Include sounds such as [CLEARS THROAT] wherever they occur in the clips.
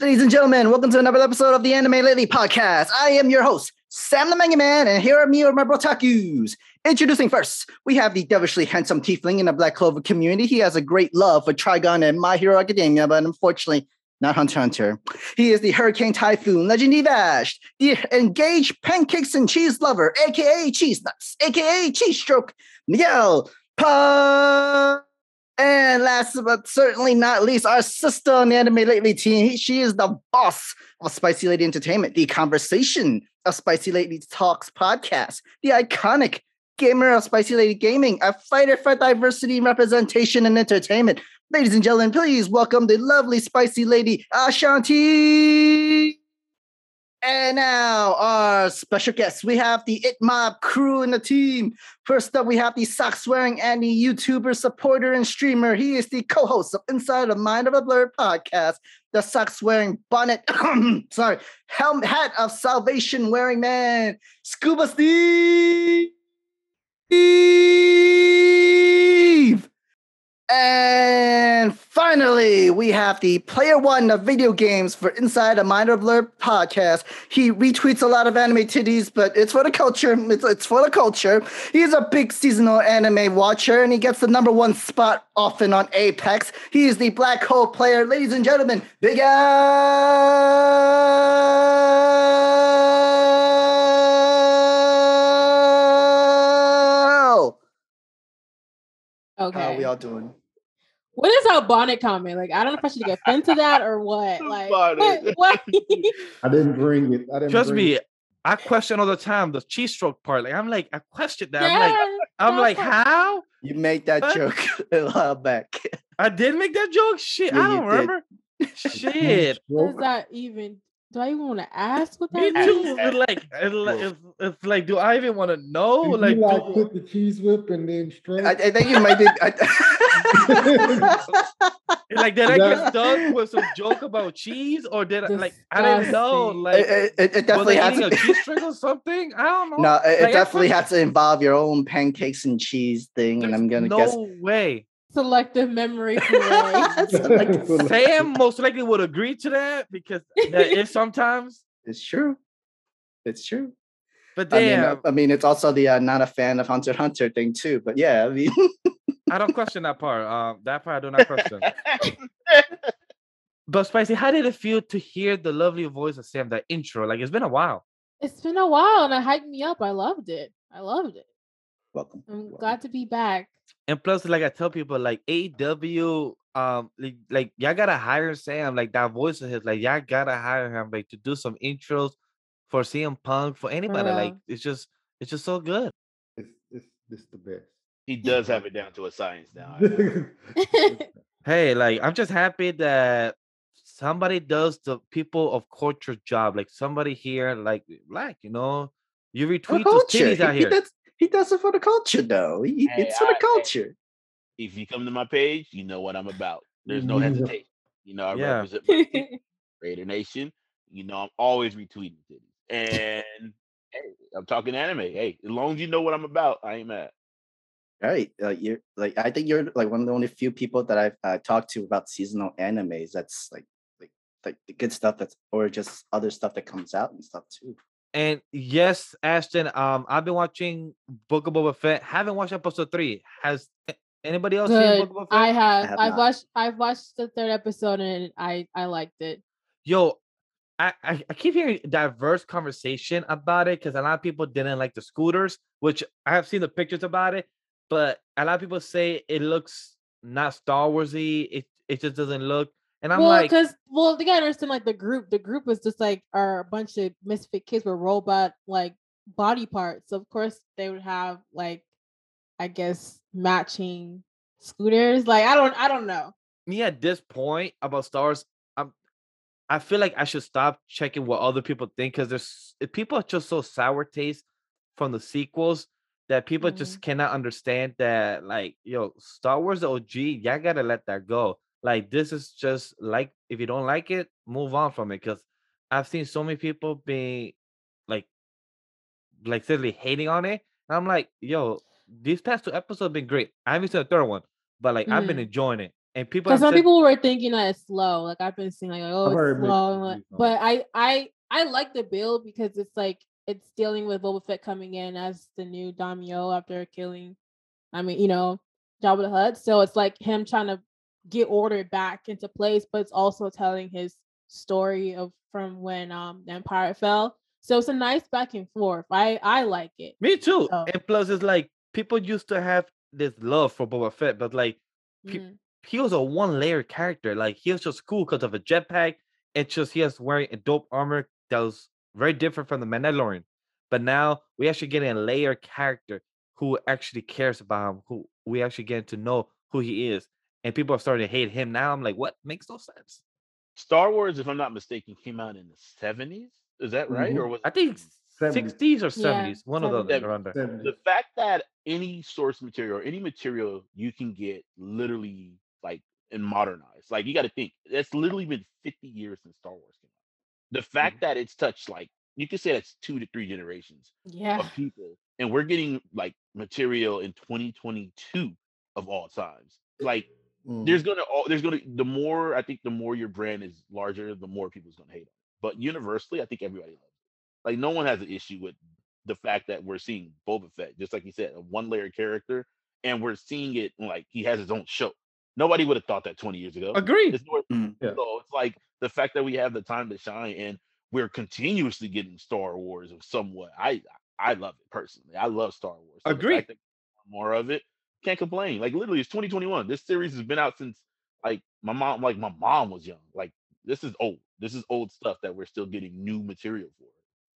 Ladies and gentlemen, welcome to another episode of the Anime Lately podcast. I am your host, Sam the Manga Man, and here are me or my brotakus. Introducing first, we have the devilishly handsome tiefling in the Black Clover community. He has a great love for Trigun and My Hero Academia, but unfortunately, not Hunter Hunter. He is the Hurricane Typhoon, Legend Evash, the engaged pancakes and cheese lover, aka Cheese Nuts, aka Cheese Stroke, Miguel Pa. And last but certainly not least, our sister on the Anime Lately team. She is the boss of Spicy Lady Entertainment, the conversation of Spicy Lady Talks podcast, the iconic gamer of Spicy Lady Gaming, a fighter for diversity, representation, and entertainment. Ladies and gentlemen, please welcome the lovely Spicy Lady Ashanti. And now our special guests. We have the It Mob crew in the team. First up, we have the sock wearing Andy YouTuber, supporter, and streamer. He is the co-host of Inside the Mind of a Blerd podcast, the socks wearing bonnet, [CLEARS THROAT] sorry, helmet hat of salvation wearing man, Scuba. Steve. And finally, we have the player one of video games for Inside a Minor Blerd podcast. He retweets a lot of anime titties, but it's for the culture. [LAUGHS] It's, it's for the culture. He's a big seasonal anime watcher, and he gets the number one spot often on Apex. He is the black hole player. Ladies and gentlemen, Big Al! Okay. How we all doing? What is our bonnet comment? Like, I don't know if I should get offended to that or what. [LAUGHS] Like, what? what? [LAUGHS] I didn't bring it. I didn't Trust bring me, It. I question all the time the cheese stroke part. Like I'm like, I question that. I'm like, I'm like, how? You made that What? joke [LAUGHS] a while back. I did make that joke. Shit, Yeah, I don't did. remember. Shit. What does that even? Do I even want to ask what Me that too. It's like, it's like, it's, it's like, do I even want to know? Did Like, you like do- put the cheese whip and then straight. I, I think you might be. I, [LAUGHS] like, did I get stuck with some joke about cheese, or did I like? I didn't know. Like, it, it, it was definitely I has to. a cheese string or something? I don't know. No, it, it Like, I definitely question- has to involve your own pancakes and cheese thing, and I'm gonna no guess. way. Selective memory [LAUGHS] for like, Sam most likely would agree to that because that is [LAUGHS] sometimes. it's true. It's true. But I mean, damn, uh, I mean, it's also the uh, not a fan of Hunter Hunter thing too. But yeah, I mean, I don't question that part. Um, that part I do not question. [LAUGHS] but Spicy, how did it feel to hear the lovely voice of Sam? That intro, like it's been a while. It's been a while and it hyped me up. I loved it. I loved it. welcome. I'm welcome. glad to be back. And plus, like I tell people, like AW, um, like, like y'all gotta hire Sam, like that voice of his, like y'all gotta hire him, like to do some intros for CM Punk for anybody. Like it's just, it's just so good. It's, it's, it's the best. He does have it down to a science now. [LAUGHS] [LAUGHS] Hey, like I'm just happy that somebody does the people of culture job. Like somebody here, like black, you know, you retweet those culture. titties out He, here. he does, he does it for the culture, though. He, Hey, it's for the I- hey. culture. if you come to my page, you know what I'm about. There's no hesitation. You know, I Yeah. represent my team, Raider Nation. You know, I'm always retweeting titties. And hey, I'm talking anime. Hey, as long as you know what I'm about, I ain't mad. Right. Uh, you're like I think you're like one of the only few people that I've uh, talked to about seasonal animes. That's like like like the good stuff that's or just other stuff that comes out and stuff too. And yes, Ashton, um, I've been watching Book of Boba Fett. Haven't watched episode three. Has anybody else seen Book of Boba Fett? I have. have I've not. watched. I've watched the third episode and I I liked it. Yo, I, I, I keep hearing diverse conversation about it because a lot of people didn't like the scooters, which I have seen the pictures about it, but a lot of people say it looks not Star Warsy. It it just doesn't look. And I'm well, like, because well, they gotta understand like the group. The group was just like are a bunch of misfit kids with robot like body parts. So of course they would have like, I guess matching scooters. Like I don't, I don't know. me at this point about stars, I feel like I should stop checking what other people think because there's people are just so sour taste from the sequels that people just cannot understand that like yo Star Wars OG y'all gotta let that go. Like this is just like if you don't like it move on from it because I've seen so many people being like like seriously hating on it and I'm like yo these past two episodes have been great. I haven't seen the third one but like I've been Mm. enjoying it and people some said- people were thinking that it's slow. Like I've been seeing like, oh, it's slow. like- But I, I, I like the build because it's like it's dealing with Boba Fett coming in as the new Daimyo after killing, I mean, you know, Jabba the Hutt. So it's like him trying to get order back into place, but it's also telling his story of from when um the Empire fell. So it's a nice back and forth. I, I like it. Me too. Oh. And plus, it's like people used to have this love for Boba Fett, but like Pe- Mhm. He was a one layer character. Like he was just cool because of a jetpack. It's just he was wearing a dope armor that was very different from the Mandalorian. But now we actually getting a layer character who actually cares about him, who we actually get to know who he is. And people are starting to hate him now. I'm like, what makes no sense? Star Wars, if I'm not mistaken, came out in the 70s. Is that right? Mhm. Or was I think 70s. 60s or Yeah, 70s, one of those 70s. around there. The fact that any source material or any material you can get literally like and modernized. Like you got to think that's literally been 50 years since Star Wars came out. The fact that it's touched like you could say that's two to three generations Yeah. of people, and we're getting like material in 2022 of all times. Like Mm. there's gonna all there's gonna the more I think the more your brand is larger, the more people's gonna hate it. But universally, I think everybody loves it. Like no one has an issue with the fact that we're seeing Boba Fett, just like you said, a one layer character, and we're seeing it like he has his own show. Nobody would have thought that 20 years ago. Agreed. It's nowhere- Mm. Yeah. So it's like the fact that we have the time to shine and we're continuously getting Star Wars of somewhat. I I love it personally. I love Star Wars. So the Agreed. fact that more of it, can't complain. Like literally, it's 2021. This series has been out since like my mom, like my mom was young. Like this is old. This is old stuff that we're still getting new material for.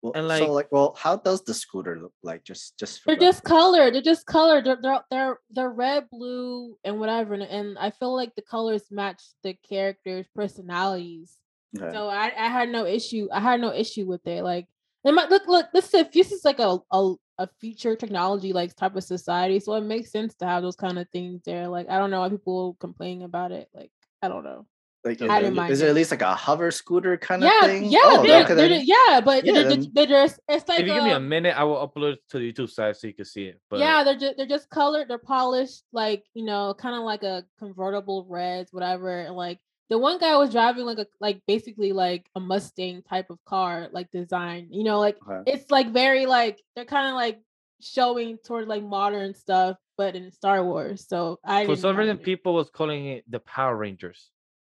Well, And, so like- like, well, how does the scooter look like? Just, just. for They're just reference? colored. They're just colored. They're they're they're, they're red, blue, and whatever. And, and I feel like the colors match the characters' personalities. Okay. So I, I had no issue. I had no issue with it. Like, it might look look. This is this is like a, a a future technology like type of society. So it makes sense to have those kind of things there. Like I don't know why people complain about it. Like I don't know. Like, I is, didn't it- mind is it it. at least like a hover scooter kind yeah, of thing? yeah, Oh, they're, okay, they're, then- ju- yeah, but yeah, they're, they're, then- they're just it's like if you give me a um, minute, I will upload it to the YouTube site so you can see it. But yeah, they're just they're just colored, they're polished, like you know, kind of like a convertible reds, whatever. And like the one guy was driving like a like basically like a Mustang type of car, like design. You know, like Okay. it's like very like they're kind of like showing toward like modern stuff, but in Star Wars. So I for some reason, it. people was calling it the Power Rangers.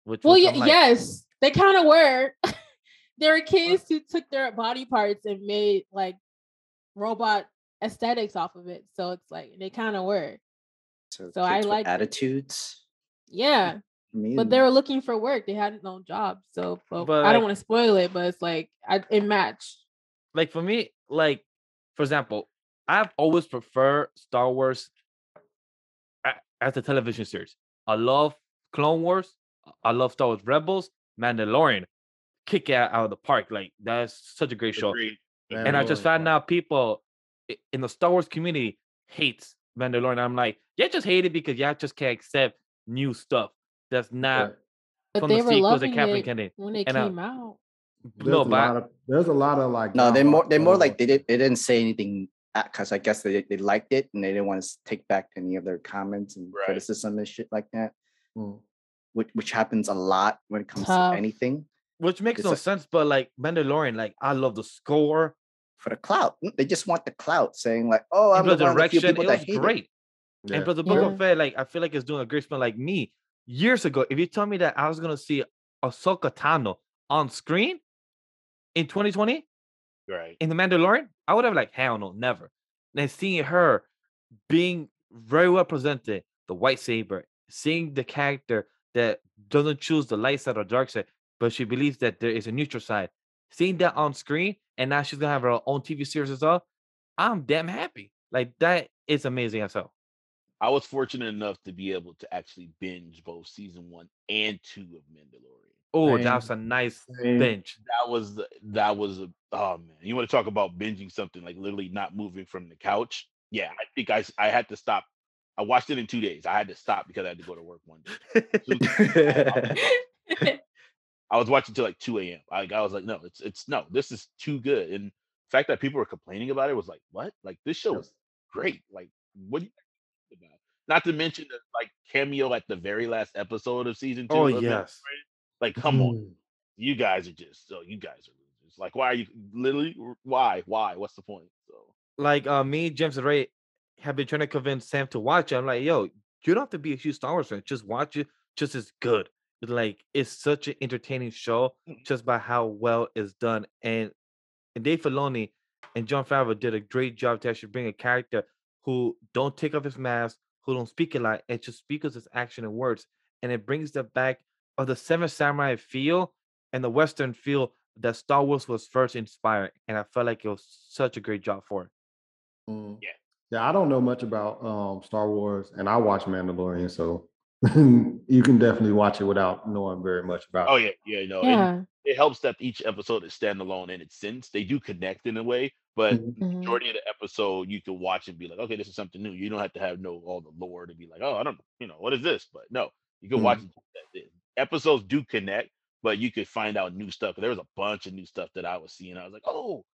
Which Well, yeah, like, yes, they kind of were. [LAUGHS] there were kids who took their body parts and made like robot aesthetics off of it. So it's like they kind of were. So, So I like it. attitudes. Yeah. But they were looking for work. They had no job. So well, But, I don't like- want to spoil it, but it's like I, it matched. like for me, like for example, I've always preferred Star Wars as a television series. I love Clone Wars. I love Star Wars Rebels, Mandalorian, kick it out of the park. Like that's such a great show. Agreed. And I just Mandalorian found out people in the Star Wars community hates Mandalorian. I'm like, you just hate it because y'all just can't accept new stuff that's not Yeah. But from they the were sequels that loving Kathleen it Kennedy. when it And, came out. There's No, a but lot of there's a lot of like no, they drama more they more like they did they didn't say anything because I guess they they liked it and they didn't want to take back any of their comments and Right. criticism and shit like that, Mm. Which which happens a lot when it comes Tough. to anything which makes It's no like- sense. But like Mandalorian, like I love the score, for the clout. Mm, they just want the clout, saying like, "Oh, I'm the the one of the few direction. It people that was hate it." great. Yeah. And but the Book Yeah. of Fett, like I feel like it's doing a great spin. Like me, years ago, if you told me that I was gonna see Ahsoka Tano on screen in 2020 Right. in the Mandalorian, I would have like hell no, never. And seeing her being very well presented, the white saber, seeing the character that doesn't choose the light side or dark side, but she believes that there is a neutral side. Seeing that on screen, and now she's gonna have her own TV series as well. I'm damn happy. Like that is amazing as hell. I was fortunate enough to be able to actually binge both season one and two of Mandalorian. Oh, Same. that was a nice Same. bench. That was the, that was a, oh man. You want to talk about binging something like literally not moving from the couch? Yeah, I think I s- I had to stop. I watched it in two days. I had to stop because I had to go to work one day. [LAUGHS] [LAUGHS] I was watching till like 2 a.m. Like I was like, no, it's it's no, this is too good. And the fact that people were complaining about it was like, what? Like this show is great. Like what do you think about? Not to mention the like cameo at the very last episode of season two. Oh yes. Like, come on, Mm. you guys are just so you guys are losers. Like, why are you literally? Why? Why? What's the point? So Like uh me, James Ray have been trying to convince Sam to watch it. I'm like, yo, you don't have to be a huge Star Wars fan. Just watch it. Just as good. It's like it's such an entertaining show Mm. just by how well it's done. And and Dave Filoni and Jon Favreau did a great job to actually bring a character who don't take off his mask, who don't speak a lot, and just speaks with his action and words. And it brings the back of the Seven Samurai feel and the Western feel that Star Wars was first inspired. And I felt like it was such a great job for it. Mm. Yeah. Yeah, I don't know much about um Star Wars and I watch Mandalorian, so [LAUGHS] you can definitely watch it without knowing very much about oh it. yeah, yeah, no. and Yeah. it helps that each episode is standalone in its sense. They do connect in a way, but Mhm. Mhm. majority of the episode you can watch and be like, okay, this is something new. You don't have to have know all the lore to be like, oh, I don't, you know, what is this? But no, you can watch it. Episodes do connect, but you could find out new stuff. There was a bunch of new stuff that I was seeing. I was like, oh,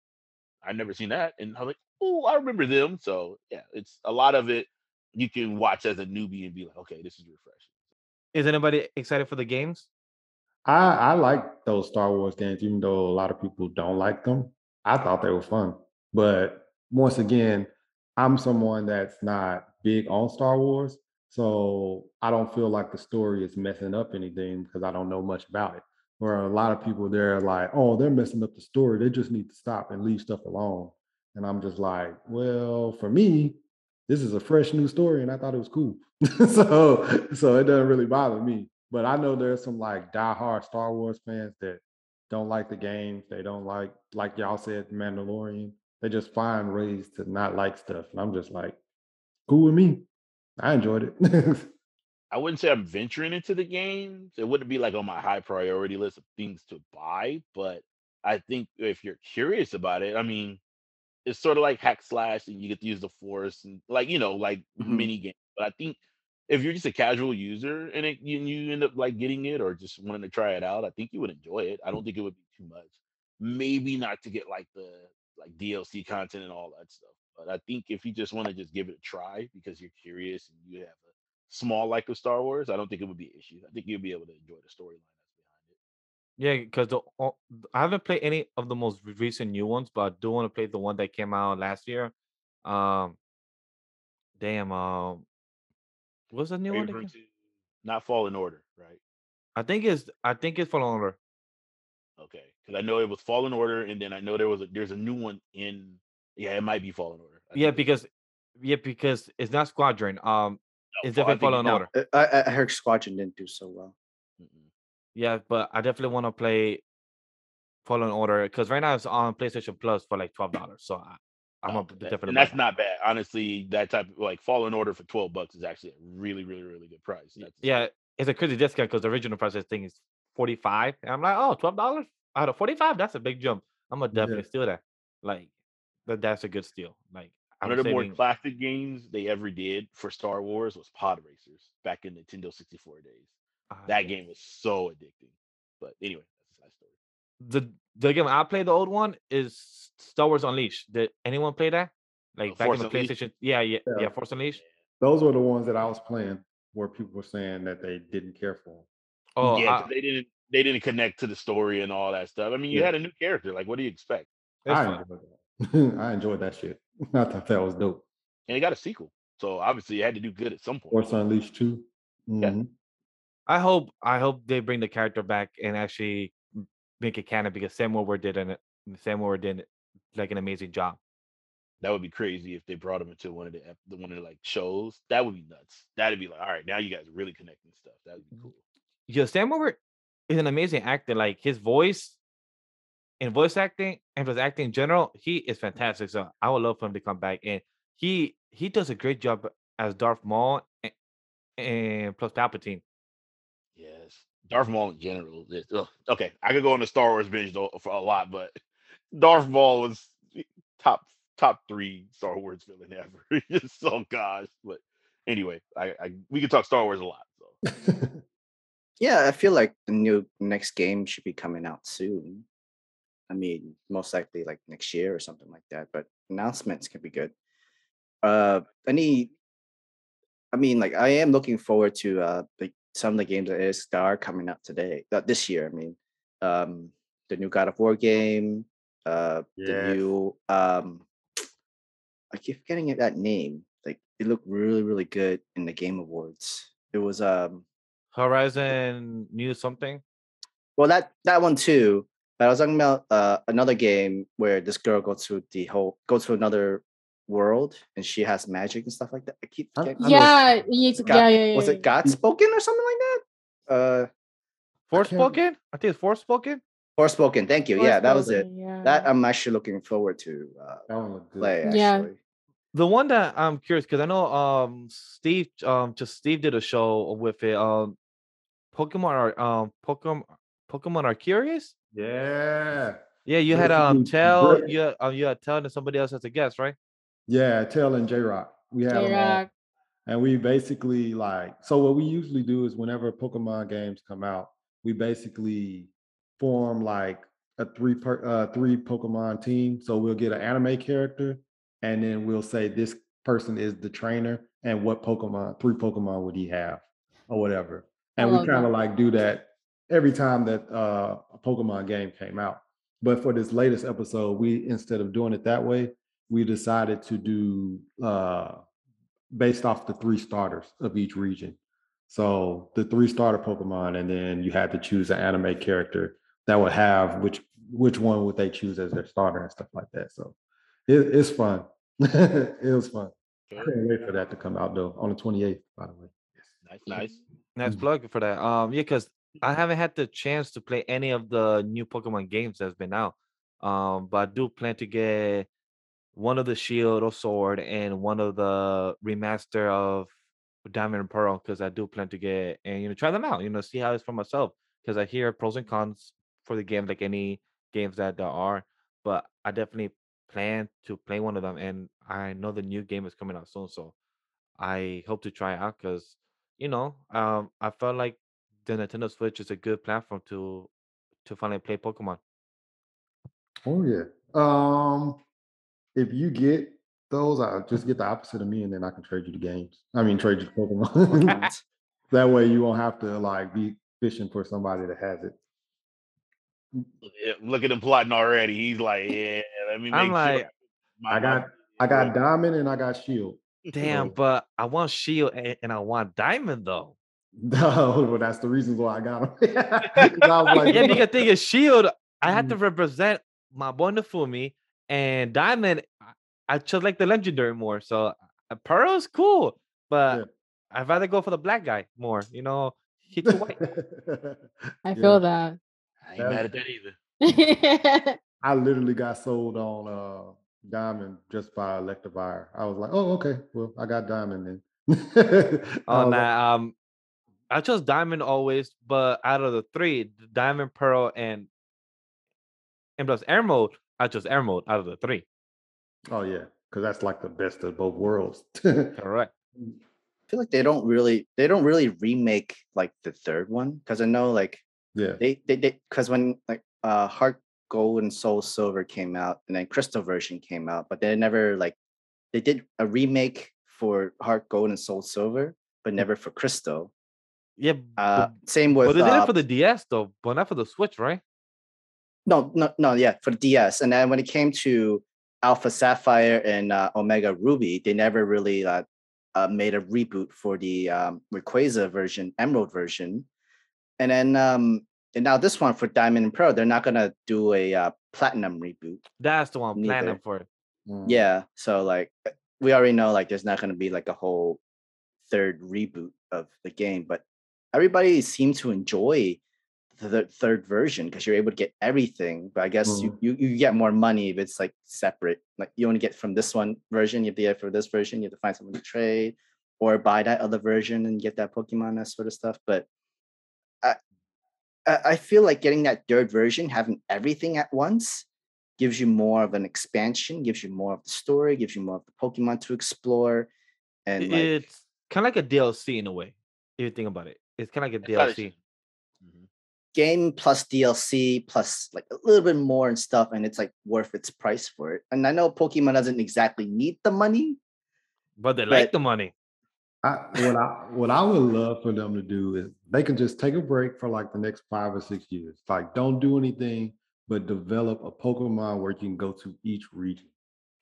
I've never seen that, and I was like, oh, I remember them. So yeah, it's a lot of it. You can watch as a newbie and be like, okay, this is refreshing. Is anybody excited for the games? I I like those Star Wars games, even though a lot of people don't like them. I thought they were fun. But once again, I'm someone that's not big on Star Wars. So I don't feel like the story is messing up anything because I don't know much about it. Where a lot of people they're like, oh, they're messing up the story. They just need to stop and leave stuff alone. And I'm just like, well, for me, this is a fresh new story, and I thought it was cool. [LAUGHS] so so it doesn't really bother me. But I know there's some like diehard Star Wars fans that don't like the games. They don't like, like y'all said, Mandalorian. They just find ways to not like stuff. And I'm just like, cool with me. I enjoyed it. [LAUGHS] I wouldn't say I'm venturing into the games. It wouldn't be like on my high priority list of things to buy, but I think if you're curious about it, I mean, it's sort of like hack slash and you get to use the force and like, you know, like Mhm. mini game. But I think if you're just a casual user and it, you, you end up like getting it or just wanting to try it out, I think you would enjoy it. I don't think it would be too much. Maybe not to get like the like DLC content and all that stuff. But I think if you just want to just give it a try because you're curious and you have a small like of Star Wars, I don't think it would be an issue. I think you'll be able to enjoy the storyline that's behind it. Yeah, because the I haven't played any of the most recent new ones, but I do want to play the one that came out last year. Um, damn, um, what's the new Are one? referring again? to not Fallen Order, right? I think it's I think it's Fallen Order. Okay, because I know it was Fallen Order, and then I know there was a there's a new one in. Yeah, it might be Fallen Order. I Yeah, because yeah, because it's not Squadron. Um, it's Fa- I definitely think it- Fallen Order. uh, I, I heard Squadron didn't do so well. mm-mm. Yeah, but I definitely want to play Fallen Order because right now it's on PlayStation Plus for like twelve dollars. So I, I'm Oh, a that- definitely. and that's not bad. Honestly, that type of like Fallen Order for twelve bucks is actually a really, really, really good price. That's Yeah, it's a crazy discount because the original price of this thing is forty five, and I'm like, oh, twelve dollars out of forty five. That's a big jump. I'm gonna definitely steal that. Like, that that's a good steal. Like, One I'm of the more classic games they ever did for Star Wars was Pod Racers back in Nintendo 64 days. Ah, That yeah. game was so addicting. But anyway, that's a side story. the the game I played, the old one, is Star Wars Unleashed. Did anyone play that? Like Uh, back Force in the Unleashed? PlayStation? Yeah, yeah, yeah. Yeah. Force Unleashed. Those were the ones that I was playing where people were saying that they didn't care for. Oh, yeah, I- they didn't they didn't connect to the story and all that stuff. I mean, you Yeah. had a new character. Like, what do you expect? it's I enjoyed that. [LAUGHS] I enjoyed that shit. [LAUGHS] I thought that was dope. And it got a sequel, so obviously it had to do good at some point. Force Unleashed 2. Mhm. I hope I hope they bring the character back and actually make it canon because Sam Witwer did an Sam Witwer did like an amazing job. That would be crazy if they brought him into one of the the one of the like shows. That would be nuts. That'd be like, all right, now you guys are really connecting stuff. That would be cool. Yeah, Sam Witwer is an amazing actor. Like his voice and voice acting and his acting in general, he is fantastic. So I would love for him to come back and he he does a great job as Darth Maul and, and plus Palpatine. Yes, Darth Maul in general. is- Okay, I could go on the Star Wars binge though for a lot, but [LAUGHS] Darth Maul was top top three Star Wars villain ever. [LAUGHS] Just oh gosh, but anyway, I, I we could talk Star Wars a lot. So [LAUGHS] Yeah, I feel like the new next game should be coming out soon. I mean, most likely like next year or something like that. But announcements can be good. Uh, any I mean, like I am looking forward to uh like some of the games that is that are coming up today, uh, this year. I mean, um, the new God of War game, uh, the Yes. new um, I keep forgetting that name. Like it looked really, really good in the Game Awards. It was um, Horizon New something. well that that one too. But I was talking about uh another game where this girl goes to the whole goes to another world and she has magic and stuff like that. I keep I- forgetting. Yeah, God- yeah, yeah, yeah. was it God spoken or something like that? Uh Forspoken? I think it's Forspoken. Forspoken, thank you. Yeah, that was it. Yeah. That I'm actually looking forward to uh, That one looked good. Yeah. The one that I'm curious because I know um Steve um just Steve did a show with it. Um Pokemon are um Pokemon Pokemon Arceus. Yeah. Yeah, you had um tell you had, um, you had tell and somebody else as a guest, right? Yeah, Tail and J Rock. We had them on. J-Rock. And we basically like so what we usually do is whenever Pokemon games come out, we basically form like a three per uh three Pokemon team. So we'll get an anime character and then we'll say this person is the trainer and what Pokemon, three Pokemon would he have or whatever. And we kind of like do that every time that uh a Pokemon game came out. But for this latest episode, we instead of doing it that way, we decided to do uh based off the three starters of each region. So the three starter Pokemon, and then you had to choose an anime character that would have which which one would they choose as their starter and stuff like that. So it, it's fun. [LAUGHS] it was fun. I can't wait for that to come out though on the 28th, by the way. Nice, nice. Nice plug for that. Um, yeah, because I haven't had the chance to play any of the new Pokemon games that's been out. Um, but I do plan to get one of the Shield or Sword and one of the remaster of Diamond and Pearl because I do plan to get and you know try them out. You know, see how it's for myself because I hear pros and cons for the game like any games that there are. But I definitely plan to play one of them, and I know the new game is coming out soon, so I hope to try it out because you know, um, I felt like the Nintendo Switch is a good platform to to finally play Pokemon. Oh yeah. Um, if you get those, I just get the opposite of me, and then I can trade you the games. I mean, trade you the Pokemon. [LAUGHS] [LAUGHS] that way, you won't have to like be fishing for somebody that has it. Yeah, Look at him plotting already. He's like, yeah, let me make I'm sure. like, my- I got I got Diamond and I got Shield. damn, So- but I want Shield and, and I want Diamond though. No, [LAUGHS] well, that's the reasons why I got them. [LAUGHS] [LAUGHS] I was like, yeah, because thing is Shield, I had to represent my wonderful me, and Diamond, I- I just like the legendary more. So uh, Pearl is cool, but Yeah. I'd rather go for the black guy more. You know, he too white. I Yeah. feel that. I ain't mad at that either. I literally got sold on uh Diamond just by Electivire. I was like, oh, okay, well, I got Diamond then. I Oh was like, nah, um, I chose Diamond always, but out of the three, Diamond, Pearl, and and plus Emerald, I chose Emerald out of the three. oh yeah, because that's like the best of both worlds. [LAUGHS] Correct. I feel like they don't really they don't really remake like the third one because I know like yeah. they they because when like uh Heart Gold and Soul Silver came out and then Crystal version came out, but they never like they did a remake for Heart Gold and Soul Silver, but never for Crystal. Yeah, Uh, same with but they did uh, it for the DS though, but not for the Switch, right? no no no yeah for the DS, and then when it came to Alpha Sapphire and uh, Omega Ruby, they never really uh, uh, made a reboot for the um, Rayquaza version, Emerald version, and then um, and now this one for Diamond and Pearl, they're not gonna do a uh, Platinum reboot. That's the one I'm planning for. Mm. Yeah, so like uh, we already know like there's not gonna be like a whole third reboot of the game, but everybody seems to enjoy the third version because you're able to get everything. But I guess you, mm. you you get more money if it's like separate. Like you only get from this one version, you have to get for this version, you have to find someone to trade or buy that other version and get that Pokemon, that sort of stuff. But I I feel like getting that third version, having everything at once, gives you more of an expansion, gives you more of the story, gives you more of the Pokemon to explore. And like, It's kind of like a DLC in a way. If you think about it, it's kind of like a It's not a- DLC. Mhm. game plus DLC plus like a little bit more and stuff, and it's like worth its price for it. And I know Pokemon doesn't exactly need the money. But they like the money. I, what I what I would love for them to do is they can just take a break for like the next five or six years. Like, don't do anything, but develop a Pokemon where you can go to each region.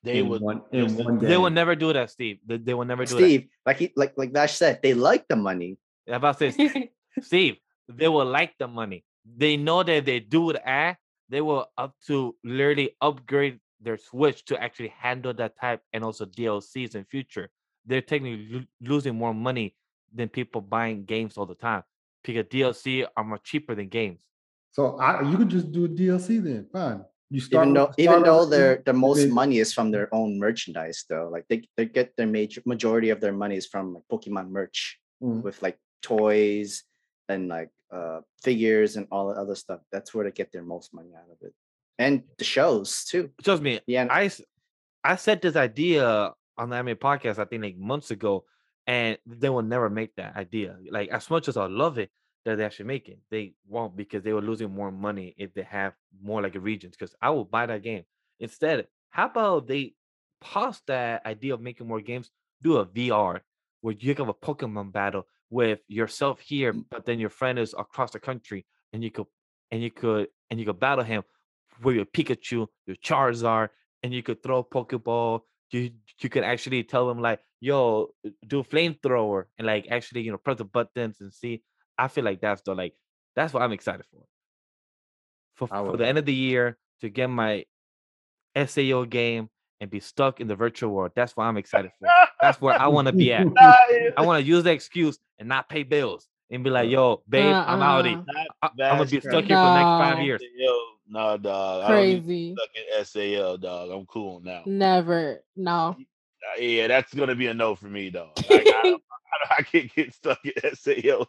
They would. one in listen, one They will never do that, Steve. They, they will never do it. Steve, like he like like Vash said, they like the money. That. About this? [LAUGHS] Steve, they will like the money. They know that they do that, they will up to literally upgrade their Switch to actually handle that type and also DLCs in future. They're technically lo- losing more money than people buying games all the time because DLC are more cheaper than games. So I, you could just do a DLC then. Fine. You start Even with- though even though their the most then- money is from their own merchandise though. Like they, they get their major majority of their money is from like Pokemon merch Mhm. with like toys and like uh figures and all the other stuff. That's where they get their most money out of it. And the shows too. Trust me, Yeah. I I said this idea on the anime podcast I think like months ago, and they will never make that idea. Like as much as I love it, that they actually make it, they won't because they were losing more money if they have more like regions. Because I will buy that game instead. How about they pause that idea of making more games? Do a VR where you have a Pokemon battle with yourself here, but then your friend is across the country, and you could and you could and you could battle him with your Pikachu, your Charizard, and you could throw a Pokeball. You you could actually tell them like, yo, do flamethrower and like actually, you know, press the buttons and see. I feel like that's the like that's what I'm excited for. For, for the end of the year to get my SAO game and be stuck in the virtual world. That's what I'm excited for. That's where I want to be at. [LAUGHS] I want to use the excuse and not pay bills and be like, yo, babe, uh, I'm outie. Uh-uh. not I- I'm gonna be Vash stuck here for the next five years. Yo, no, dog. I don't need to be Crazy. stuck in SAO, dog. I'm cool now. Never. No. Yeah, that's gonna be a no for me, dog. I, [LAUGHS] I, I can't get stuck in SAO.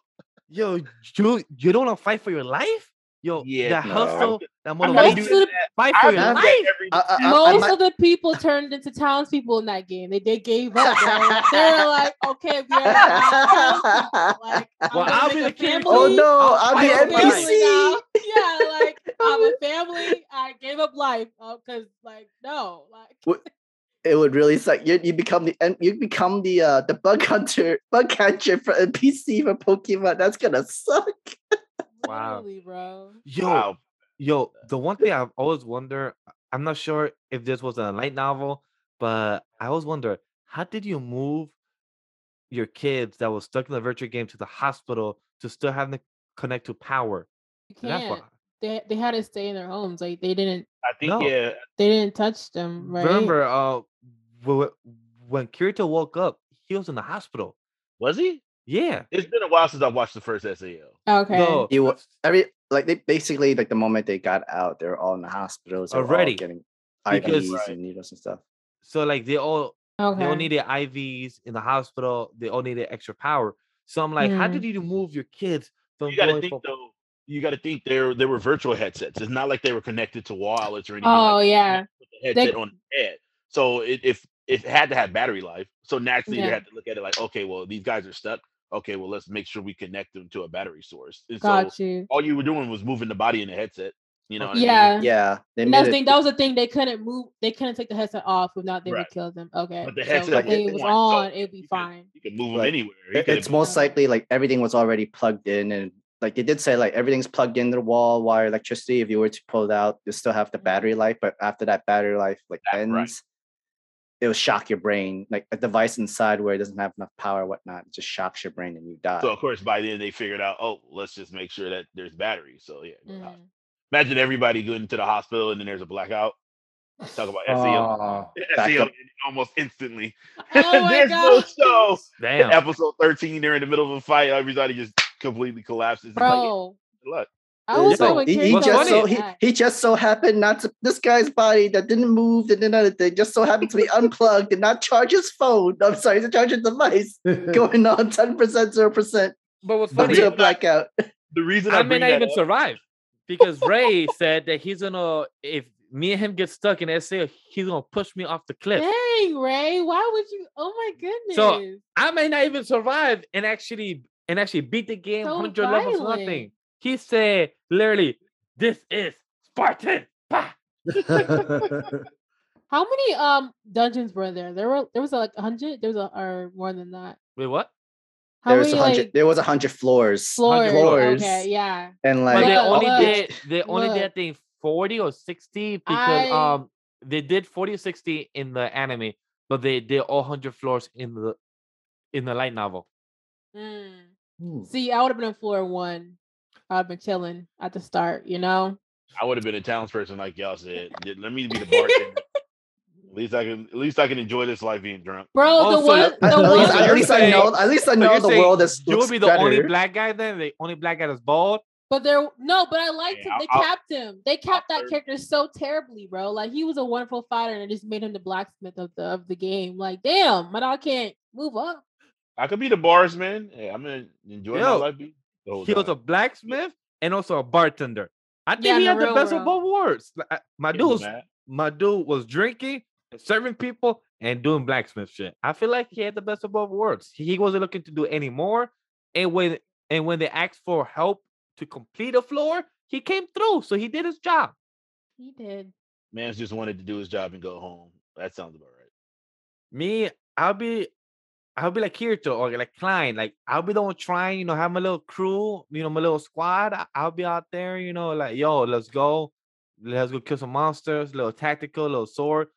Yo, you you don't want to fight for your life? Yo, Yeah, the no. hustle, that I'm Most motivation, of the- fight for your life. that Most might- of the people turned into townspeople in that game. They they gave up. [LAUGHS] They're like, okay, we are now. Like, Well, I'll be the family. oh no, I'll I'm fight the for I'm a my life. family NPC. Yeah, like I'm a family. [LAUGHS] I gave up life because, like, no, like, It would really suck. You you become the you become the uh the bug hunter bug catcher for NPC for Pokemon. That's gonna suck. [LAUGHS] Wow. bro. Yo, Wow. yo, the one thing I've always wondered, I'm not sure if this was a light novel, but I always wonder, how did you move your kids that was stuck in the virtual game to the hospital to still have to connect to power? You can't. why. They they had to stay in their homes. Like they didn't I think No. yeah. they didn't touch them. Right. Remember, uh, wh- when Kirito woke up, he was in the hospital. Was he? Yeah. It's been a while since I watched the first SAO. Okay. No, You wa- every like they basically like the moment they got out, they're all in the hospitals. They were all Already. getting Because- IVs Right. and needles and stuff. so like they all Okay. they all needed IVs in the hospital. They all needed extra power. So I'm like, how Mm. did you move your kids from You got to think from though. You got to think there there were virtual headsets. It's not like they were connected to wallets or anything. Oh like that. yeah. Put the headset on the head. So it, if it had to have battery life, so naturally you had to look at it like, okay, well these guys are stuck. Okay, well let's make sure we connect them to a battery source. And Got so you. all you were doing was moving the body in the headset. You know, what I mean? Yeah. Yeah, they And that's it. thing. That was the thing. They couldn't move. They couldn't take the headset off without they Right. would kill them. Okay. But the so headset if was it was on, so it'd be you could- fine. You can move them anywhere. You it- it's have- most likely like everything was already plugged in and like they did say like everything's plugged into the wall wire electricity if you were to pull it out you still have the Mhm. battery life but after that battery life like That- ends right. It will shock your brain like a device inside where it doesn't have enough power whatnot it just shocks your brain and you die So of course by then they figured out, oh, let's just make sure that there's batteries. So yeah. go to the hospital. Imagine everybody going to the hospital and then there's a blackout. Talk about SAO. Aw, SAO almost instantly. [LAUGHS] Oh my there's no god. show. damn. Episode 13, they're in the middle of a fight. Everybody just completely collapses. It's like, Bro. Good luck. I was It's like, he, he just so he, he just so happened not to this guy's body that didn't move and another thing just so happened to be unplugged and not charge his phone. I'm sorry, to charge his device [LAUGHS] going on 10%, 0% But what's funny, until blackout. The reason I, I may not even up- survive because Ray [LAUGHS] said that he's gonna if me and him get stuck in SA, he's gonna push me off the cliff. Dang, Ray. Why would you? Oh my goodness. So, I may not even survive and actually and actually beat the game So 100 levels violent. nothing. He said literally, "This is Spartan." [LAUGHS] How many um dungeons were there? There were there was like a hundred. There was a or more than that. Wait, what? How there was a many hundred. like there was a hundred floors. floors? floors. Okay, yeah. And But like they Look, only look, did they only did I think 40 or 60 because I- um they did 40 or 60 in the anime, but they did all 100 floors in the in the light novel. Mm. See, I would have been on floor one. I'd been chilling at the start, you know. I would have been a townsperson like y'all said. Let me be the [LAUGHS] bartender. at least I can. At least I can enjoy this life being drunk. Bro, Oh, the so one, the at, at least, at I know. At least I know you're the saying world is You looks would be the better. only black guy then, the only black guy that's bald. but there, no, but I liked Yeah, him. They I'll- capped him. They capped that third- character so terribly, bro. Like he was a wonderful fighter, and it just made him the blacksmith of the of the game. Like, damn, my dog can't move up. I could be the bars man. Hey, I'm gonna enjoy my Yo, life. Be the whole He was a blacksmith and also a bartender. I think Yeah, he had the the real best of both worlds. Like, uh, My dude was my dude was drinking, serving people, and doing blacksmith shit. I feel like he had the best of both worlds. He wasn't looking to do any more. And when and when they asked for help to complete a floor, he came through. So he did his job. He did. Man's just wanted to do his job and go home. That sounds about right. Me, I'll be I'll be like Kirito or like Klein. Like I'll be the one trying, you know, have my little crew, you know, my little squad. I- I'll be out there, you know, like, yo, let's go. Let's go kill some monsters, little tactical, little sword,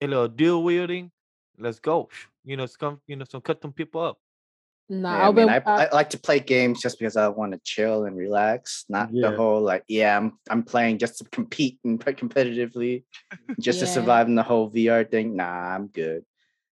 a little dual wielding. Let's go. [SNIFFS] You know, some you know, some cut some people up. Nah, Yeah, I mean. I, I- I like to play games just because I want to chill and relax, not the whole like, yeah, I'm I'm playing just to compete and play competitively, just to survive in the whole VR thing. Nah, I'm good.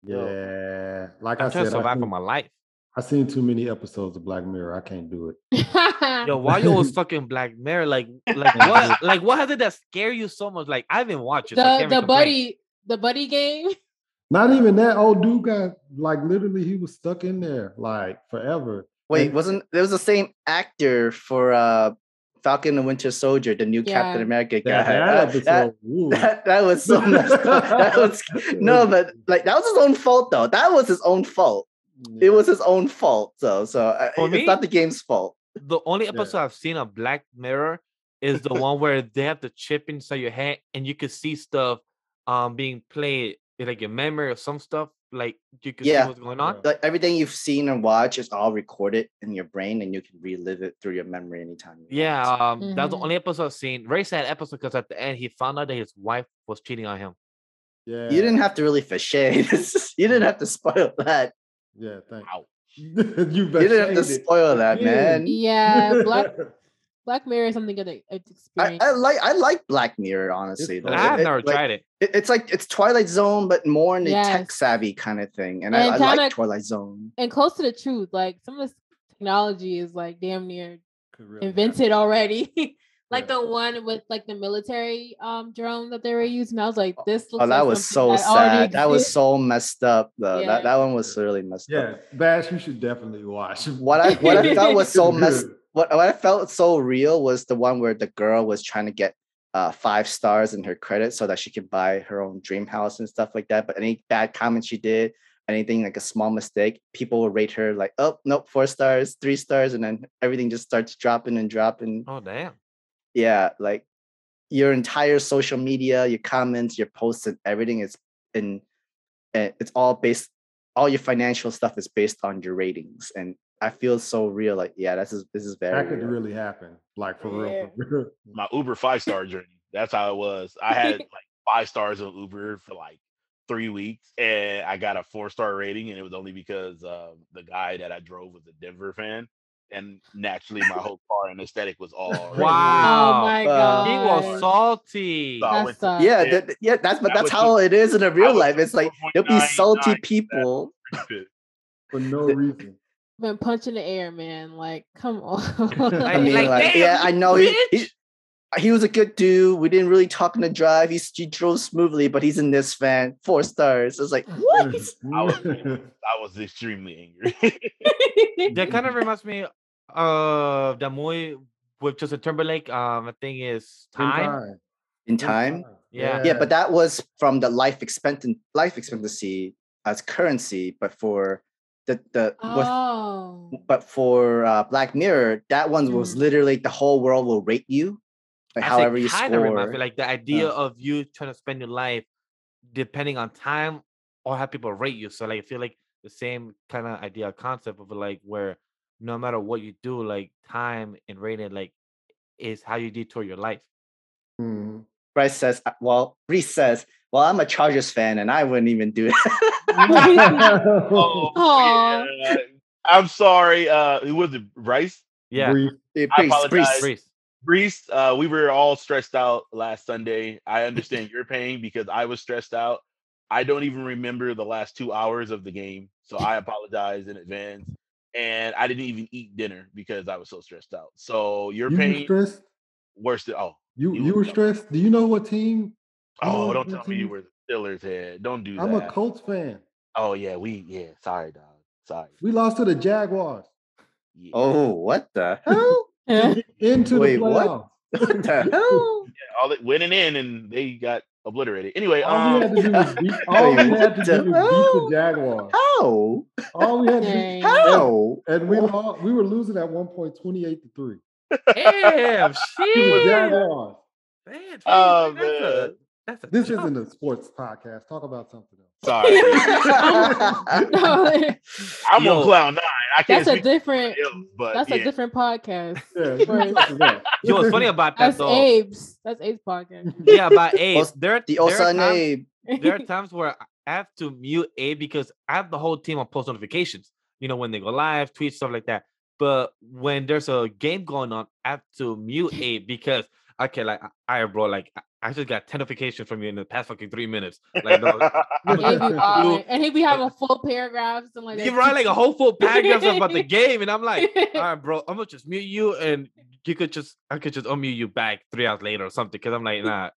Yeah, like I I'm trying said, I survive for seen, my life. I seen too many episodes of Black Mirror. I can't do it. [LAUGHS] Yo, why you always stuck in Black Mirror? Like, [LAUGHS] like what? Like, what has it that scare you so much? Like, I didn't watch it. so the can't the complain. buddy the buddy game. [LAUGHS] Not even that old dude got like literally he was stuck in there like forever. Wait, And- wasn't there was the same actor for uh Falcon and Winter Soldier, the new Captain America guy? That, that Uh, that, that, that was so [LAUGHS] messed up. That was no, but like that was his own fault though. That was his own fault. Yeah. It was his own fault. So so uh, For it's me- not the game's fault. the only Yeah. episode I've seen of Black Mirror is the one where they have the chip inside your head and you can see stuff um being played like your memory or some stuff. Like you can Yeah. see what's going on. Like everything you've seen and watched is all recorded in your brain, and you can relive it through your memory anytime. you Yeah, want. um, that's the only episode I've seen. Very sad episode because at the end he found out that his wife was cheating on him. yeah. You didn't have to really for shade. [LAUGHS] you didn't have to spoil that. Yeah, thank Ouch. [LAUGHS] you. You didn't have to spoil that, man. Yeah, Black [LAUGHS] Black Mirror is something good to I, experience. I like I like Black Mirror honestly. It's though. I Oh, have It- never it, like, tried it. it- It's like it's Twilight Zone, but more in the tech savvy kind of thing. And, And I, I like Twilight Zone. and close to the truth. Like some of this technology is like damn near really invented already. [LAUGHS] like Yeah. the one with like the military um drone that they were using. I was like, this looks Oh, that like was so that sad. That was so messed up though. Yeah. That that one was really messed Yeah, up. Yeah, Vash, you should definitely watch. What I what I felt was so messed good. [LAUGHS] what, what I felt so real was the one where the girl was trying to get uh, five stars in her credit so that she could buy her own dream house and stuff like that. But any bad comment she did, anything like a small mistake, people will rate her like, oh nope, four stars, three stars, and then everything just starts dropping and dropping. Oh damn. Yeah, like your entire social media, your comments, your posts, and everything is in, and it's all based. All your financial stuff is based on your ratings, and I feel so real. Like, yeah, this is this is very That could real. really happen. Like for Yeah. real. For real. My Uber five star journey. That's how it was. I had [LAUGHS] like five stars on Uber for like three weeks, and I got a four star rating, and it was only because um, the guy that I drove was a Denver fan, and naturally my [LAUGHS] whole car and aesthetic was all. Oh Wow. my Uh, god. He was salty. So I to- yeah, Yeah. that- yeah, that's but I that's would how it is in a real life. It's like there'll be salty people. For no reason. Been punching the air, man. Like, come on. [LAUGHS] I mean, Like, like, yeah, I know he, he he was a good dude. We didn't really talk in the drive. He's, he drove smoothly, but he's in this fan, four stars. It's like [LAUGHS] what? [LAUGHS] I was, I was extremely angry. That kind of reminds me of the movie with Justin Timberlake. Um, I think is In time. In time, Yeah. yeah, but that was from the life expectant life expectancy as currency, but for the the with oh. but for uh, Black Mirror, that one was Mm. literally the whole world will rate you, like I however you kinda reminds score. me, like the idea of you trying to spend your life depending on time or how people rate you. So like I feel like the same kind of idea concept of like where no matter what you do, like time and rating, like is how you detour your life. Mhm. Bryce says, uh, well, Reese says, well, I'm a Chargers fan and I wouldn't even do it. [LAUGHS] Oh, yeah. I'm sorry. Uh, who was it? Bryce? Yeah, Brief. Hey, I apologize. Brees. Brees. Brees, uh, we were all stressed out last Sunday. I understand your pain because I was stressed out. I don't even remember the last two hours of the game, so I apologize in advance. And I didn't even eat dinner because I was so stressed out. So your You were pain, stressed? worse than oh You You you were were stressed. stressed? Do you know what team? You oh don't what tell me you were the Steelers head. Don't do I'm a Colts fan. oh yeah, we yeah. Sorry, dog. Sorry. We lost to the Jaguars. Yeah. Oh, what the hell? [LAUGHS] [LAUGHS] Into Wait, the what? playoffs. [LAUGHS] What the hell? all it winning in and they got obliterated. Anyway, All we had um, to do was beat. All we had to do the was beat the Jaguars. How? All we had to do. How? And we lost, we were losing at one point, 28 to three. Damn, [LAUGHS] shit. Jaguars. Man, Oh, that's a, man. that's a This jump. isn't a sports podcast. Talk about something else. sorry. No, [LAUGHS] I'm Yo. on cloud nine. I can't that's a speak for different. else, but That's yeah. a different podcast. Yeah, do Right. something else. Yo, what's funny about that That's though? Abe's. That's Abe's podcast. [LAUGHS] Yeah, about Abe. There, the there, are times, Abe. there are times where I have to mute Abe because I have the whole team on post notifications. You know, when they go live, tweet stuff like that. But when there's a game going on, I have to mute [LAUGHS] Abe because okay, like I bro, like I- just got 10 notifications from you in the past fucking three minutes. Like no, [LAUGHS] I'm Abe gonna be on you- and he be having full paragraphs and like you write like a whole full paragraph about the [LAUGHS] game, and I'm like, all right, bro, I'm gonna just mute you, and you could just, I could just unmute you back three hours later or something, because I'm like, nah,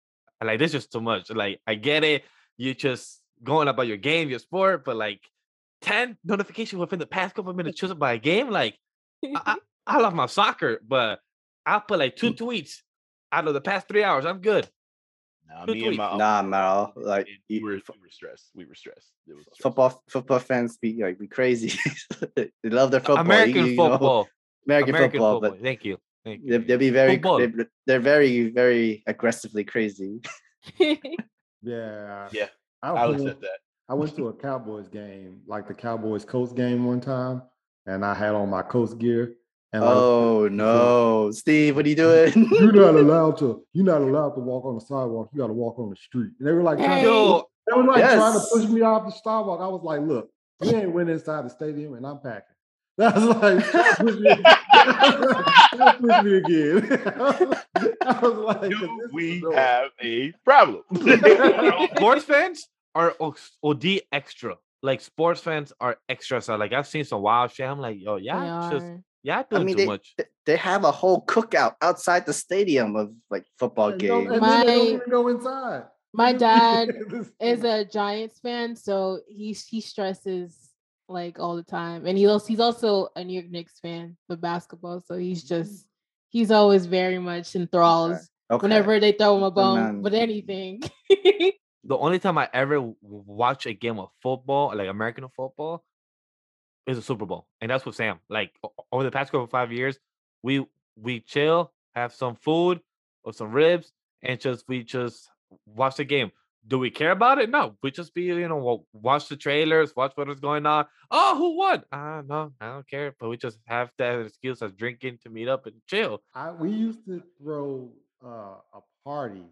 like this is just too much. Like, I get it, you just going about your game, your sport, but like ten notifications within the past couple of minutes chosen by a game, like I, I, [LAUGHS] I love my soccer, but I'll put like two hmm. tweets out of the past three hours. I'm good. Nah, Good me and my Nah, Mal. Like we were, we were stressed. We were stressed. It was stressful. football football fans be like be crazy. [LAUGHS] they love their football. You- American you know, football. American, American football, football. Thank you. Thank but they, you. they'll be very they, they're very very aggressively crazy. [LAUGHS] Yeah. Yeah, I, I'll went, accept that. I went to a Cowboys game, like the Cowboys Colts game one time, and I had on my Colts gear. And like, Oh [LAUGHS] no, Steve, what are you [LAUGHS] doing? you're not [LAUGHS] allowed to. You're not allowed to walk on the sidewalk. You got to walk on the street. And they were like, trying Hey. to, they were like trying to push me off the sidewalk. I was like, look, we ain't went inside the stadium, and I'm packing. That's like, don't push me, push me again. I was like, Do we have a problem? sports fans are OD extra. Like sports fans are extra. So like I've seen some wild shit. I'm like, yo, yeah, just are. yeah, I mean, too they, much. they have a whole cookout outside the stadium of like football And don't- games. and then they don't My- even go inside. My [LAUGHS] dad is a Giants fan, so he he stresses like all the time, and he also he's also a New York Knicks fan for basketball. So he's mm-hmm. just he's always very much enthralled Okay. whenever they throw him a bone with anything. [LAUGHS] The only time I ever watch a game of football, like American football, is a Super Bowl, and that's with Sam. Like over the past couple of five years, we we chill, have some food or some ribs, and just we just watch the game. Do we care about it? No, we just be you know watch the trailers, watch what is going on. Oh, who won? Uh no, I don't care. But we just have that excuse of drinking to meet up and chill. I, we used to throw uh, a party,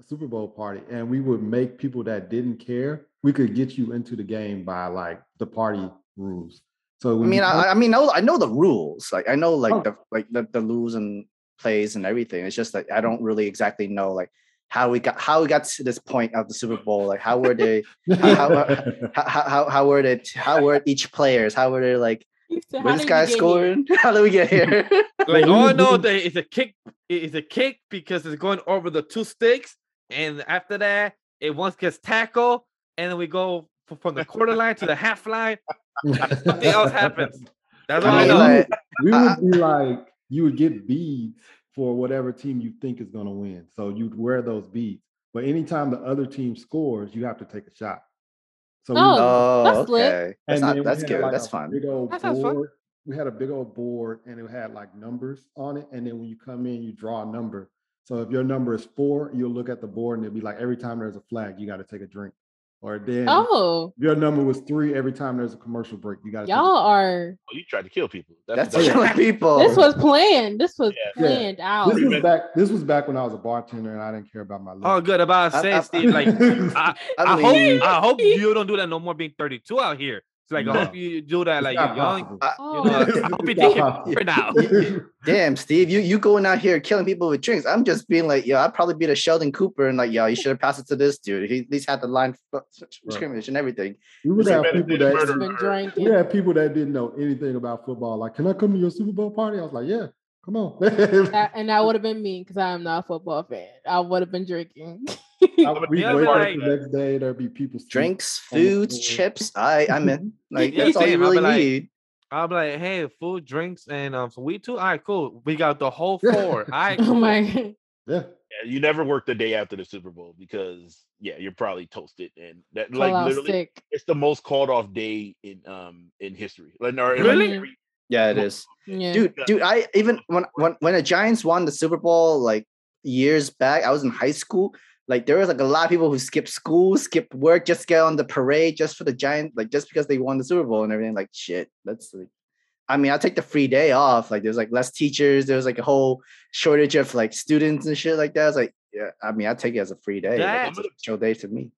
a Super Bowl party, and we would make people that didn't care. We could get you into the game by like the party rules. So I mean, you I, I mean, I know, I know the rules. Like, I know like Oh. the like the, the rules and plays and everything. It's just like I don't really exactly know like how we got how we got to this point of the Super Bowl. Like, how were they? how- how, how, [LAUGHS] how, how were they? How were each players? How were they like? So how Was this guy get here? scoring? [LAUGHS] How did we get here? Like, we oh would no, that it's a kick. It's a kick because it's going over the two sticks, and after that, it once gets tackled, and then we go from the quarter line to the half line. Something else happens. That's all I I, know. like, we would be like, you would get beads for whatever team you think is going to win. So you'd wear those beads. But anytime the other team scores, you have to take a shot. So we- Oh, oh, that's lit. okay. That's not. That's good. like, That's a fun. Big old That sounds fun. We had a big old board and it had like numbers on it. And then when you come in, you draw a number. So if your number is four, you'll look at the board and it'll be like every time there's a flag, you got to take a drink. or then Oh, your number was three every time there's a commercial break. You got to y'all are. Oh, you tried to kill people. That's Oh, yeah. killing people. This was planned. This was Yeah. Yeah. planned out. This was back. This was back when I was a bartender and I didn't care about my. Oh, life. Oh, good. About to I- say, I- Steve, like [LAUGHS] I, I I believe- hope I hope [LAUGHS] you don't do that no more being 32 out here. It's like I No. hope you do that like you're young. possible. Oh, You know, I'll be It's not thinking possible. for now. [LAUGHS] Damn, Steve, you you going out here killing people with drinks. I'm just being like, yo, I'd probably be the Sheldon Cooper and like, yo, you should have passed it to this dude. He at least had the line f- scrimmage and everything. We would have people that been drinking. we had people that didn't know anything about football. Like, can I come to your Super Bowl party? I was like, yeah, come on. And that [LAUGHS] would have been me because I am not a football fan. I would have been drinking. [LAUGHS] [LAUGHS] I would be Yeah, wake like- the next day. There'd be people. Drinks, On foods, chips. I I'm in. [LAUGHS] Like Yeah, that's all you same. I'll really like- need. I'll be like, hey, food, drinks, and um, some weed too. All right, cool. We got the whole four. All [LAUGHS] right, oh cool. my. Yeah, Yeah, you never work the day after the Super Bowl because yeah, you're probably toasted and that Call like out literally sick. it's the most called off day in um in history. Like, or in, Really? Like, Yeah, it is. Yeah. Dude, dude, I even when when when the Giants won the Super Bowl like years back, I was in high school. Like there was like a lot of people who skipped school, skipped work, just get on the parade just for the giant, like just because they won the Super Bowl and everything. Like shit, that's like I mean, I'll take the free day off. Like there's like less teachers, there's like a whole shortage of like students and shit like that. It's like, yeah, I mean, I'll take it as a free day. Like, it's a chill day to me.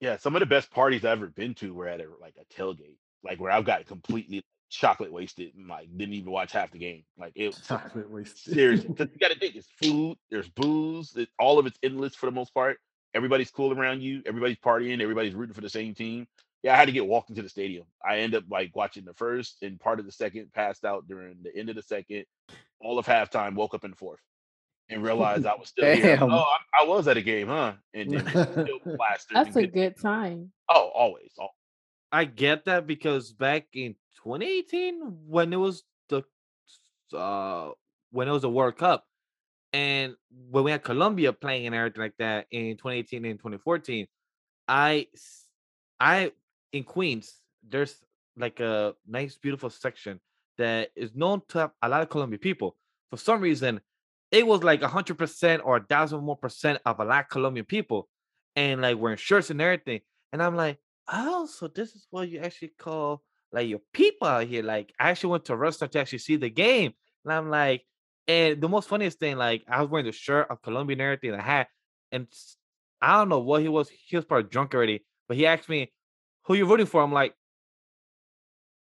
yeah, some of the best parties I've ever been to were at a like a tailgate, like where I've got completely chocolate wasted and like didn't even watch half the game. Like it [LAUGHS] chocolate wasted. seriously, [LAUGHS] 'cause you got to think it's food, there's booze, it, all of it's endless for the most part. Everybody's cool around you, everybody's partying, everybody's rooting for the same team. Yeah, I had to get walked into the stadium. I end up like watching the first and part of the second, passed out during the end of the second, all of halftime, woke up in the fourth, and realized I was still here. Oh, I, I was at a game, huh? And then [LAUGHS] still plastered. That's and a good time. Oh, always. al- I get that because back in 2018, when it was the uh when it was the World Cup, and when we had Colombia playing and everything like that in 2018 and 2014, I I in Queens, there's like a nice, beautiful section that is known to have a lot of Colombian people. For some reason, it was like a hundred percent or a thousand more percent of a lot of Colombian people, and like wearing shirts and everything. And I'm like, oh, so this is what you actually call like your people out here. Like I actually went to a restaurant to actually see the game, and I'm like, and the most funniest thing, like I was wearing the shirt of Colombia and everything, the hat, and I don't know what he was. He was probably drunk already, but he asked me, "Who you rooting for?" I'm like,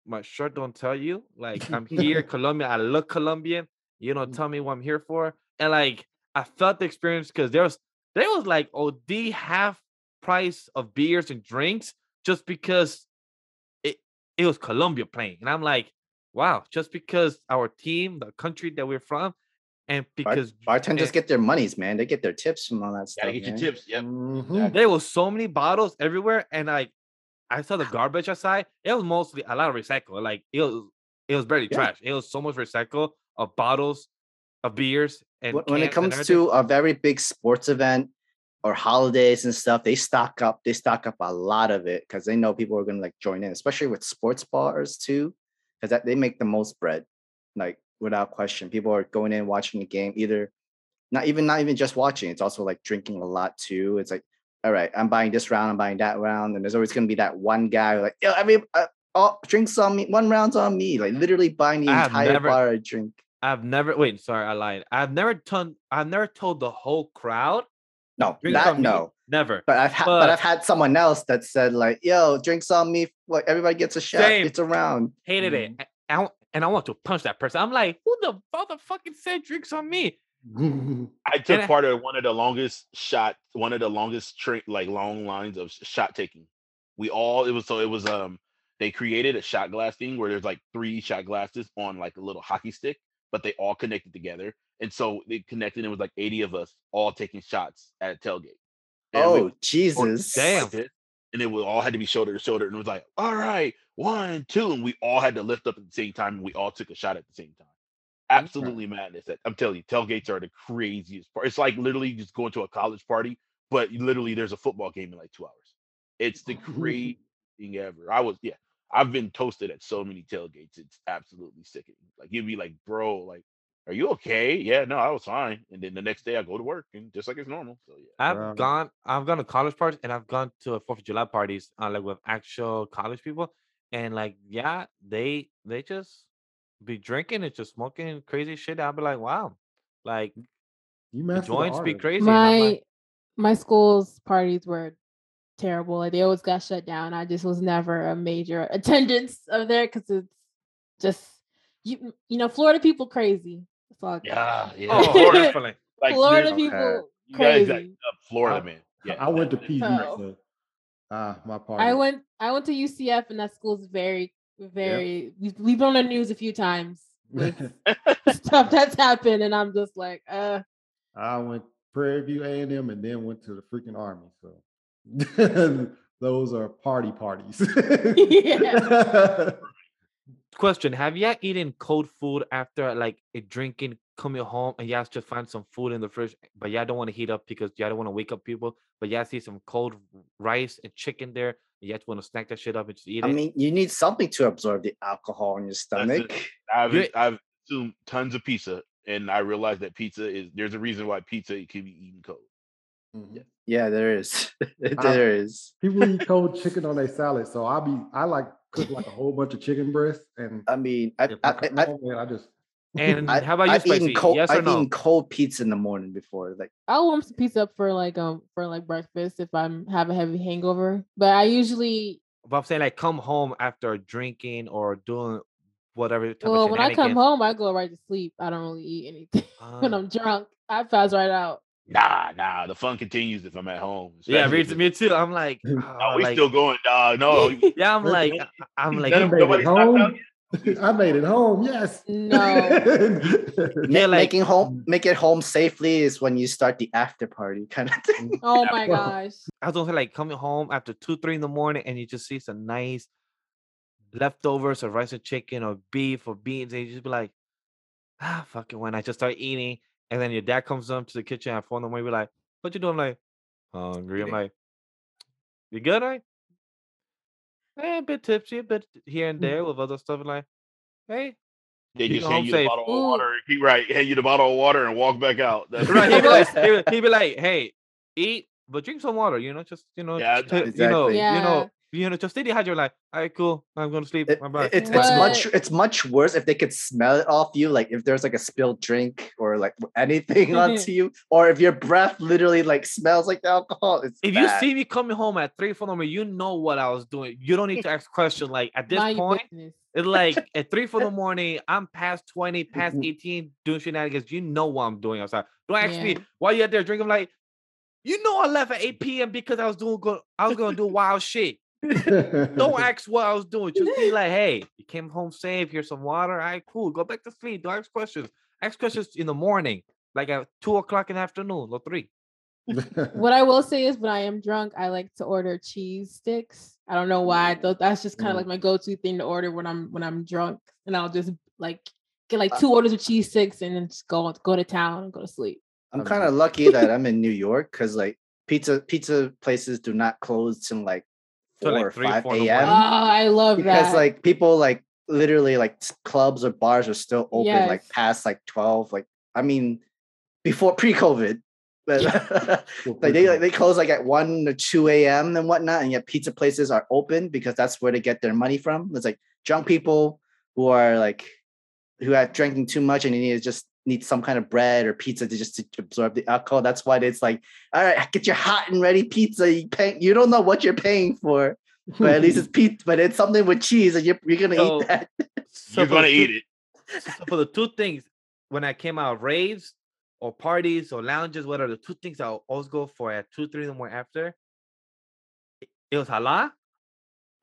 my shirt don't tell you. Like I'm here, [LAUGHS] Colombia. I look Colombian. You don't mm. tell me what I'm here for. And like I felt the experience because there was there was like OD half price of beers and drinks just because it it was Colombia playing. And I'm like, wow, just because our team, the country that we're from, and because bartenders and get their monies, man. They get their tips from all that stuff. Gotta get your tips. Yep. Mhm. there was so many bottles everywhere, and like I saw the [SIGHS] garbage outside. It was mostly a lot of recycle. Like it was it was barely Yeah. trash. It was so much recycle of bottles, of beers, and When- when it cans and comes to a very big sports event or holidays and stuff, they stock up. They stock up a lot of it because they know people are gonna like join in, especially with sports bars too, because that they make the most bread, like without question. People are going in watching the game, either not even not even just watching. It's also like drinking a lot too. It's like, all right, I'm buying this round, I'm buying that round, and there's always gonna be that one guy like, yeah, I mean, uh, oh, drinks on me, one round's on me, like literally buying the I entire never- bar a drink. I've never wait, sorry, I lied. I've never told I've never told the whole crowd. No, Drink that on me. no. Never. But I've had, but, But- I've had someone else that said like, "Yo, drinks on me." Like everybody gets a shot. Same. It's around. Hated it. Mm-hmm. A- I want- and I want to punch that person. I'm like, who the motherfucking said drinks on me? [LAUGHS] I took I- part of one of the longest shot, one of the longest tra- like long lines of shot taking. We all it was so it was um they created a shot glass thing where there's like three shot glasses on like a little hockey stick, but they all connected together. And so they connected. It was like 80 of us all taking shots at a tailgate. And Oh Jesus! damn. like and it was all had to be shoulder to shoulder, and it was like, all right, one, two, and we all had to lift up at the same time, and we all took a shot at the same time. Absolutely madness. That- I'm telling you, tailgates are the craziest part. It's like literally just going to a college party, but literally there's a football game in like two hours. It's the craziest thing ever. I was yeah, I've been toasted at so many tailgates. It's absolutely sickening. Like you'd be like, bro, like "Are you okay?" Yeah, no, I was fine. And then the next day, I go to work and just like it's normal. So yeah, I've Wow. gone. I've gone to college parties and I've gone to Fourth of July parties, uh, like with actual college people, and like, yeah, they they just be drinking and just smoking crazy shit. I'll be like, wow, like You the messed with joints be crazy. my like, my school's parties were terrible. Like they always got shut down. I just was never a major [LAUGHS] attendance of there because it's just you you know Florida people crazy. That's all I can yeah, [LAUGHS] yeah. oh, Florida- definitely. like Florida this- people you guys crazy. like uh, Florida, I- man. Yeah, I went to definitely. PU, So- so ah, my party. I went I went to UCF and that school's very very we've, we've been on the news a few times with [LAUGHS] [LAUGHS] stuff that's happened and I'm just like uh I went Prairie View A and M, and then went to the freaking army. So those are party parties. Question: Have you eaten cold food after like a drinking, coming home, and you have to find some food in the fridge, but y'all don't want to heat up because y'all don't want to wake up people, but y'all see some cold rice and chicken there, and you just want to snack that shit up and just eat I it? I mean, you need something to absorb the alcohol in your stomach. I've You're- I've consumed tons of pizza, and I realized that pizza is there's a reason why pizza can be eaten cold. Mhm. Yeah, there is. [LAUGHS] I- there is. People eat cold [LAUGHS] chicken on their salad, so I'll be I like cook like a whole bunch of chicken breasts, and I mean, I, If I, I come I, home, man, I just And I, how about you, I've Spicy? eaten cold. yes I've no? eaten cold pizza in the morning before. Like, I'll warm some pizza up for like um for like breakfast if I'm have a heavy hangover. But I usually But I'm saying like come home after drinking or doing whatever. Type well of when I come home I go right to sleep. I don't really eat anything [LAUGHS] when Ah. I'm drunk. I pass right out. Nah, nah. The fun continues if I'm at home. yeah, especially me, me too. I'm like, No, [LAUGHS] oh, we like still going. Nah, no. [LAUGHS] yeah, I'm like, I- I'm like, none I of- made nobody it home. [LAUGHS] I made it home. Yes. No. Yeah, like- making home, make it home safely is when you start the after party kind of thing. Oh my gosh. I was gonna say like coming home after two, three in the morning, and you just see some nice leftovers of rice and chicken or beef or beans, and you just be like, ah, fucking when I just start eating, and then your dad comes up to the kitchen at four in the morning, be like, what you doing? I'm like, hungry. I'm Eating. like, you good, right? Eh, a bit tipsy, a bit here and there with other stuff. Like, hey, They You just hand home you the bottle Ooh. of water. He right, hand you the bottle of water and walk back out. That's right? He'd be like, he would- [LAUGHS] he'd be like, hey, eat, but drink some water. You know, just you know, Yeah, just to- you know, exactly. you know, Yeah. You know, just stay dehydrated. Like, all right, cool, I'm gonna sleep. It- Bye bye. it's it's much it's much worse if they could smell it off you, like if there's like a spilled drink or like anything [LAUGHS] onto [LAUGHS] you, or if your breath literally like smells like alcohol. It's if you see me coming home at three for the morning, you know what I was doing. You don't need to ask question. Like at this Mind your point, business. it's like [LAUGHS] at three for the morning, I'm past 20, past Mhm. 18, doing shenanigans. You know what I'm doing outside. Don't ask me why you out there drinking. Like, you know I left at 8 p.m. because I was doing good, I was gonna do wild shit. [LAUGHS] Don't [LAUGHS] ask what I was doing. Just be like, hey, you came home safe. Here's some water. All right, cool. Go back to sleep. Don't ask questions. Ask questions in the morning, like at two o'clock in the afternoon or three. What [LAUGHS] I will say is when I am drunk, I like to order cheese sticks. I don't know why. Though that's just kind of Mm. like my go-to thing to order when I'm when I'm drunk. And I'll just like get like Uh, two orders of cheese sticks and then just go go to town and go to sleep. I'm kind of lucky that I'm in New York because like pizza pizza places do not close till like Till, four like, or three, five four in the a.m. Oh, I love because that. Because like people like literally like clubs or bars are still open like past like 12 like i mean before pre-covid. But [LAUGHS] like they like, they close like at 1 or 2 a.m and whatnot and yet pizza places are open because that's where they get their money from. It's like drunk people who are like who are drinking too much and you need to just need some kind of bread or pizza to just to absorb the alcohol that's why it's like all right get your hot and ready pizza you pay you don't know what you're paying for but at least it's [LAUGHS] pizza but it's something with cheese and you're, you're gonna So- eat that [LAUGHS] So You're gonna eat two- it. so for the two things, when I came out of raves or parties or lounges, what are the two things I'll always go for at two, three in the morning after, it, it was halal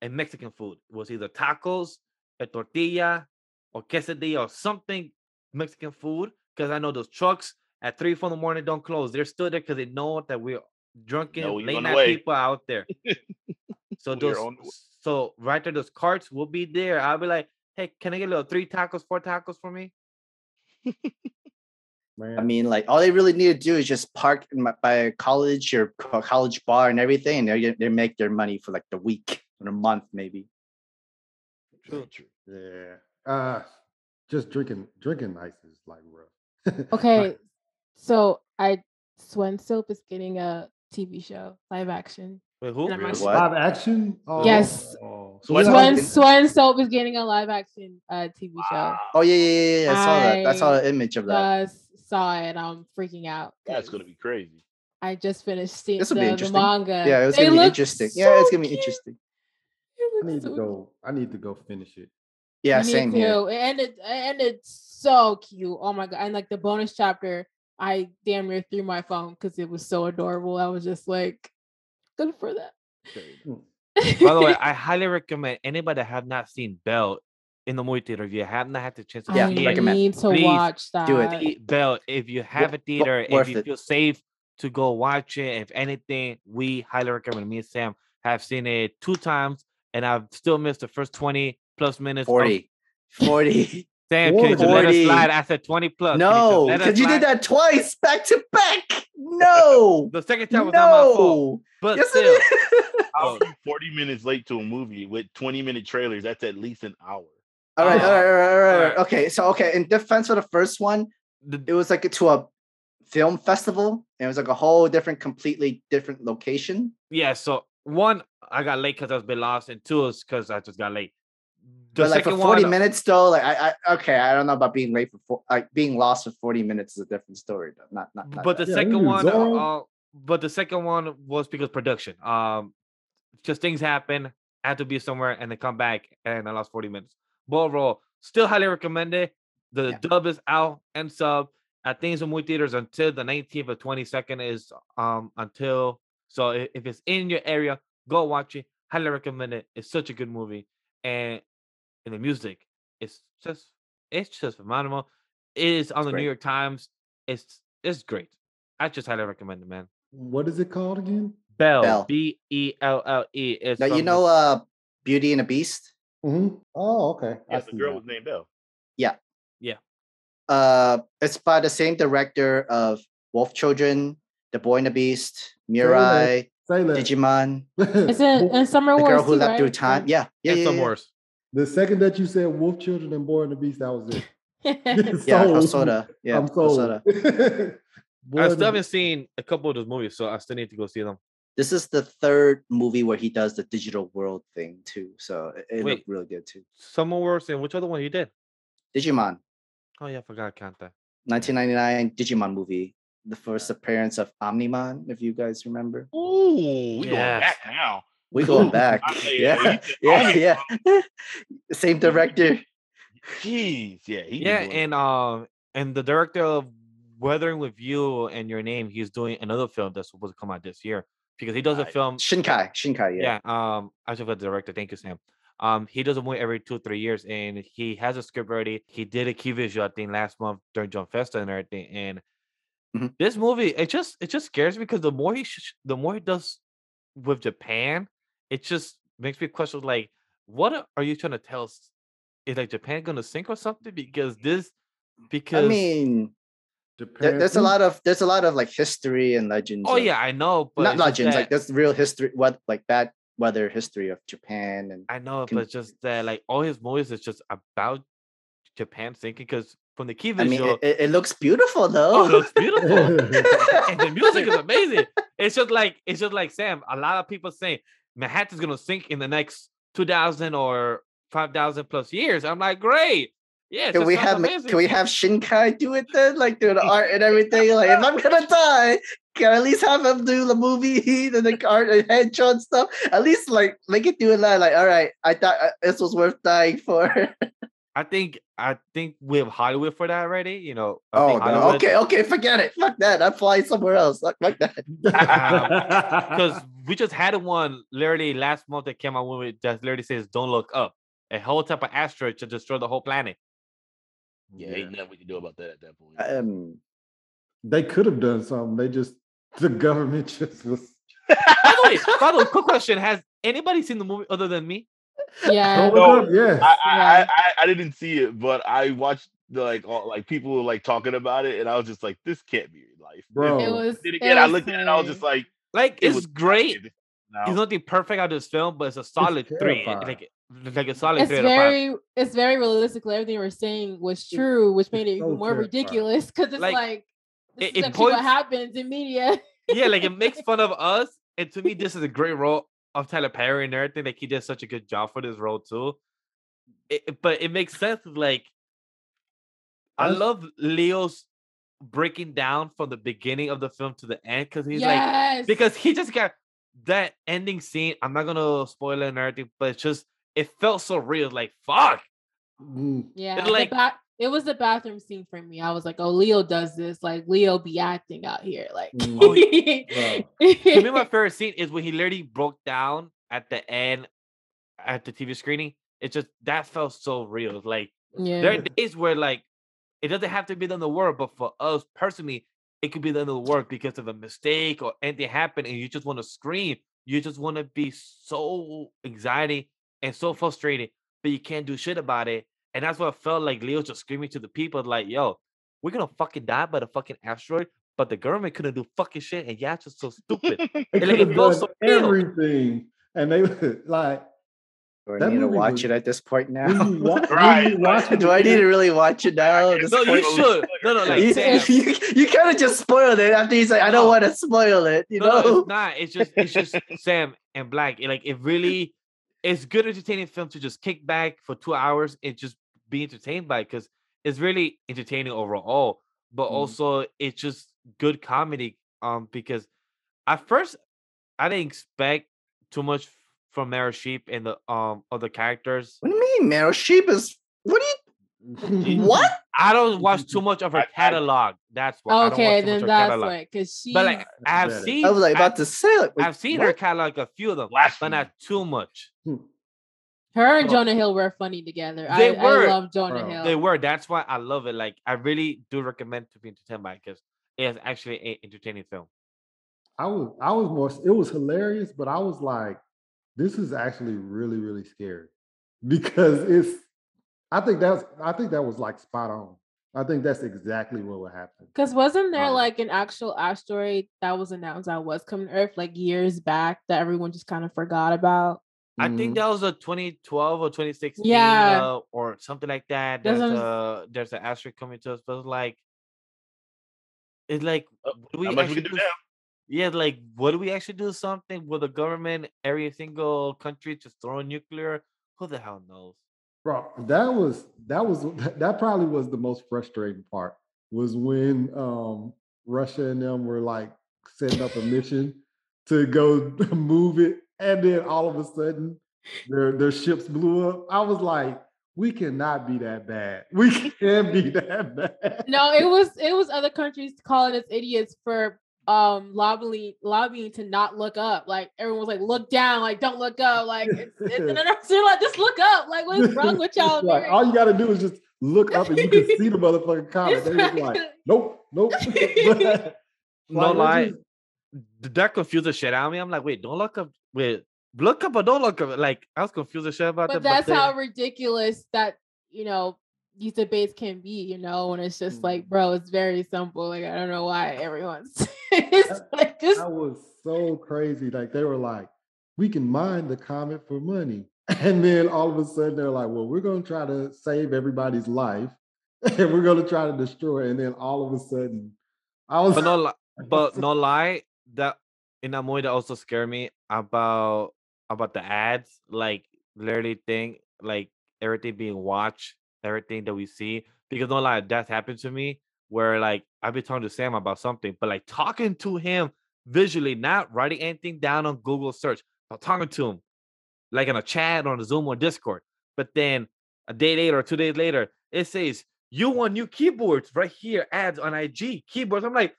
and Mexican food. It was either tacos, a tortilla, or quesadilla, or something Mexican food. Because I know those trucks at three, four in the morning don't close. They're still there because they know that we're drunken, Know you're late night way. people out there. [LAUGHS] so those, on the so right there, those carts will be there. I'll be like, hey, can I get a little three tacos, four tacos for me? Man, I mean, like all they really need to do is just park in my, by a college or college bar and everything, and they they make their money for like the week or a month maybe. True. True. yeah. Uh, just drinking drinking ice is like rough. [LAUGHS] Okay, so I Swen Soap is getting a TV show, live action. Wait, who? And I'm Really? actually- Live action. Oh, Yes. oh. So Swen? Swen Soap is getting a live action uh, TV show. Oh yeah, yeah, yeah, yeah. I saw that. I saw the image of that. Just saw it. I'm freaking out. That's 'cause gonna be crazy. I just finished seeing This the, the manga. Yeah, it's They gonna be look interesting. Yeah, it's gonna be cute. interesting. I looks need to so go. I need to go finish it. Yeah, Me same here. And it and it's so cute. Oh my god! And like the bonus chapter, I damn near threw my phone because it was so adorable. I was just like, good for that. Hmm. By the way, [LAUGHS] I highly recommend anybody that have not seen Belle in the movie theater. If you have not had the chance to Yeah, I see it, recommend. need to Please watch that. do it. see Belle. If you have a theater, if you it. feel safe to go watch it, if anything, we highly recommend. Me and Sam have seen it two times, and I've still missed the first twenty plus minutes. of- 40. 40. [LAUGHS] Sam, can you just let us slide? I said twenty plus. Can you just no, because you did that twice back to back. No. [LAUGHS] The second time was not my fault, no. but Yes, still. it is. [LAUGHS] I'll 40 minutes late to a movie with 20 minute trailers. That's at least an hour. all right, all right, all right, all right, alright. Okay, so okay, in defense for the first one, it was like to a film festival, and it was like a whole different, completely different location. yeah, so one, I got late because I was a bit lost, and two is because I just got late. The but like for 40 one, minutes though, like I, I okay, I don't know about being late for four, like being lost for 40 minutes is a different story though. Not not, not but the that. Yeah, second you one, uh, uh, but the second one was because production. Um, just things happen. I had to be somewhere and then come back, and I lost forty minutes. But overall, still highly recommend it. The Yeah. dub is out and sub. at things it's in movie theaters until the 19th or 22nd is um until so if it's in your area, go watch it. Highly recommend it. It's such a good movie, and and the music, it's just it's just phenomenal. It is on the great. New York Times. It's it's great. I just highly recommend it, man. What is it called again? Belle, Belle. B E L L E. It's now you know uh Beauty and a Beast. Mm-hmm. Oh, okay. I Yeah, the see girl that. was named Yeah. Uh it's by the same director of Wolf Children, The Boy and the Beast, Mirai, Say that. Digimon, [LAUGHS] It's in, in Summer Wars. The Girl Who too, Leapt Through? Time. Yeah, yeah, and yeah. some yeah. worse. The second that you said Wolf Children and Boy and the Beast, that was it. [LAUGHS] [LAUGHS] Yeah, Sold. Hosoda. Yeah, I'm sold. [LAUGHS] I still haven't seen a couple of those movies, so I still need to go see them. This is the third movie where he does the digital world thing too. So it, it Wait. looked really good too. Summer Wars, and which other one you did? Digimon, Oh yeah, I forgot Kanta. 1999 Digimon movie. The first appearance of Omnimon, if you guys remember. Ooh, we going Yes. back now. We going Ooh, back. I- Yeah, yeah, yeah, yeah. [LAUGHS] [LAUGHS] Same director. Jeez, yeah, he Yeah, and um, and the director of Weathering with You and Your Name, he's doing another film that's supposed to come out this year because he does a Nice. film. Shinkai. Shinkai, yeah. Yeah. Um, I should the director. Thank you, Sam. Um, he does a movie every two three years, and he has a script ready. He did a key visual, I think, last month during Jump Festa and everything. And Mhm. this movie, it just it just scares me because the more he sh- the more he does with Japan, it just makes me question like, what are- are you trying to tell? us? Is like Japan gonna sink or something? Because this, because I mean, Japan there's a lot of there's a lot of like history and legends. oh of- yeah, I know, but not it's just legends, like that's real history. What like bad weather history of Japan and I know, can- but just that like all his movies is just about Japan sinking because from the key I mean, it, it, it looks beautiful though. oh, it looks beautiful. [LAUGHS] and the music is amazing. It's just like it's just like Sam. A lot of people say Manhattan's gonna sink in the next two thousand or five thousand plus years. I'm like, great. Yeah, can we have amazing. can we have Shinkai do it then? Like do the [LAUGHS] art and everything. Like if I'm gonna die, can I at least have him do the movie [LAUGHS] and the art and headshot stuff? At least like make it do a lot. Like all right, I thought uh, this was worth dying for. [LAUGHS] I think I think we have Hollywood for that already. You know. I oh think no, okay, okay, forget it. Fuck that. I'm flying somewhere else. Fuck, fuck that. [LAUGHS] because we just had one literally last month that came out with it that literally says "Don't look up." A whole type of asteroid to destroy the whole planet. yeah, ain't nothing we can do about that at that point. Um, they could have done something. They just the government [LAUGHS] just was. By the way, by the way, quick question: Has anybody seen the movie other than me? Yeah. Don't No, look yes. I, I, I, I, I didn't see it, but I watched the like all like people were like talking about it, and I was just like, this can't be real life. Bro. It was. Then it again, I was looked at it, and I was just like, Like, it it's was great. Now, There's nothing perfect out of this film, but it's a solid three. Eh, like, like a solid it's three out five. very it's very realistic. Everything we're saying was true, which made it so even more terrifying. ridiculous because it's Like, like, this it- is it actually what happens in media. yeah, like it makes [LAUGHS] fun of us. And to me, this is a great role of Tyler Perry and everything. Like he did such a good job for this role too. It, it- but it makes sense. Like I love Leo's breaking down from the beginning of the film to the end because he's like because he just got that ending scene. I'm not gonna spoil it and everything, but it's just it felt so real. Like fuck. Mm, yeah, it's the like- ba- it was the bathroom scene for me. I was like, oh, Leo does this. Like Leo be acting out here. Like Mm. [LAUGHS] Oh, to me, my [LAUGHS] favorite scene is when he literally broke down at the end at the TV screening. It just that felt so real. Like yeah. there are days where like it doesn't have to be the end of the world, but for us personally, it could be the end of the world because of a mistake or anything happened, and you just want to scream. You just want to be so anxiety and so frustrated, but you can't do shit about it. And that's what I felt like Leo just screaming to the people, like, "Yo, we're gonna fucking die by the fucking asteroid." But the government couldn't do fucking shit, and yeah, it's just so stupid. [LAUGHS] They like, it have done so real. everything, and they [LAUGHS] like Do I That need to watch was- it at this point now? when wa- [LAUGHS] Right, watch it. Do I need to really watch it now? can't This no, you should. No, no, like You, you, you kind of just spoiled it after he's like, I don't No. want to spoil it. You no, no, know? it's not. It's just it's just Sam and Black. It, like it really it's good entertaining film to just kick back for two hours and just be entertained by because it's really entertaining overall. But Mhm. also it's just good comedy. Um, because at first I didn't expect too much from Meryl Streep and the um other characters. What do you mean, Meryl Streep is? What do you? What? I don't watch too [LAUGHS] much of her I- I- catalog. That's why. I don't watch okay, too then of that's catalog. why. Because she, But like I have seen I was like I- about to say it. I've seen her What? catalog, a few of them, but not too much. Her and Jonah Hill were funny together. they I, were. I love Jonah Bro. Hill. They were. That's why I love it. Like I really do recommend to be entertained by because it is actually an entertaining film. I was I was more it was hilarious, but I was like, this is actually really, really scary. [LAUGHS] Because it's I think that's I think that was like spot on. I think that's exactly what would happen. Because wasn't there Um, like an actual asteroid that was announced that was coming to Earth like years back that everyone just kind of forgot about? I Mm-hmm. think that was a 2012 or 2016 Yeah. uh, or something like that. There's Doesn't- a there's an asterisk coming to us, but it's like it's like Oh, do we Not much we actually can do do? now. Yeah, like what do we actually do something with the government, every single country just throwing nuclear? Who the hell knows? Bro, that was that was [LAUGHS] that probably was the most frustrating part was when um Russia and them were like setting up a mission to go [LAUGHS] move it, and then all of a sudden their their ships blew up. I was like, we cannot be that bad. [LAUGHS] We can't be that bad. No, it was it was other countries calling us idiots for um lobbying lobbying to not look up. Like everyone was like, look down, like don't look up. Like it's, [LAUGHS] it's and [LAUGHS] then they're like, just look up. Like what is wrong with y'all? like, all you gotta do is just look up and you can see the motherfucking comment. They was like, nope, nope. But, No lie. just- That confused the shit out of me. I'm like, wait, don't look up. Wait, look up or don't look up. Like I was confused the shit about but that. that's then- how ridiculous that you know these debates can be, you know, and it's just Mm. like, bro, it's very simple. Like I don't know why everyone's [LAUGHS] it's like just That was so crazy. Like they were like, we can mine the comet for money. [LAUGHS] And then all of a sudden they're like, well, we're gonna try to save everybody's life [LAUGHS] and we're gonna try to destroy. And then all of a sudden, I was but no, li- but no lie. That in that movie that also scared me about about the ads. Like literally thing, like everything being watched, everything that we see. Because no lie, that's happened to me where like I've been talking to Sam about something, but like talking to him visually, not writing anything down on Google search, but talking to him like in a chat on a Zoom or Discord. But then a day later or two days later, it says you want new keyboards right here, ads on IG keyboards. I'm like,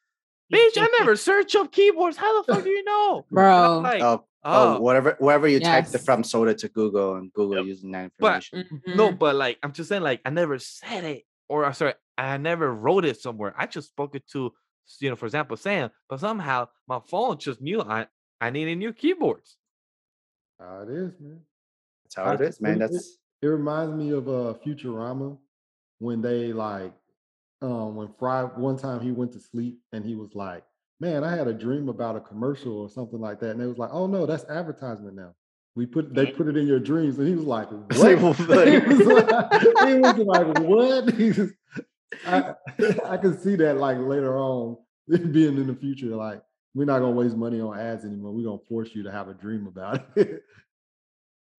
bitch, I never search up keyboards. How the [LAUGHS] fuck do you know? Bro. Like, Oh, oh, oh, whatever, wherever you typed it Yes. from soda to Google and Google Yep. using that But- information. no, but like I'm just saying, like I never said it, or uh, sorry, I never wrote it somewhere. I just spoke it to, you know, for example, Sam. But somehow my phone just knew I I needed new keyboards. how it is, man. That's how it I- is, man. it- That's It reminds me of uh Futurama when they like um when Fry one time he went to sleep and he was like, Man, I had a dream about a commercial or something like that. And they was like, Oh no, that's advertisement now. We put they put it in your dreams, and he was like, [LAUGHS] "What?" [LAUGHS] He, was like, he was [LAUGHS] like, "What?" He was- I, I can see that like later on being in the future, like we're not gonna waste money on ads anymore. We're gonna force you to have a dream about it.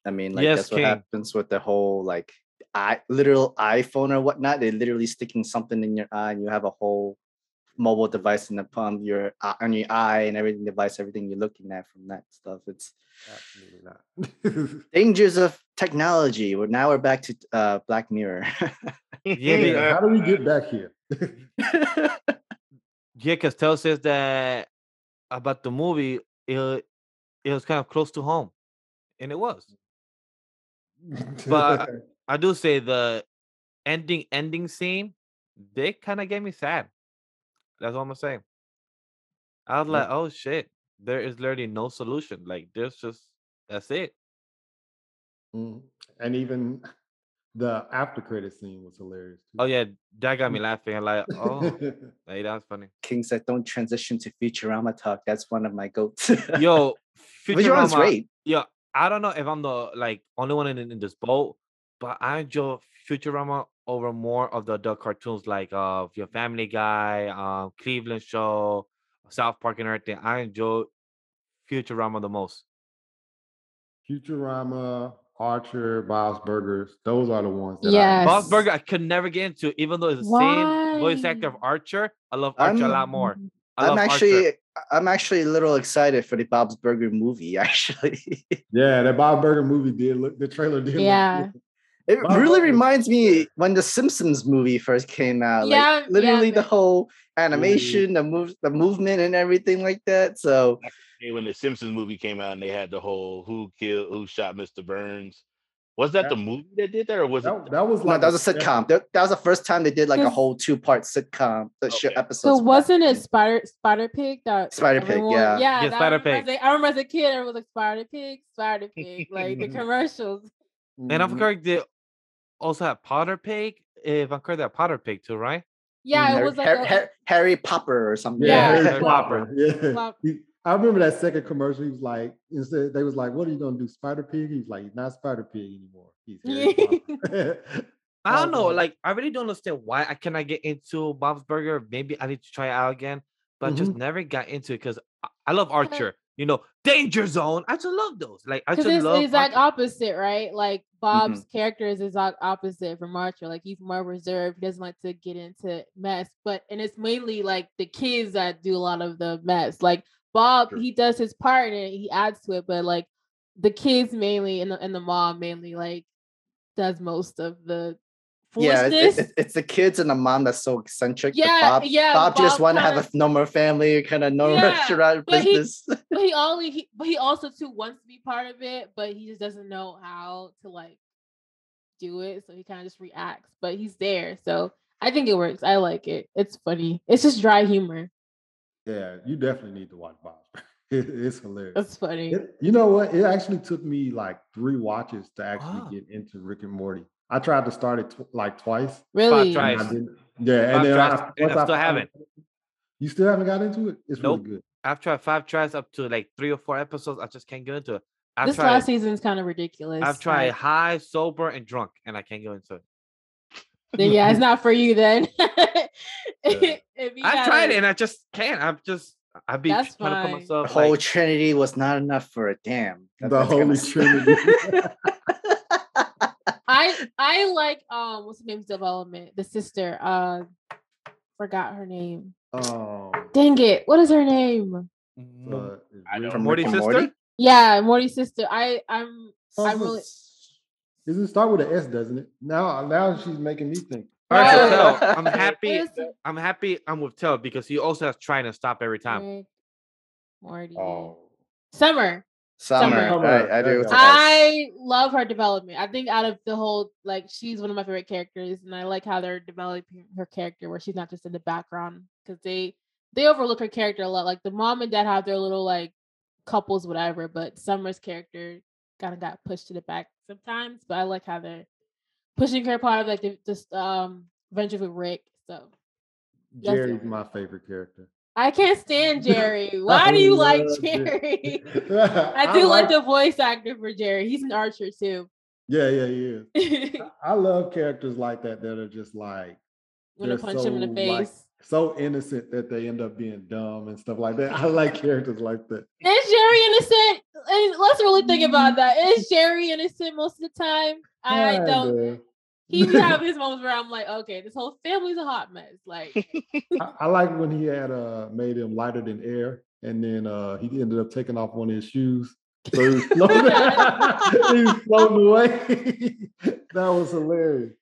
I mean, like Yes, that's what happens with the whole like i literal iPhone or whatnot. They're literally sticking something in your eye, and you have a whole mobile device in the palm of your uh, on your eye and everything device, everything you're looking at from that stuff. It's Absolutely not. [LAUGHS] dangers of technology. We're now we're back to uh, Black Mirror. Yeah, they- How do we get [LAUGHS] back here? Yeah, because Tell says that about the movie, it, it was kind of close to home. And it was. [LAUGHS] But- I do say the ending ending scene, they kind of gave me sad. That's all I'm gonna. I was like, oh shit, there is literally no solution. Like there's just that's it. Mm. and even the after credit scene was hilarious. Too. Oh yeah, that got me [LAUGHS] laughing. I'm like, oh, hey, that's funny. King said, "Don't transition to Futurama talk." That's one of my goats. Yo, [LAUGHS] Futurama's Futurama, great. Yo, I don't know if I'm the like only one in, in this boat, but I enjoy Futurama over more of the adult cartoons like uh your Family Guy, um Cleveland Show, South Park, and everything. I enjoy Futurama the most. Futurama, Archer, Bob's Burgers. Those are the ones that Yes. Bob's Burger, I could never get into, even though it's the same voice actor of Archer. I love Archer a lot more. I I'm love actually, Archer. I'm actually a little excited for the Bob's Burger movie. [LAUGHS] Actually, Yeah, the Bob Burger movie did look. The trailer did. look Yeah. good. It Bob really reminds me when the Simpsons movie first came out. Yeah, like yeah, literally the whole animation, the move, the movement, and everything like that. So when the Simpsons movie came out and they had the whole who killed who shot Mr. Burns. Was that the movie that did that or was That, it that was no, that was a sitcom. That, that was the first time they did like a whole two part sitcom. The show Okay. episodes. So wasn't it. Spider Spider Pig that Spider Pig, yeah. yeah, Yeah, Spider I remember Pig. as a- I remember as a kid, everyone was like Spider Pig, Spider Pig, like the [LAUGHS] commercials. And I'm Mhm. correct, they also have Potter Pig. If I'm correct, they Potter Pig too, right? Mm, yeah, it Harry, was like Harry, a- Harry, Harry Popper or something. Yeah, Yeah. Harry Harry Popper. Popper. Yeah. [LAUGHS] I remember that second commercial. He was like, instead they was like, "What are you gonna do, Spider Pig?" He's like, "He's not Spider Pig anymore. He's Harry [LAUGHS] [LAUGHS] I don't know. Like, I really don't understand why I cannot get into Bob's Burger. Maybe I need to try it out again, but I just mm-hmm. never got into it because I, I love Archer. You know, Danger Zone. I just love those. Like, I just it's love. the exact Archer. opposite, right? Like Bob's mm-hmm. character is the exact opposite from Archer. Like he's more reserved. He doesn't like to get into mess. But and it's mainly like the kids that do a lot of the mess. Like Bob, Sure. he does his part and he adds to it, but like the kids mainly and the and the mom mainly like does most of the foolishness. it- it's the kids and the mom that's so eccentric. Yeah, Bob, yeah, Bob, just Bob want to have a normal family, kind of normal Yeah, restaurant but he- [LAUGHS] but he only he but he also too wants to be part of it, but he just doesn't know how to like do it. So he kind of just reacts. But he's there. So I think it works. I like it. It's funny. It's just dry humor. yeah, you definitely need to watch Bob. [LAUGHS] It- it's hilarious. It's funny. It- you know what? It actually took me like three watches to actually Ah. get into Rick and Morty. I tried to start it tw- like twice. Really? tries. and I didn't- Yeah, Five and then tries, I, and I still finally- haven't. You still haven't got into it? It's Nope. really good. I've tried five tries up to like three or four episodes. I just can't get into it. I've this tried. last season's kind of ridiculous. I've tried like- high, sober, and drunk, and I can't go into it. then yeah, it's not for you then. [LAUGHS] If you I've tried it, and I just can't. I'm just. I've been That's trying to fine. put The myself. whole Trinity was not enough for a damn. That- The that's kinda Holy Trinity. [LAUGHS] [LAUGHS] I I like um what's the name's development? The sister. Uh forgot her name. oh, Dang it. What is her name? uh, I know. From Morty's sister? Morty? Yeah, Morty's sister. I I'm I'm really Does it start with an S, doesn't it? Now, now she's making me think. All right, so Right. Tel, [LAUGHS] I'm happy. I'm happy. I'm with Tel because he also has trying to stop every time. Morty. Oh, Summer. Summer. Summer. I, I do. you with go. the S. I love her development. I think out of the whole, like, she's one of my favorite characters, and I like how they're developing her character, where she's not just in the background, because they they overlook her character a lot. Like the mom and dad have their little like couples, whatever, but Summer's character kind of got pushed to the back sometimes. But I like how they're pushing her part of like the, just um adventure with Rick. So Jerry's my favorite character. I can't stand Jerry. [LAUGHS] Why do you like Jerry? [LAUGHS] I do like the voice actor for Jerry. He's an archer too. Yeah, yeah, yeah. [LAUGHS] I love characters like that that are just like I they're punch him in the so, face. like, so innocent that they end up being dumb and stuff like that. I like characters like that. Is Jerry innocent? And let's really think about that. Is Jerry innocent most of the time? I don't. He be having his moments where I'm like, okay, this whole family's a hot mess. Like, [LAUGHS] I, I like when he had uh made him lighter than air, and then uh he ended up taking off one of his shoes. So he was floating, [LAUGHS] he was floating away. [LAUGHS] that was hilarious.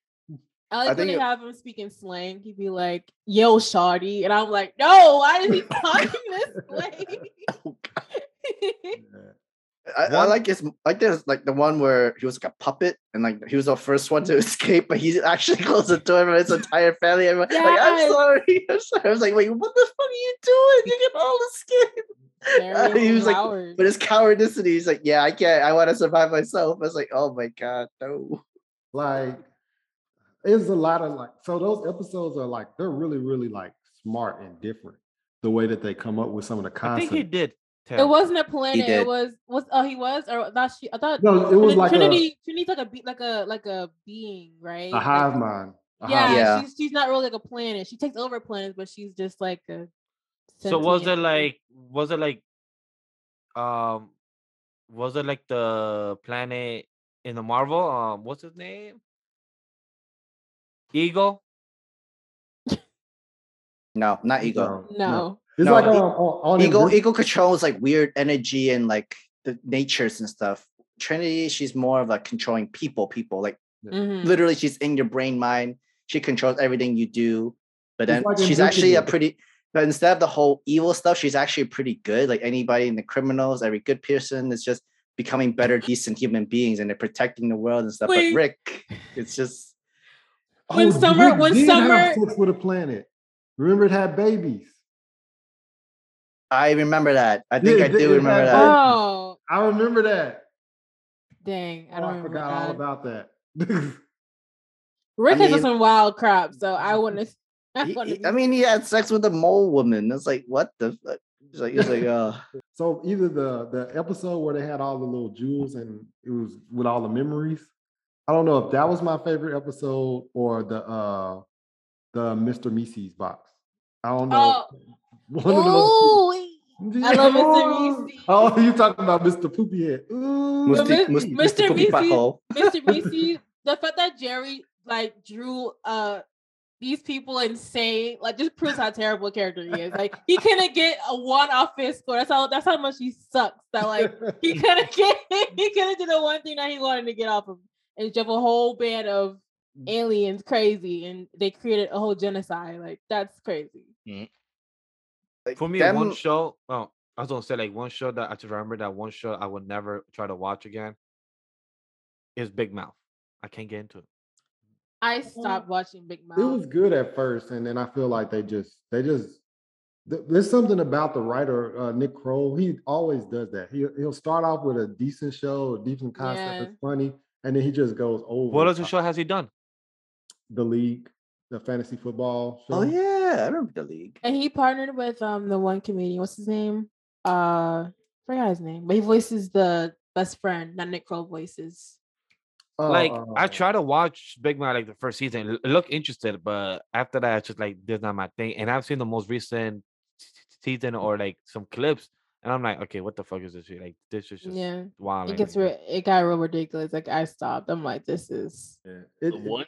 I like I when think they it- have him speaking slang. He'd be like, "Yo, shawty," and I'm like, "No, why is he talking this way?" Yeah. I, I like his like there's like the one where he was like a puppet and like he was the first one to [LAUGHS] escape, but he actually closed the door for his entire family. Everyone, like, I'm sorry, [LAUGHS] I'm sorry. I was like, wait, what the fuck are you doing? You can all escape. Very [LAUGHS] he was like, but his cowardice, and he's like, yeah, I can't. I want to survive myself. I was like, oh my god, no. like it's a lot of like so those episodes are like they're really really like smart and different the way that they come up with some of the I concepts. think he did. It wasn't a planet. It was was oh he was or I thought she I thought no, it was Trini- like Trinity Trinity's like a be like a like a being right a, a Like, hive mind. a yeah, hive- Yeah. she's she's not really like a planet. She takes over planets, but she's just like a. So was it like was it like um was it like the planet in the Marvel? Um what's his name? Eagle? No, not ego. No. It's No, like on, on, on Ego Inver- ego controls like weird energy and like the natures and stuff. Trinity, she's more of like controlling people, people. Like Mhm. literally she's in your brain mind. She controls everything you do. But then like she's actually a pretty but instead of the whole evil stuff, she's actually pretty good. Like anybody in the criminals, every good person is just becoming better, [LAUGHS] decent human beings and they're protecting the world and stuff. Wait. But Rick, it's just When Oh, Summer- when Summer- have sex with a planet. Remember it had babies. I remember that. I think Yeah, I do remember had that. Oh I remember that. dang! I Oh, don't I remember forgot all about that. Rick I has some wild crap, so I wouldn't. [LAUGHS] [LAUGHS] I, wouldn't he- I mean, he had sex with a mole woman. It's like, what the fuck? It's like, it's like, uh, [LAUGHS] so either the the episode where they had all the little jewels and it was with all the memories. I don't know if that was my favorite episode or the uh the Mr. Meeseeks box. I don't know. oh, One of those. ooh, I love Mr. Meeseeks. [LAUGHS] Oh, you talking about Mr. Poopyhead? Ooh, Musti- Mis- Mus- Mr. Poopy Misi- Mr. Beastie, the fact that Jerry like drew uh these people insane, like just proves how terrible a character he is. Like he couldn't get a one off his score. That's how that's how much he sucks. That like he [LAUGHS] couldn't get he couldn't do the one thing that he wanted to get off of and jump a whole band of aliens crazy and they created a whole genocide. Like that's crazy. Like, For me, them- one show. Oh, I was gonna say like one show that I just remember that one show I would never try to watch again is Big Mouth. I can't get into it. I stopped watching Big Mouth. it was good at first, and then I feel like they just they just there's something about the writer uh, Nick Kroll. He always does that. He he'll start off with a decent show, a decent concept, Yeah. it's funny, and then he just goes over. What the other show has he done? The league, the fantasy football show. Oh yeah, I remember the league. And he partnered with um the one comedian. What's his name? Uh, forgot his name, but he voices the best friend. Not Nick Kroll voices. Uh, like I uh, try to watch Big Mouth like the first season, l- look interested, but after that, it's just like this not my thing. And I've seen the most recent season or like some clips, and I'm like, okay, what the fuck is this? shit? Like this is just Yeah, wild. it gets re- it got real ridiculous. Like I stopped. I'm like, this is yeah, it- the it- one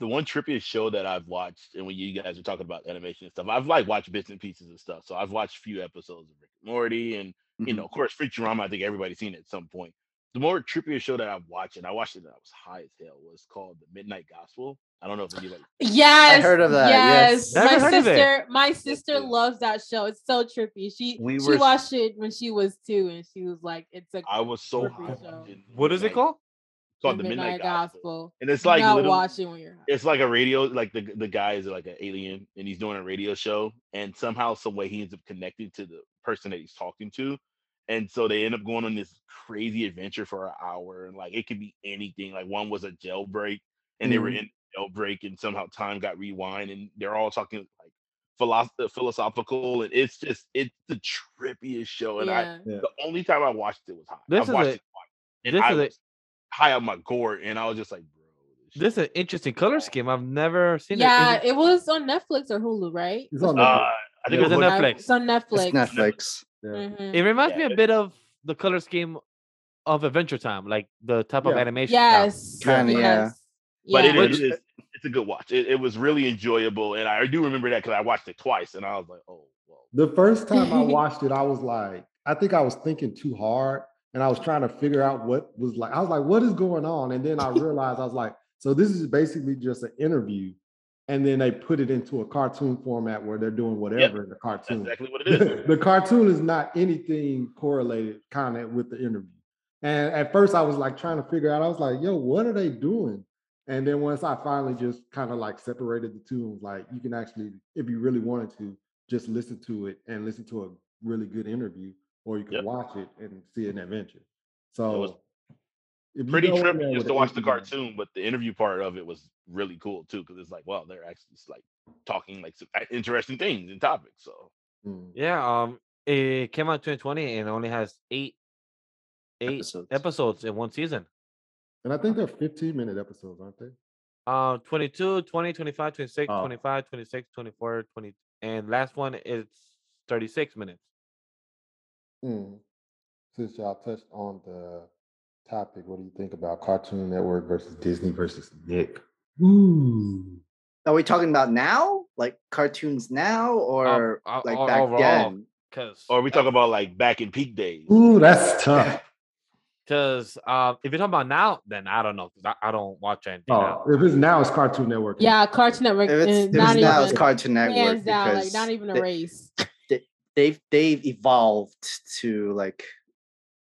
the one trippiest show that I've watched, and when you guys are talking about animation and stuff, I've like watched bits and pieces and stuff. So I've watched a few episodes of Rick and Morty, and you Mhm. know, of course, Futurama. I think everybody's seen it at some point. The more trippiest show that I've watched, and I watched it, and I was high as hell, was called The Midnight Gospel. I don't know if anybody. yes. I heard of that, yes. Yes, my heard of it. sister. My sister yeah. loves that show. It's so trippy. She We she were s- watched it when she was two, and she was like, "It's a I was so Trippy high. show. What is it Midnight- called? It's called The Midnight, Gospel. Gospel." and it's like not literally- watch when you're high. it's like a radio like the the guy is like an alien and he's doing a radio show and somehow some way he ends up connecting to the person that he's talking to and so they end up going on this crazy adventure for an hour and like it could be anything like one was a jailbreak and they were Mhm. in jailbreak and somehow time got rewind and they're all talking like philosoph- philosophical, and it's just it's the trippiest show. And I yeah. the only time I watched it was hot. This I've is watched a- it twice, this I is a- was high on my gourd, and I was just like, bro. shit This is an interesting color scheme. I've never seen it. Yeah, it was on Netflix or Hulu, right? It's on Uh, Netflix. I think It was on Uh, Netflix. It's on Netflix. It's Netflix. Yeah. Mhm. It reminds me a bit of the color scheme of Adventure Time, like the type of animation. Yes. Kinda, yeah. yes. but yeah. it Which- is it's, it's a good watch. It, it was really enjoyable, and I do remember that because I watched it twice, and I was like, oh, well. The first time I [LAUGHS] watched it, I was like, I think I was thinking too hard and I was trying to figure out what was like. I was like, what is going on? And then I [LAUGHS] realized I was like, so this is basically just an interview. And then they put it into a cartoon format where they're doing whatever in the That's cartoon. exactly what it is. [LAUGHS] the cartoon is not anything correlated kind of with the interview. And at first I was like trying to figure out, I was like, yo, what are they doing? And then once I finally just kind of like separated the two, and was like, you can actually, if you really wanted to, just listen to it and listen to a really good interview, or you can Yep. watch it and see an adventure. So was Pretty go trippy just to watch the cartoon, but the interview part of it was really cool too, because it's like, well, they're actually just, like talking like some interesting things and topics. So Mm. Yeah, um, it came out 2020 and only has eight eight Episodes. episodes, in one season. And I think they're 15 minute episodes, aren't they? Uh, 22, 20, 25, 26, Oh. 25, 26, 24, 20, and last one is 36 minutes. Mm. Since y'all touched on the topic, what do you think about Cartoon Network versus Disney versus Nick? Ooh. Are we talking about now? Like cartoons now or uh, like o- back overall. then? Cause, or we talk about like back in peak days. Ooh, that's tough. [LAUGHS] cause, uh, if you're talking about now, then I don't know, cause I, I don't watch anything now. Oh, if it's now, it's Cartoon Network. Yeah, Cartoon Network. If it's, if not it's now, even, it's Cartoon Network hands down, like not even a they- race. They've they've evolved to like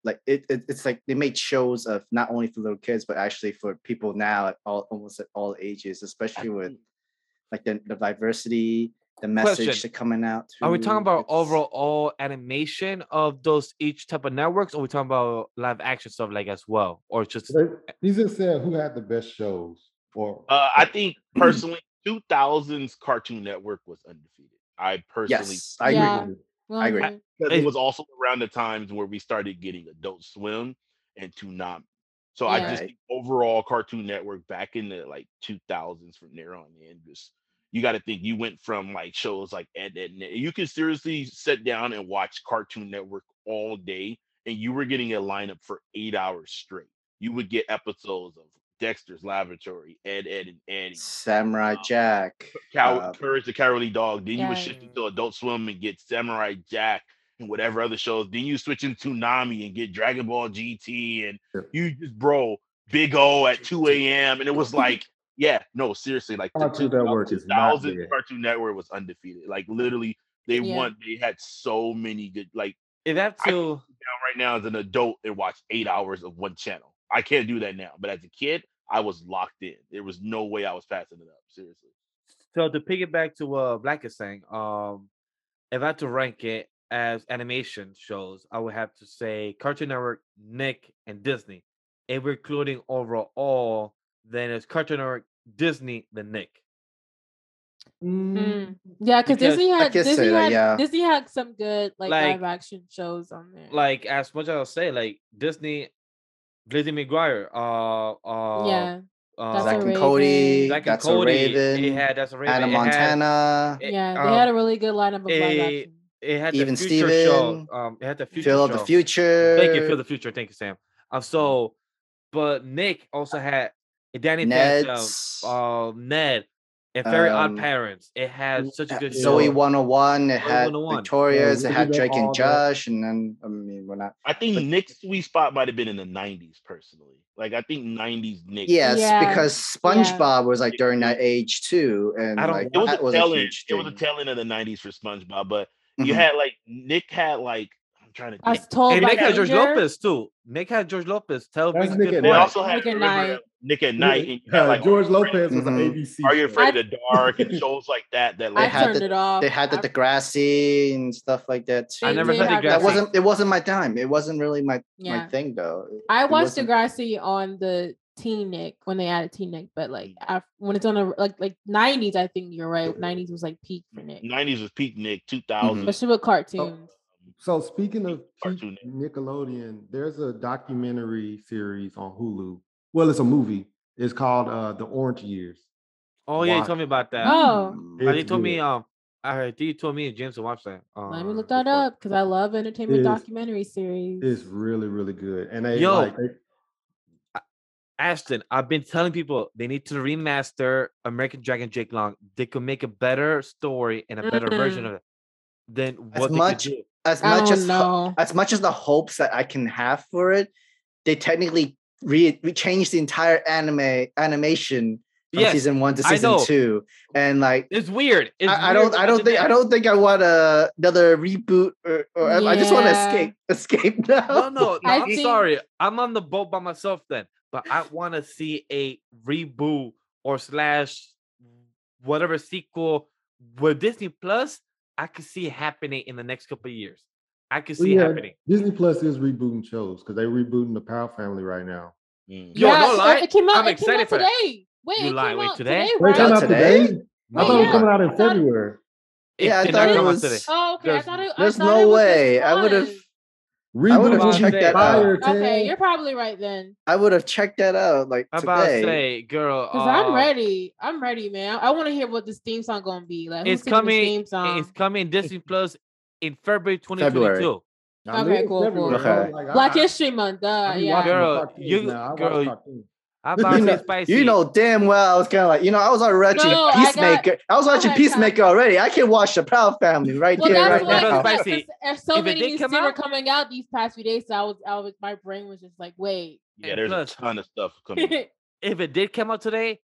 like it, it it's like they made shows of not only for little kids but actually for people now at all almost at all ages, especially with like the, the diversity, the message Question. that coming out. Are we talking about It's- overall animation of those each type of networks, or we talking about live action stuff like as well, or just They- He just said who had the best shows. Or Uh, I think [CLEARS THROAT] personally, 2000s Cartoon Network was undefeated. I personally, Yes, I Yeah. Well, I agree. yeah. it was also around the times where we started getting Adult Swim and Toonami. So I just think overall Cartoon Network back in the like 2000s from there on in, just you got to think you went from like shows like Ed, Ed, and Ed. You could seriously sit down and watch Cartoon Network all day, and you were getting a lineup for eight hours straight. You would get episodes of Dexter's Laboratory, Ed, Ed, and Eddy, Samurai Um, Jack. Cow- uh, Courage the Cowardly Dog. Then you would Yeah. shift into Adult Swim and get Samurai Jack and whatever other shows. Then you switch into Nami and get Dragon Ball GT and Yeah. you just bro Big O at 2 a.m. And it was [LAUGHS] like, yeah, no, seriously, like the Cartoon Network is not 2000. Cartoon Network was undefeated. Like literally, they Yeah. won. They had so many good. Like if I have to right now as an adult and watch eight hours of one channel. I can't do that now. But as a kid, I was locked in. There was no way I was passing it up. Seriously. So to piggyback to what Black is saying, um, if I had to rank it as animation shows, I would have to say Cartoon Network, Nick, and Disney. If we're including overall, then it's Cartoon Network, Disney, then Nick. Mm. Yeah, because Because Disney I had Disney that, had yeah. Disney had some good like, Like- live action shows on there. Like as much as I'll say, like Disney, Lizzie McGuire, uh, uh, yeah, uh, That's Zack and Cody. Zack and That's Cody. a Raven. It had that's a Raven. Hannah it Montana. it- yeah, they um, had a really good lineup of live a- action. It had Even the future show. Steven, Um, it had the future Phil of show. the Future. Thank you, Phil the Future. Thank you, Sam. Um, so, but Nick also had Danny Phantom, Ned's. uh, Ned, and Very Um, Odd Parents. It had such a good Zoey show. 101. It Zoey had 101. Victorious. Yeah, it had Drake all and that. Josh. And then, I mean, we're not. I think Nick's sweet spot might have been in the '90s, personally. Like I think '90s Nick. Yes, Yeah, because SpongeBob was like during that age too. And I don't- like, it was that a was a tail end. It was a thing. tail end of the '90s for SpongeBob, but you Mhm. had like Nick had like I'm trying to I was told And by Nick had George Lopez too. Nick had George Lopez. Tell That's brings Nick good at They Night. also had Nick at Night. Nick at Night. And you had, Uh, like George Lopez was an ABC. Are You show. Afraid of the Dark and shows like that. That I like had turned the- it off. They had the I- Degrassi and stuff like that too. I never they heard had Degrassi. That wasn't. It wasn't my time. It wasn't really my my thing though. I watched wasn't- Degrassi on the Teen Nick when they added Teen Nick, but like Mm. af- when it's on a like like nineties, I think you're right. Nineties was like peak for Nick, Nineties was peak Nick. Two thousand. especially with cartoons. So speaking of Nickelodeon, there's a documentary series on Hulu. Well, it's a movie. It's called uh, The Orange Years. Oh yeah, you told me about that. Oh. Mm. Uh, you told me um I think you told me and James to watch that. Let me uh, look that up because I love entertainment documentary series. It's really, really good. And they Yo. like they, Ashton, I've been telling people they need to remaster American Dragon Jake Long. They could make a better story and a better version of it than what they much could do. As much as know. as much as the hopes that I can have for it, they technically re, re- changed the entire anime animation from Yes, season one to season two, and like It's weird. It's I, I weird don't I don't think I don't think I want a, another reboot or, or I- I just want to escape [LAUGHS] escape now. No, no, no I I'm think- sorry. I'm on the boat by myself then. But I want to see a reboot or slash whatever sequel with Disney Plus. I could see it happening in the next couple of years. I could see it yeah, happening. Disney Plus is rebooting shows because they're rebooting the Proud Family right now. Mm. Yo, yeah, no lie, it came out. I'm it excited came out today. Wait, You it came wait, out today? today, Wait, it right? came Out out today? today? I Wait, thought it was coming out in I thought it- February. It Yeah, I thought not it out was- today. Oh, okay. I There's- thought it. I There's thought no it way. I would have month. I would've checked that out. Okay, you're probably right then. I would have checked that out like I'm about to today. say, girl, Cause I'm uh, ready. I'm ready, man. I want to hear what this theme song gonna be. Like, It's singing this coming. Theme song? It's coming Disney Plus in February February. 2022. I knew Okay, cool, cool. Okay. Black History Month. Uh, yeah. Girl, you- now. I watch girl, cartoons. I'm about You know, say spicy. you know damn well I was kind of like, you know, I was already watching No, I got- Peacemaker. I, was watching ahead, Peacemaker already. I can watch the Proud Family right Well, here, that's right now. now. Spicy. There's so If many did new come series coming out these past few days. So I was, I was, my brain was just like, wait. Yeah, there's plus- a ton of stuff coming. [LAUGHS] if it did come out today,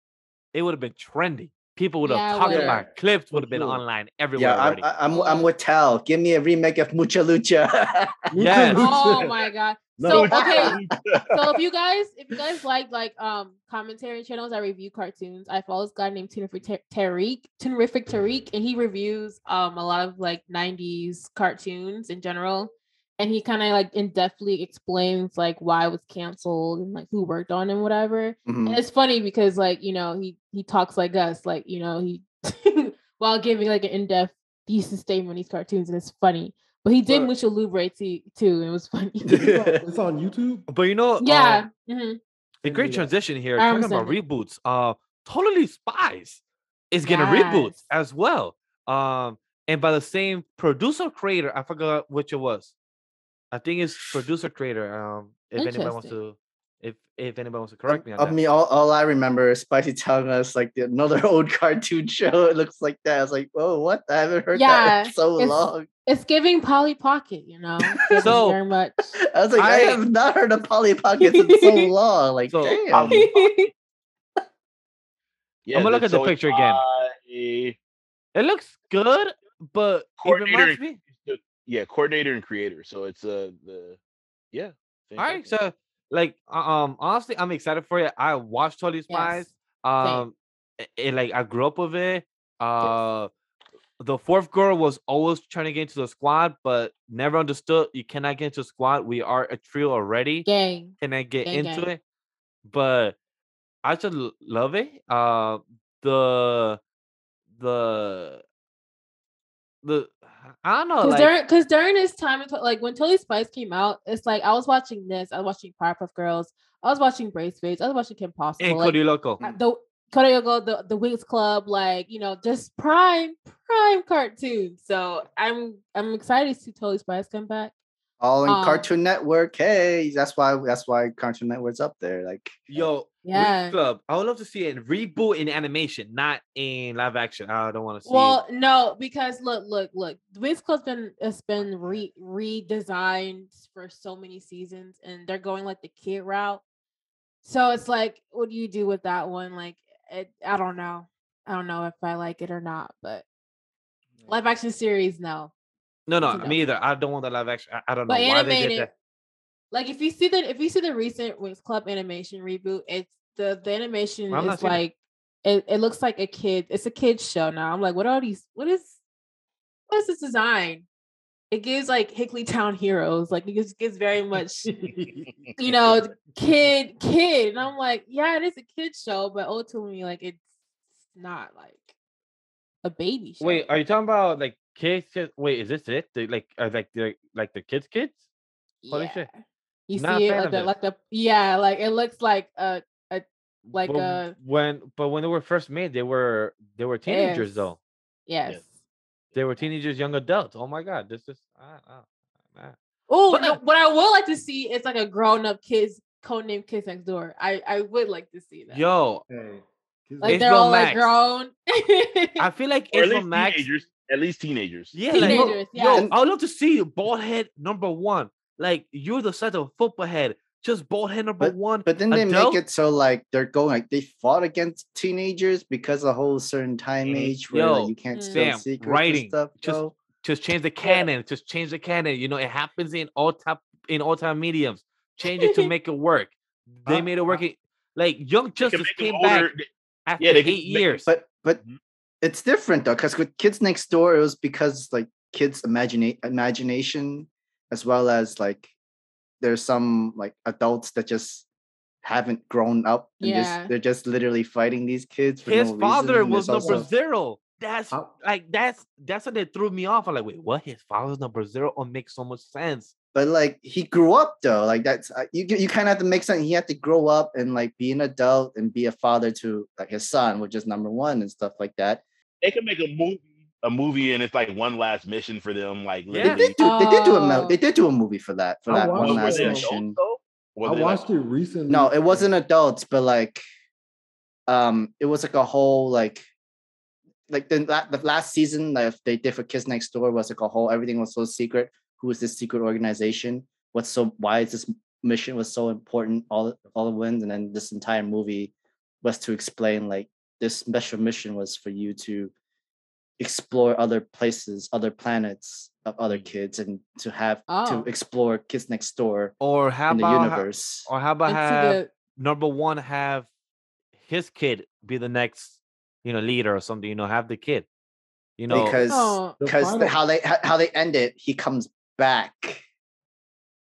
it would have been trendy. People would have Yeah, talked would've. about it. clips would have been online everywhere Yeah, I'm. I- I'm, I'm with Tal. Give me a remake of Mucha Lucha. [LAUGHS] Yes. oh my god. No, so okay. so if you guys if you guys like like um commentary channels that review cartoons, I follow this guy named Terrific Tar- Tariq, Terrific Tariq, and he reviews um a lot of like 90s cartoons in general. And he kind of like in depthly explains like why it was canceled and like who worked on it and whatever. Mhm. And it's funny because like, you know, he he talks like us, like, you know, he [LAUGHS] while giving like an in-depth decent statement on these cartoons, and it's funny. But he did But- Mucho Libre too, too, and it was funny. [LAUGHS] [LAUGHS] it's on YouTube. but you know, yeah. um, mhm. the great Yeah. transition here, I talking about understand reboots, uh, Totally Spies is getting reboots Yes. as well. Um, and by the same producer creator, I forgot which it was. I think it's producer creator. Um, if anybody wants to, if if anybody wants to correct me on Of that. me, all, all I remember is Spicy telling us like the, another [LAUGHS] old cartoon show. It looks like that. I was like, oh, what? I haven't heard that in so it's- long. It's giving Polly Pocket, you know. So- very much. [LAUGHS] I was like, I, I- have not heard of Polly Pockets in so [LAUGHS] long. Like, So, damn. um, Yeah, I'ma look at the so it's picture again. by- It looks good, but it reminds me. Yeah, coordinator and creator. So it's uh the yeah. All right, so like uh, um honestly, I'm excited for it. I watched Totally Spies. Yes, Um, it, it, like I grew up with it. Uh, the fourth girl was always trying to get into the squad, but never understood you cannot get into the squad. We are a trio already. Gang. Can I get Gang, into gang. it? But I just love it. Uh, the the the I don't know. Because Like, during because during this time, like when Totally Spies came out, it's like I was watching this, I was watching Powerpuff Girls, I was watching Braceface, I was watching Kim Possible, and like, Code Lyoko. the Koreogo, the the Winx Club, like you know, just prime prime cartoons. So I'm I'm excited to see Totally Spies come back. All in um, Cartoon Network. Hey, that's why that's why Cartoon Network's up there. Like, Yo, Yeah. yeah. Club. I would love to see it reboot in animation, not in live action. I don't want to see. Well, no, because look, look, look. The Winx Club's been it's been re redesigned for so many seasons, and they're going like the kid route. So it's like, what do you do with that one? Like, it, I don't know. I don't know if I like it or not, but live action series, no. No, no, me either. I don't want the live action. I, I don't know But why they did that. like if you see the if you see the recent Winx Club animation reboot, it's the the animation I'm is like it, it looks like a kid. It's a kid's show now. I'm like, what are these? What is what is this design? it gives like Higglytown Heroes. Like it just gives very much, you know, kid, kid. And I'm like, yeah, it is a kid show, but ultimately, like it's not like a baby show. Wait, are you talking about like kids? kids- Wait, is this it? The, like, are like the like the kids' kids? holy shit. You Not see it like the, like the like like it looks like a a like But uh when, but when they were first made, they were they were teenagers Yes. though. yes. They were teenagers, young adults. Oh my god, this is ah, ah, ah. Oh, But no, I- what I would like to see is like a grown up kids codenamed Kids Next Door. I I would like to see that. yo, Hey, kids like they're all like grown. I feel like or at least Max. teenagers. At least teenagers. Yeah, like, Teenagers, yeah. yo, I would love to see you, bald head number one. Like you're the size of a football head, just bald head number one. But then they make it so like they're going like they fought against teenagers because of a whole certain time Mhm. age where Yo, like, you can't Mm. spill Sam, secrets writing, and stuff. just- yo. just change the canon. Just change the canon. You know, it happens in all top in all time mediums. Change it to [LAUGHS] make it work. They I- made it work. in- Like Young Justice make 'em came back older. After yeah, they can eight make- years. But but Mhm. it's different though, because with Kids Next Door, it was because like kids' imagina- imagination, as well as like there's some like adults that just haven't grown up and Yeah. just they're just literally fighting these kids. For His no father reason, and was number also- zero. That's I- like that's that's what they threw me off. I'm like, wait, what? His father's number zero? Oh, makes so much sense. But like he grew up though like that's uh, you you kind of have to make something he had to grow up and like be an adult and be a father to like his son which is number one and stuff like that They can make a movie, a movie, and it's like one last mission for them. Like Yeah. they did do they did do a Oh. they did do a movie for that for I that one last mission I it like- watched it recently. no it wasn't adults but like um it was like a whole like like the, the last season that they did for kids next door was like a whole everything was so secret who is this secret organization what's so why is this mission was so important all all the wins and then this entire movie was to explain like this special mission was for you to explore other places other planets of other Mm. kids and to have Oh. to explore kids next door Or how in the about ha- universe or how about Into have the number one have his kid be the next, you know, leader or something. You know, have the kid. You know, because Oh. The because final- how they how how they end it, he comes back,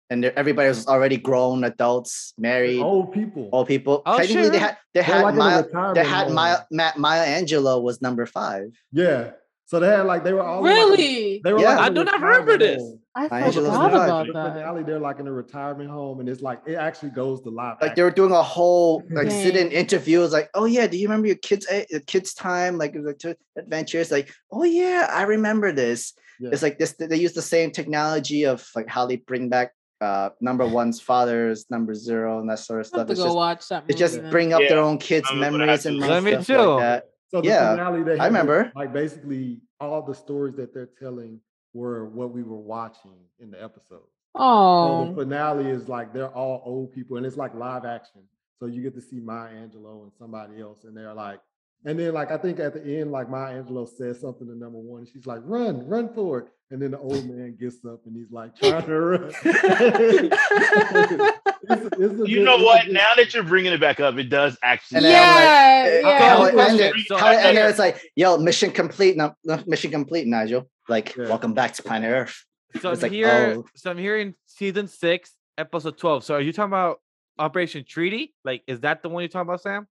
and everybody was already grown, adults, married, old, people, old people. people. Oh, Technically, shit, they had they had like in a Maya, they had. Maya, Ma, Maya Angelou was number five. Yeah. So they had like they were all in, like, really. they were Yeah. like I do not remember retirement this. home. I Maya Angelou's forgot alive. about The that. finale, they're like in a retirement home, and it's like it actually goes to live. Like they were doing a whole like Dang. sit-in interview. It was like, oh yeah, do you remember your kids' eh, your kids' time? Like it was like adventures. Like, oh yeah, I remember this. Yeah. It's like this. They use the same technology of like how they bring back uh number [LAUGHS] one's fathers, number zero, and that sort of stuff. to It's go just watch that They movie. just then. bring up their own kids' I'm memories and do Let me stuff too. like that. So the Yeah, finale, they I remember. like basically all the stories that they're telling were what we were watching in the episode. So Oh, the finale is like they're all old people, and it's like live action. So you get to see Maya Angelou and somebody else, and they're like, and then like I think at the end, like Maya Angelou says something to number one, and she's like, "Run, run for it!" And then the old man gets up and he's like trying to run. [LAUGHS] It's- it's You good- know what? good- Now that you're bringing it back up, it does actually. And then like, yeah, yeah. how it question. ended, So how it I- ended, it's like, yo, mission complete. No, no, mission complete, Nigel. Like, Yeah. welcome back to planet Earth. so I'm like, here. oh. So I'm here in season six, episode twelve. So are you talking about Operation Treaty? Like, is that the one you're talking about, Sam?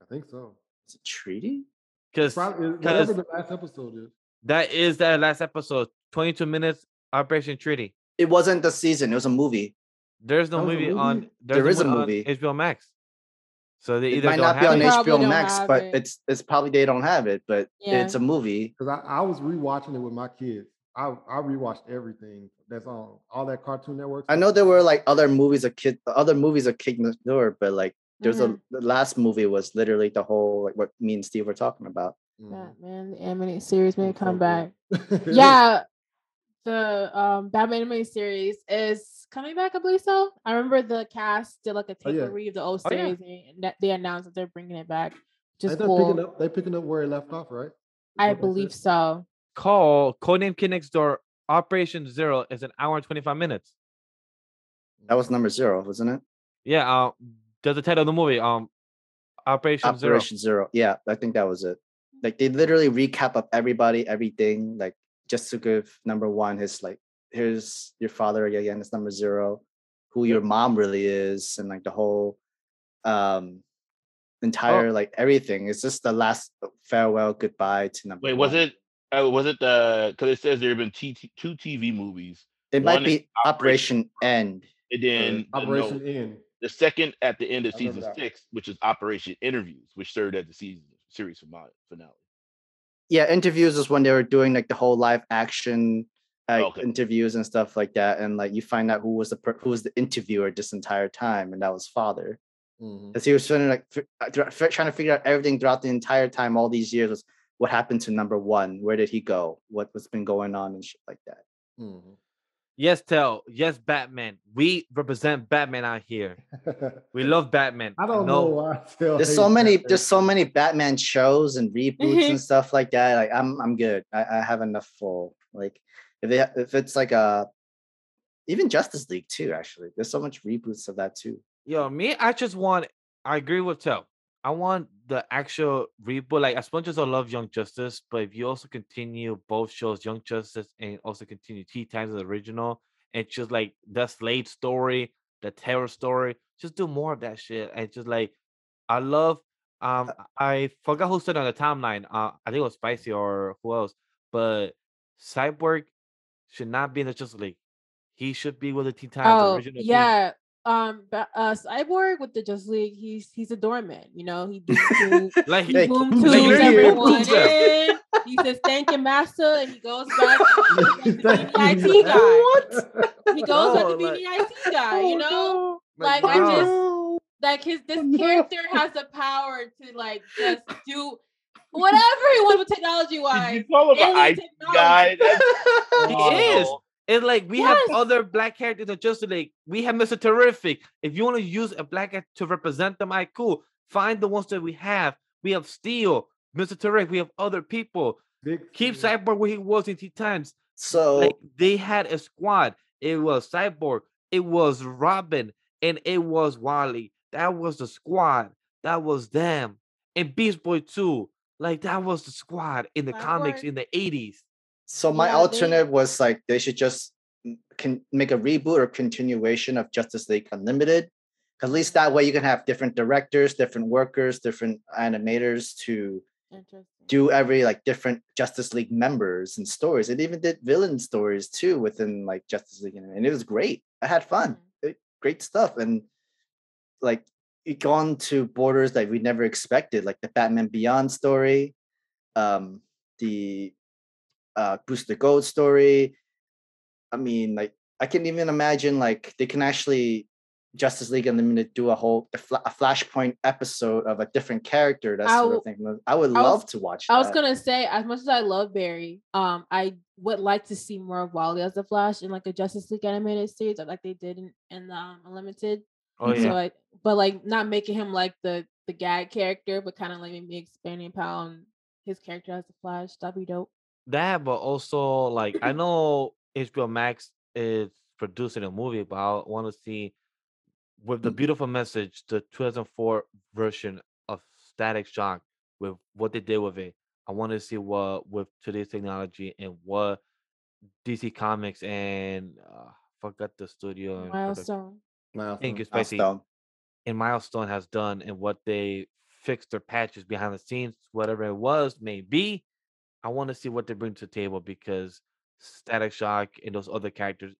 I think so. Is it treaty? Because Probably, because- whatever the last episode is. that is that last episode, 22 minutes, Operation Treaty. It wasn't the season. It was a movie. There's no That was a movie, on. movie? There's There no a one on movie. HBO Max. So they It might don't not be on it. HBO Max, but it. it's it's probably they don't have it, but it's a movie. Because I, I was rewatching it with my kids. I I rewatched everything that's on all that Cartoon Network. I know there were like other movies of kid, other movies of Kid Next Door, but like there's Mhm. a the last movie was literally the whole like what me and Steve were talking about. Mm-hmm. Batman the animated series may It's so come back. [LAUGHS] Yeah, the um Batman animated series is coming back. I believe so. I remember the cast did like a Oh, take yeah. a read of the old Oh, yeah. series, and they announced that they're bringing it back, Just is Ain't they cool. picking up They're picking up where it left off, right? I what believe so. Call Codename Kid Next Door. Operation Zero is an hour and 25 minutes. That was number zero, wasn't it? Yeah. Um. That's the title of the movie. Um. Operation, Zero. Operation Zero. Yeah, I think that was it. Like they literally recap of everybody, everything, like just to give number one his like here's your father again. It's number zero. Who your mom really is, and like the whole um entire Oh. like everything. It's just the last farewell goodbye to number. Wait, was it? Uh, was it the? Because it says there have been T- two TV movies, It might one is be Operation End. and then the- no, Operation end the second at the end of I season six, which is Operation Interviews, which served as the season series finale. finale. Yeah, interviews is when they were doing like the whole live action like Okay. interviews and stuff like that, and like you find out who was the per- who was the interviewer this entire time, and that was father. Mhm. Because he was trying to like fi- uh, trying to figure out everything throughout the entire time, all these years was what happened to number one, where did he go, what what's been going on and shit like that. Mhm. Yes, tell. Yes, Batman. We represent Batman out here. [LAUGHS] We love Batman. I don't know why. I still There's so many, Batman. there's so many Batman shows and reboots and [LAUGHS] stuff like that. Like I'm, I'm good. I, I have enough for Like if they, if it's like a, even Justice League too. Actually, there's so much reboots of that too. Yo, me, I just want. I agree with Tell. I want the actual reboot. Like as much as I love Young Justice, but if you also continue both shows, Young Justice and also continue Teen Titans the original, and just like the Slade story, the Terra story, just do more of that shit. And just like, I love. Um, I forgot who said on the timeline. Uh, I think it was Spicy or who else, but Cyborg should not be in the Justice League. He should be with the Teen Titans Oh original. team. yeah. Um, Ba- uh, Cyborg with the Justice League, he's he's a doorman. You know, he [LAUGHS] boom tubes, like he Hey, boom like, tubes you're everyone Boom in. He's a stankin' master, and he goes back to the [LAUGHS] BDIT [LAUGHS] guy. What? He goes back to No, like- BDIT guy. You know, Like, like I just like his this Oh, no. character has the power to like just do whatever he wants with technology wise. you call him an IT guy? [LAUGHS] He is. It's like we Yes. have other black characters in Justice League. We have Mr. Terrific. If you want to use a black guy to represent them, I cool. Find the ones that we have. We have Steel, Mr. Terrific. We have other people. Big Keep fan. Cyborg where he was in Teen Titans. So Like they had a squad. It was Cyborg. It was Robin, and it was Wally. That was the squad. That was them. And Beast Boy too. Like that was the squad in the comics Cyborg. in the eighties. So my Yeah, they- alternate was like they should just can make a reboot or continuation of Justice League Unlimited. At least that way you can have different directors, different workers, different animators to do every like different Justice League members and stories. It even did villain stories too within like Justice League, and it was great. I had fun, It- great stuff, and like it gone to borders that we never expected, like the Batman Beyond story, um, the uh, Booster Gold story. I mean, like I can even imagine like they can actually Justice League Unlimited do a whole a, fla- a Flashpoint episode of a different character. That I sort of thing. I would I was- love to watch. I was that. gonna say, as much as I love Barry, um, I would like to see more of Wally as the Flash in like a Justice League animated series, like they did in, in um, Unlimited. Oh So yeah. I, but like not making him like the the gag character, but kind of like maybe expanding upon his character as the Flash. That'd be dope. that but also like i [CLEARS THROAT] know hbo max is producing a movie but i want to see with the beautiful message the 2004 version of static shock with what they did with it i want to see what with today's technology and what dc comics and uh forgot the studio and product- Milestone. thank you I'll spicy stop. and milestone has done and what they fixed their patches behind the scenes whatever it was maybe i want to see what they bring to the table because static shock and those other characters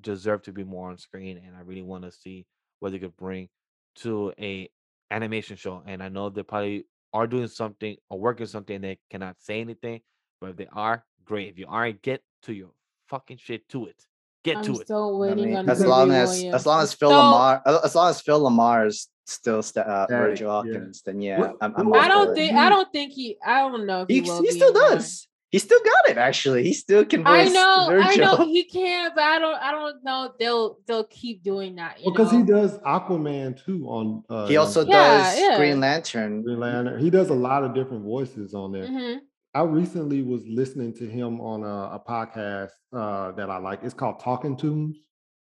deserve to be more on screen and i really want to see what they could bring to a animation show and i know they probably are doing something or working something they cannot say anything but if they are great if you aren't get to your fucking shit to it get I'm to it still I waiting mean, on as long as Williams. as long as Phil So- Lamar, as long as Phil LaMarr is still sta uh, Yeah, Virgil yeah. Hawkins, then yeah, What- I'm, I'm I don't think I don't think he I don't know if he, he, will he still anymore. does. He still got it. Actually, he still can voice I know, Virgil. I know he can, but I don't I don't know they'll they'll keep doing that. Because know? he does Aquaman too on. Uh, He also Yeah, does yeah. Green Lantern. Green Lantern. He does a lot of different voices on there. Mhm. I recently was listening to him on a, a podcast uh, that I like. It's called Talking Toons.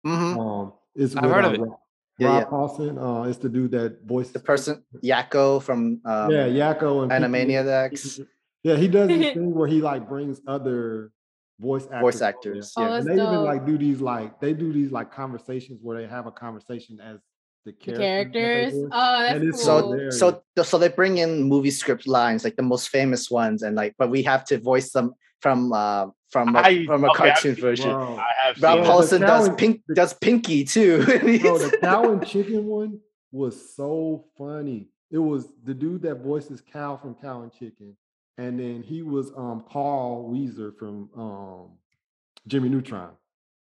Mhm. Um, it's I've heard uh, of it. Rob, Yeah, Rob yeah. Paulsen. Uh, it's the dude that voiced The person Yakko from um, yeah, Yakko and Peaky- Animaniacs. Yeah, he does this [LAUGHS] thing where he like brings other voice actors. Voice actors, yeah. Oh, and that's they even like do these like they do these like conversations where they have a conversation as the The characters. that characters. Oh, that's And cool. So hilarious. so so they bring in movie script lines like the most famous ones and like but we have to voice them from uh from a, I- from a okay, I've cartoon seen- version. Bro, I have Rob seen Yeah, it. Paulsen the does cow- pink does Pinky too. [LAUGHS] Bro, the [LAUGHS] cow and chicken one was so funny. It was the dude that voices Cow from Cow and Chicken, and then he was um Carl Wheezer from um Jimmy Neutron.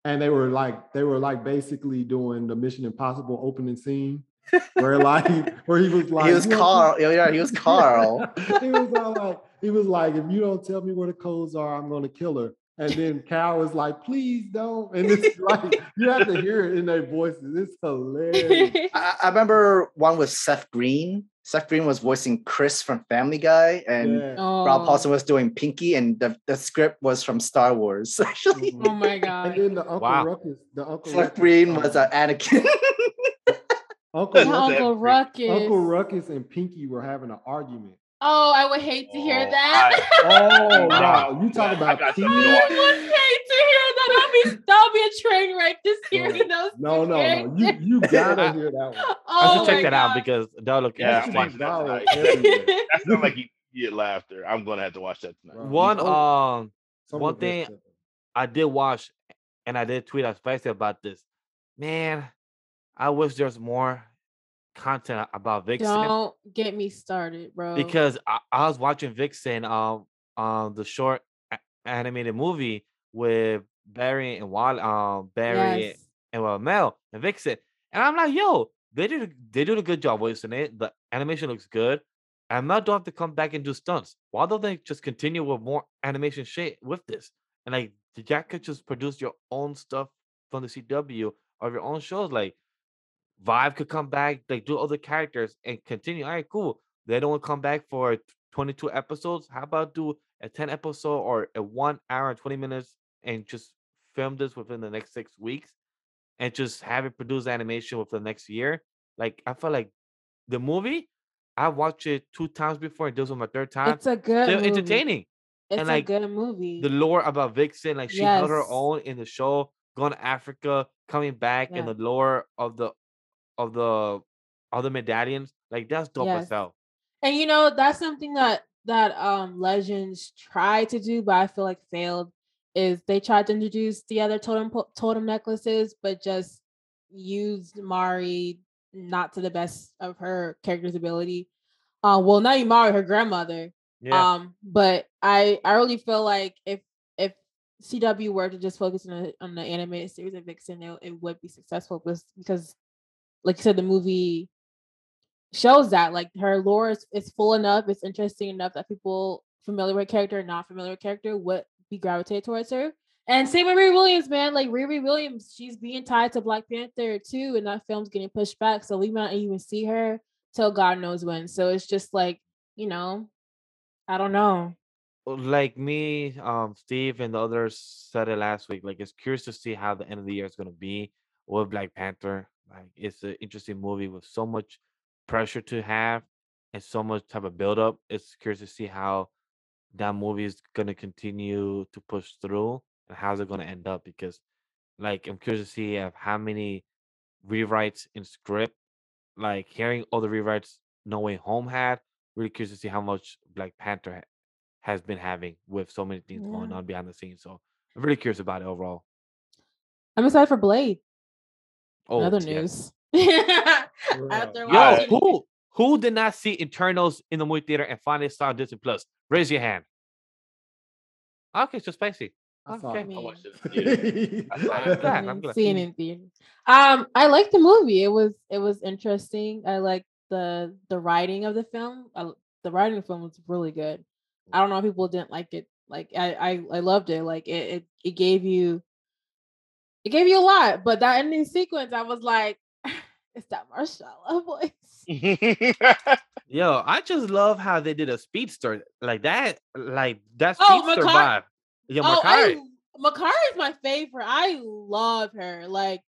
And they were like they were like basically doing the Mission Impossible opening scene [LAUGHS] where like where he was like he was Carl. Yeah, yeah, he was [LAUGHS] Carl. he was all like, he was like, if you don't tell me where the codes are, I'm gonna kill her. And then Cal was like, please don't. And it's [LAUGHS] like you have to hear it in their voices. It's hilarious. I, I remember one with Seth Green. Seth Green was voicing Chris from Family Guy, and Yeah. oh. Rob Paulsen was doing Pinky, and the, the script was from Star Wars. [LAUGHS] Actually. [LAUGHS] Oh my god! And then the Uncle Wow. Ruckus, the Uncle Seth Ruckus, Green was um, uh, Anakin. [LAUGHS] Uncle, Ruckus, Uncle Ruckus. Uncle Ruckus and Pinky were having an argument. Oh, I would hate to hear Oh, that. [LAUGHS] Oh Wow. wow, you talk about got Teen- something to I would hate to hear that. That'll be that'll be a train wreck. Just hearing those. No, two no, no. You you [LAUGHS] gotta hear that one. I Oh should check my that out because that'll look Yeah, interesting. I'm That watching shit that viral tonight. everywhere. That sounds like immediate [LAUGHS] laughter. I'm gonna have to watch that tonight. One um some one of the best thing- stuff. I did watch and I did tweet out spicy about this. Man, I wish there's more content about Vixen Don't get me started, bro. because I, I was watching Vixen um um the short animated movie with Barry and Wall um Barry yes. and well Mel and Vixen. And I'm like, yo, they did a, they did a good job voicing it. The animation looks good. And Mel don't have to come back and do stunts. Why don't they just continue with more animation shit with this? And like Jack could just produce your own stuff from the CW or your own shows. Like Vibe could come back, like do other characters and continue. All right, cool. They don't want to come back for 22 episodes. How about do a 10 episode or a one hour and 20 minutes and just film this within the next six weeks and just have it produce animation within the next year? Like I felt like the movie, I watched it two times before and this was my third time. It's a good Still movie. entertaining. It's and, a like, good movie. The lore about Vixen, like she held her own in the show, going to Africa, coming back, and the lore of the of the other medallions, like that's dope as hell. and you know that's something that that um legends tried to do but i feel like failed is they tried to introduce the other totem totem necklaces but just used mari not to the best of her character's ability uh well not even mari her grandmother Yeah. um but i i really feel like if if cw were to just focus on the on the animated series of vixen it, it would be successful because because like you said the movie shows that like her lore is, is full enough it's interesting enough that people familiar with character not familiar with character would be gravitated towards her and same with Riri Williams, man. Like Riri Williams, she's being tied to Black Panther too, and that film's getting pushed back. So we might even see her till God knows when. So it's just like, you know, I don't know. like me, um, Steve, and the others said it last week. Like, it's curious to see how the end of the year is to be with Black Panther. Like, it's an interesting movie with so much pressure to have and so much type of build up. It's curious to see how that movie is going to continue to push through and how's it going to end up. Because, like, I'm curious to see of how many rewrites in script, like hearing all the rewrites No Way Home had. Really curious to see how much Black Panther ha- has been having with so many things going on behind the scenes. So I'm really curious about it overall. I'm excited for Blade. Oh, Other yes. news. [LAUGHS] After Yo, who who did not see Eternals in the movie theater and finally saw Disney Plus? Raise your hand. Okay, so spicy. I Okay. I watched it. in theater. I saw I'm it. glad, I I'm didn't glad. see it in theater. Um, I liked the movie. It was it was interesting. I liked the the writing of the film. I, the writing of the film was really good. I don't know if people didn't like it. Like I I, I loved it. Like it, it it gave you it gave you a lot. But that ending sequence, I was like, [LAUGHS] it's that Marshall voice. [LAUGHS] Yo, I just love how they did a speedster like that, like that Oh, speedster Makai- vibe. Yeah, Oh, Makkari. Makkari is my favorite. I love her. Like,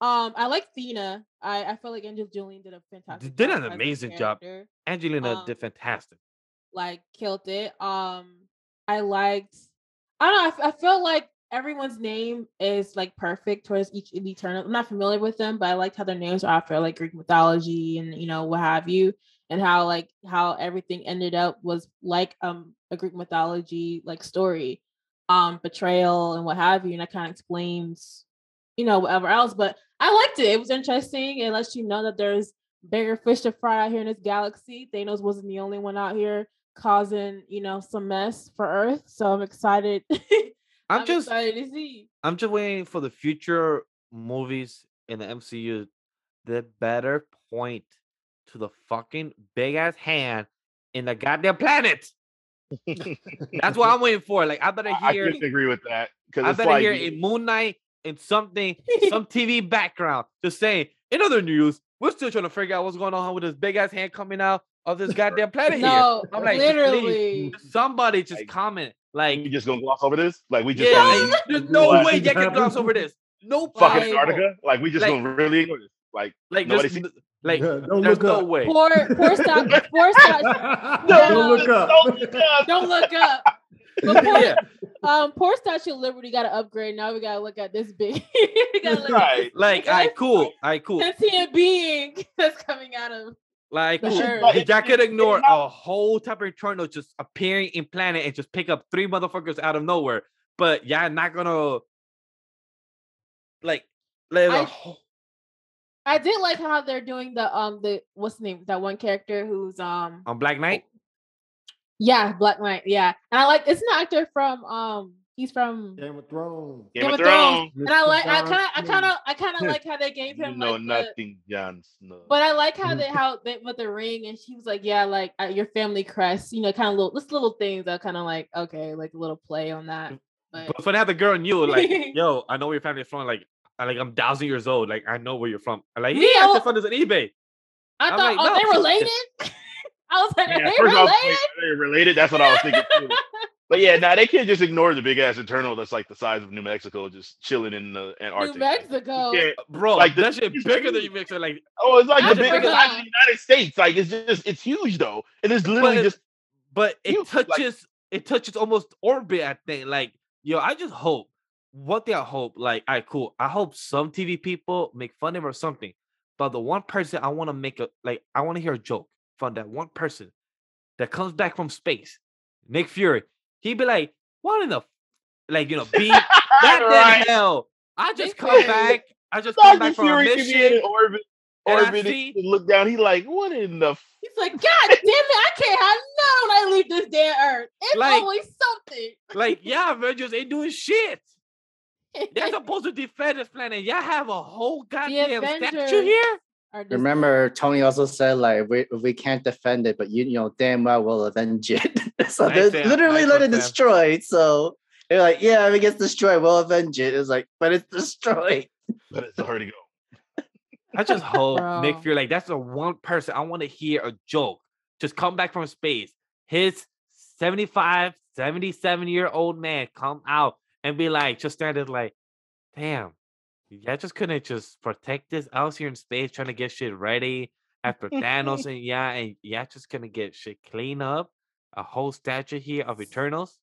um, I like Thena. I I feel like Angelina Jolie did a fantastic. did job an amazing job. Angelina um, did fantastic. Like, killed it. Um, I liked. I don't know. I, I felt like everyone's name is like perfect towards each of the Eternal. I'm not familiar with them, but I liked how their names are after like Greek mythology and you know what have you, and how like how everything ended up was like um a Greek mythology like story, um betrayal and what have you, and that kind of explains you know whatever else. But I liked it. It was interesting. It lets you know that there's bigger fish to fry out here in this galaxy. Thanos wasn't the only one out here causing you know some mess for Earth. So I'm excited. [LAUGHS] I'm, I'm just excited to see. I'm just waiting for the future movies in the MCU that better point to the fucking big ass hand in the goddamn planet. That's what I'm waiting for. Like I better I, I hear couldn't agree with that I better like hear a Moon Knight in something, [LAUGHS] some TV background, just saying. In other news, we're still trying to figure out what's going on with this big ass hand coming out of this goddamn planet No, here. I'm like, just please, literally. somebody just Like, comment. Like, we just gonna gloss over this. Like we just yeah, gonna like, there's no What? way you can Happen? gloss over this. No fucking possible. Antarctica. Like we just Like- gonna really ignore this. Like Like, Nobody there's, see- n- like, Don't there's look no up. way. Poor, poor [LAUGHS] stop, poor stop. [LAUGHS] Don't look up. Don't look up. Don't look up. But poor, yeah, um, poor Statue of Liberty got to upgrade. Now we gotta look at this big. [LAUGHS] we gotta Right. like, all right, cool, all right, cool. at sentient being that's coming out of. Like, sure. Could ignore not- a whole type of eternal just appearing in planet and just pick up three motherfuckers out of nowhere. But y'all not gonna like let I- whole I did like how they're doing the um the what's the name that one character who's um on Black Knight. yeah Black Knight yeah and I like it's an actor from um he's from Game of Thrones. Game of Thrones. and I like I kind of I kind of I kind of like how they gave You him know like the, nothing, Jon Snow. But I like how they how they with the ring, and she was like, "Yeah, like uh, your family crest, you know, kind of little, just little things that kind of like, okay, like a little play on that." But But for now, the girl knew like, [LAUGHS] yo, I know where your family's from. Like, I like I'm thousand years old. Like, I know where you're from. I'm like, Me, yeah, I I wa- found this on eBay. I I'm thought, like, oh, no. they [LAUGHS] related. [LAUGHS] I was like, Yeah, are they first I was related? like, are they related? That's what I was thinking too. But yeah, nah, they can't just ignore the big ass eternal that's like the size of New Mexico, just chilling in the New Antarctic. Mexico. Uh, bro, Like, the- that shit bigger than you mix it. Like, Oh, it's like the That's big size of the United States. Like it's just it's huge though, and it's literally But- just but it Huge, like- touches it touches almost orbit i think like yo i just hope one thing i hope like all right cool i hope some tv people make fun of it or something but the one person i want to make a like i want to hear a joke from that one person that comes back from space nick fury he'd be like what in the f-" like you know be [LAUGHS] that Right. hell i just [LAUGHS] come back i just come back from a Fury can mission an orbit. and I Orbit see- look down. He like, what in the? F-? He's like, God damn it, I can't have none when I leave this damn earth. It's Like- always something. like yeah avengers ain't doing shit [LAUGHS] They're supposed to defend this planet. Y'all have a whole goddamn statue here. Are Remember, Tony also said like we, we can't defend it, but you, you know damn well we'll avenge it. [LAUGHS] so Nice, they Sam. literally Nice let it destroy. So they're like, yeah, if it gets destroyed, we'll avenge it. It's like, but it's [LAUGHS] destroyed. But it's already go. I just [LAUGHS] hope Nick Bro. Fury, like that's the one person I want to hear a joke. Just come back from space. His 75, 77 year old man come out and be like, just started like, damn, yeah, just couldn't just protect this I was here in space trying to get shit ready after Thanos [LAUGHS] and yeah, and yeah, just gonna get shit clean up. A whole statue here of Eternals.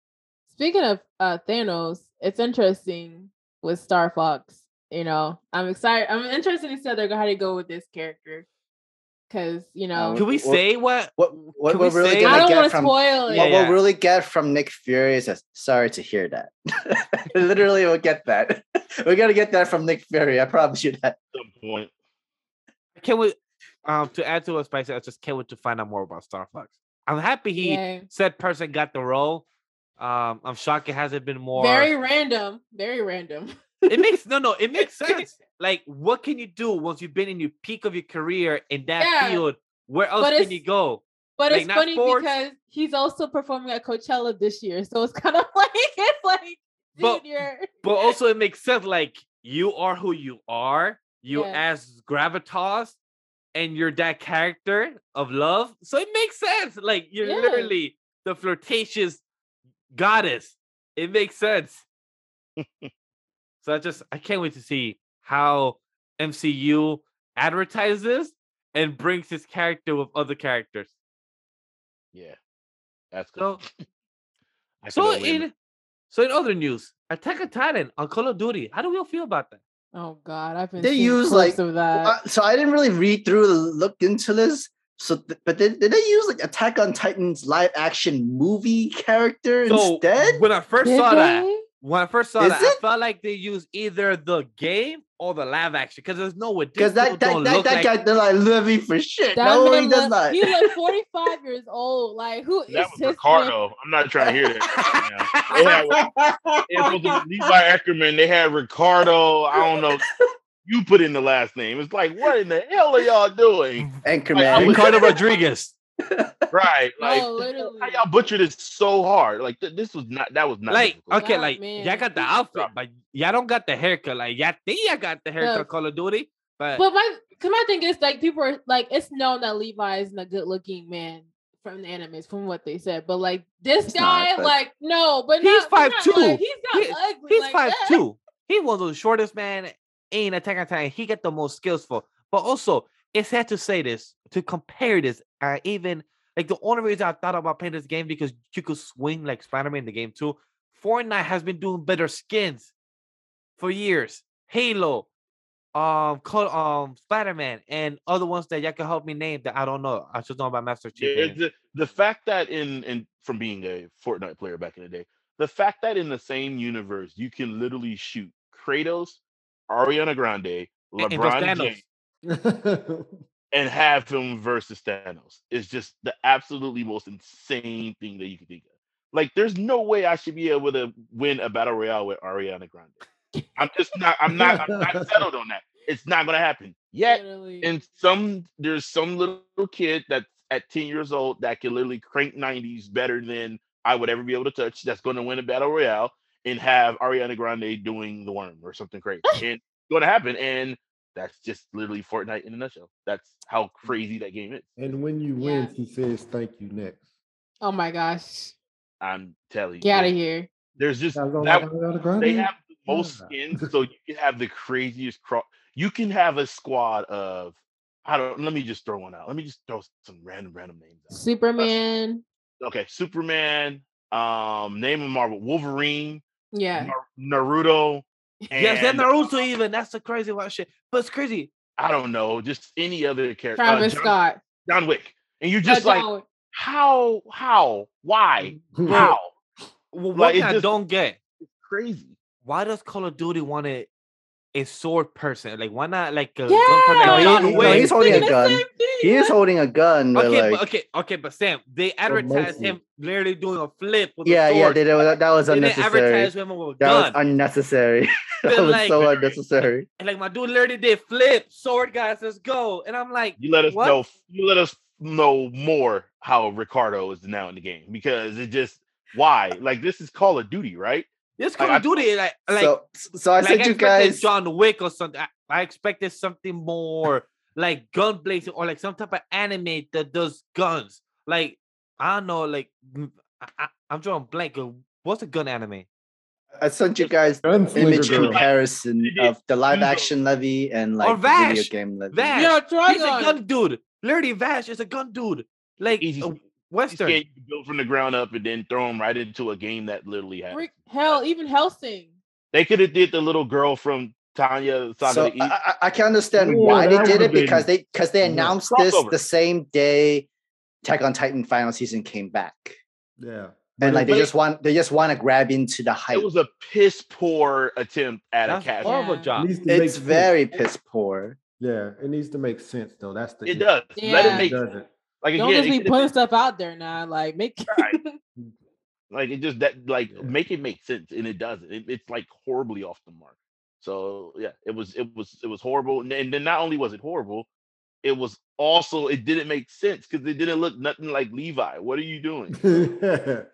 Speaking of uh Thanos, it's interesting with Star Fox. You know, I'm excited. I'm interested to see how they're gonna go with this character. Cause you know, Um, Can we Well, say what? What what Can we're we really say- I gonna don't get want to from spoil it. Yeah, what yeah. we'll really get from Nick Fury is a, sorry to hear that. [LAUGHS] Literally, we'll get that. [LAUGHS] We're gonna get that from Nick Fury. I promise you that. At some point. Can we? Um, to add to what Spice said, I just can't wait to find out more about Star Fox. I'm happy he Yeah. said person got the role. Um, I'm shocked it hasn't been more. Very random. Very random. [LAUGHS] It makes no, no. It makes sense. like, what can you do once you've been in your peak of your career in that Yeah. field? Where else But can you go? But Like, it's funny sports. because he's also performing at Coachella this year. So it's kind of [LAUGHS] like it's like But- you're But [LAUGHS] also, it makes sense. Like, you are who you are. You Yeah. as gravitas, and you're that character of love. So it makes sense. Like, you're Yeah. literally the flirtatious goddess. It makes sense. [LAUGHS] so I just I can't wait to see how MCU advertises and brings his character with other characters. Yeah. That's good. So [LAUGHS] so in So in other news, Attack on Titan on Call of Duty. How do we all feel about that? Oh God, I've been. They use, like, of that. Uh, so I didn't really read through the look into this. So, th- but did, did they use like Attack on Titan's live action movie character So instead? when I first Did saw that, they? When I first saw Is that, it? I felt like they used either the game or the live action because there's no way. Because that that, don't that, look that like- guy did like Levi for shit. That no, man he does not. He's like 45 years old. Like who is That was this man? Ricardo. I'm not trying to hear that. right now. [LAUGHS] They had- it was supposed to be Levi Ackerman. They had Ricardo. I don't know. You put in the last name. It's like, what in the hell are y'all doing? Anchorman. I was- Ricardo Rodriguez. Right? [LAUGHS] Like, No, literally. how y'all butchered it so hard? Like, th- this was not. That was not Like, difficult. okay, Wow, like man. y'all got the outfit, but y'all don't got the haircut. Like, y'all think y'all got the haircut Look. Call of Duty, but, But my, cause my thing is like people are like it's known that Levi isn't a good looking man from the animes, from what they said. But like this He's guy, not, like no, but He's not, but not 5'2". like- he's not He- ugly. he's like five that. two. He's one of the shortest man in Attack on Titan. He got the most skills for. But also, it's sad to say this to compare this. Uh, even like the only reason I thought about playing this game because you could swing like Spider-Man in the game too. Fortnite has been doing better skins for years. Halo, um, Call, um, Spider-Man, and other ones that y'all can help me name that I don't know. I just know about Master Chief. Yeah, the, the fact that in in from being a Fortnite player back in the day, the fact that in the same universe you can literally shoot Kratos, Ariana Grande, and- and LeBron James, [LAUGHS] and have him versus Thanos is just the absolutely most insane thing that you can think of. Like, there's no way I should be able to win a battle royale with Ariana Grande. I'm just not. I'm not. I'm not [LAUGHS] settled on that. It's not gonna happen yet. Literally. And some there's some little kid that's at 10 years old that can literally crank 90s better than I would ever be able to touch. That's going to win a battle royale and have Ariana Grande doing the worm or something crazy. [LAUGHS] and it's going to happen. And that's just literally Fortnite in a nutshell. That's how crazy that game is. and when you Yeah. win, he says thank you next. oh my gosh, I'm telling you. get out of here. There's just that like Ariana Grande? they have the most Yeah. skins, so you can have the craziest cross. You can have a squad of I don't. Let me just throw one out. Let me just throw some random random names out. Superman. okay, Superman, um, name of Marvel, Wolverine, Yeah. Nar- Naruto, Yes, and and Naruto even. That's the crazy one shit. But it's crazy. I don't know, just any other character. Travis John, Scott. John Wick, and you're Uh, just like, John Wick. how, how, why, [LAUGHS] how? Well, Like, one it thing I just- don't get. It's crazy. Why does Call of Duty want a, a sword person? Like, why not like a Yeah. person? No, he- no, he's holding a gun. same He is holding a gun, Okay, like, but okay, okay, but Sam, they advertised him literally doing a flip with yeah, a yeah, sword. they, did- that was They didn't unnecessary. advertise him with a That was gun. unnecessary. [LAUGHS] that was like- so unnecessary. [LAUGHS] and like my dude literally did flip sword guys. Let's go. And I'm like, You let us What? know. You let us know more how Ricardo is now in the game because it just why like this is Call of Duty, right? This Like, Call I- of Duty, like, like, so, so I like sent you expected guys. John Wick or something. I, I expected something more like gun blazing or like some type of anime that does guns. Like I don't know, like I, I, I'm drawing blank. uh, What's a gun anime? I sent you guys image girl. comparison [LAUGHS] of the live action Levi and like Or the video Vash. game Levi. Vash. Yeah, He's a gun dude. Literally, Vash is a gun dude. Like Easy. You Western. can't build from the ground up and then throw them right into a game that literally has. Hell, even Hellsing. They could have did the little girl from Tanya Saga So of the I, East. I, I can understand Yeah, why they did it been- because they because they yeah. announced this the same day Attack on Titan final season came back. Yeah. And like they just want they just want to grab into the hype. It was a piss poor attempt at That's a cast. horrible Yeah. job. needs to make it's sense. very piss poor. Yeah, it needs to make sense though. That's the It issue. does. Let Yeah. it It make doesn't. Like Don't again. just be putting stuff out there now. Like make [LAUGHS] like it just that like Yeah. make it make sense, and it doesn't. It, it's like horribly off the mark. So yeah, it was it was it was horrible. And, and then not only was it horrible, it was also it didn't make sense because it didn't look nothing like Levi. What are you doing? [LAUGHS]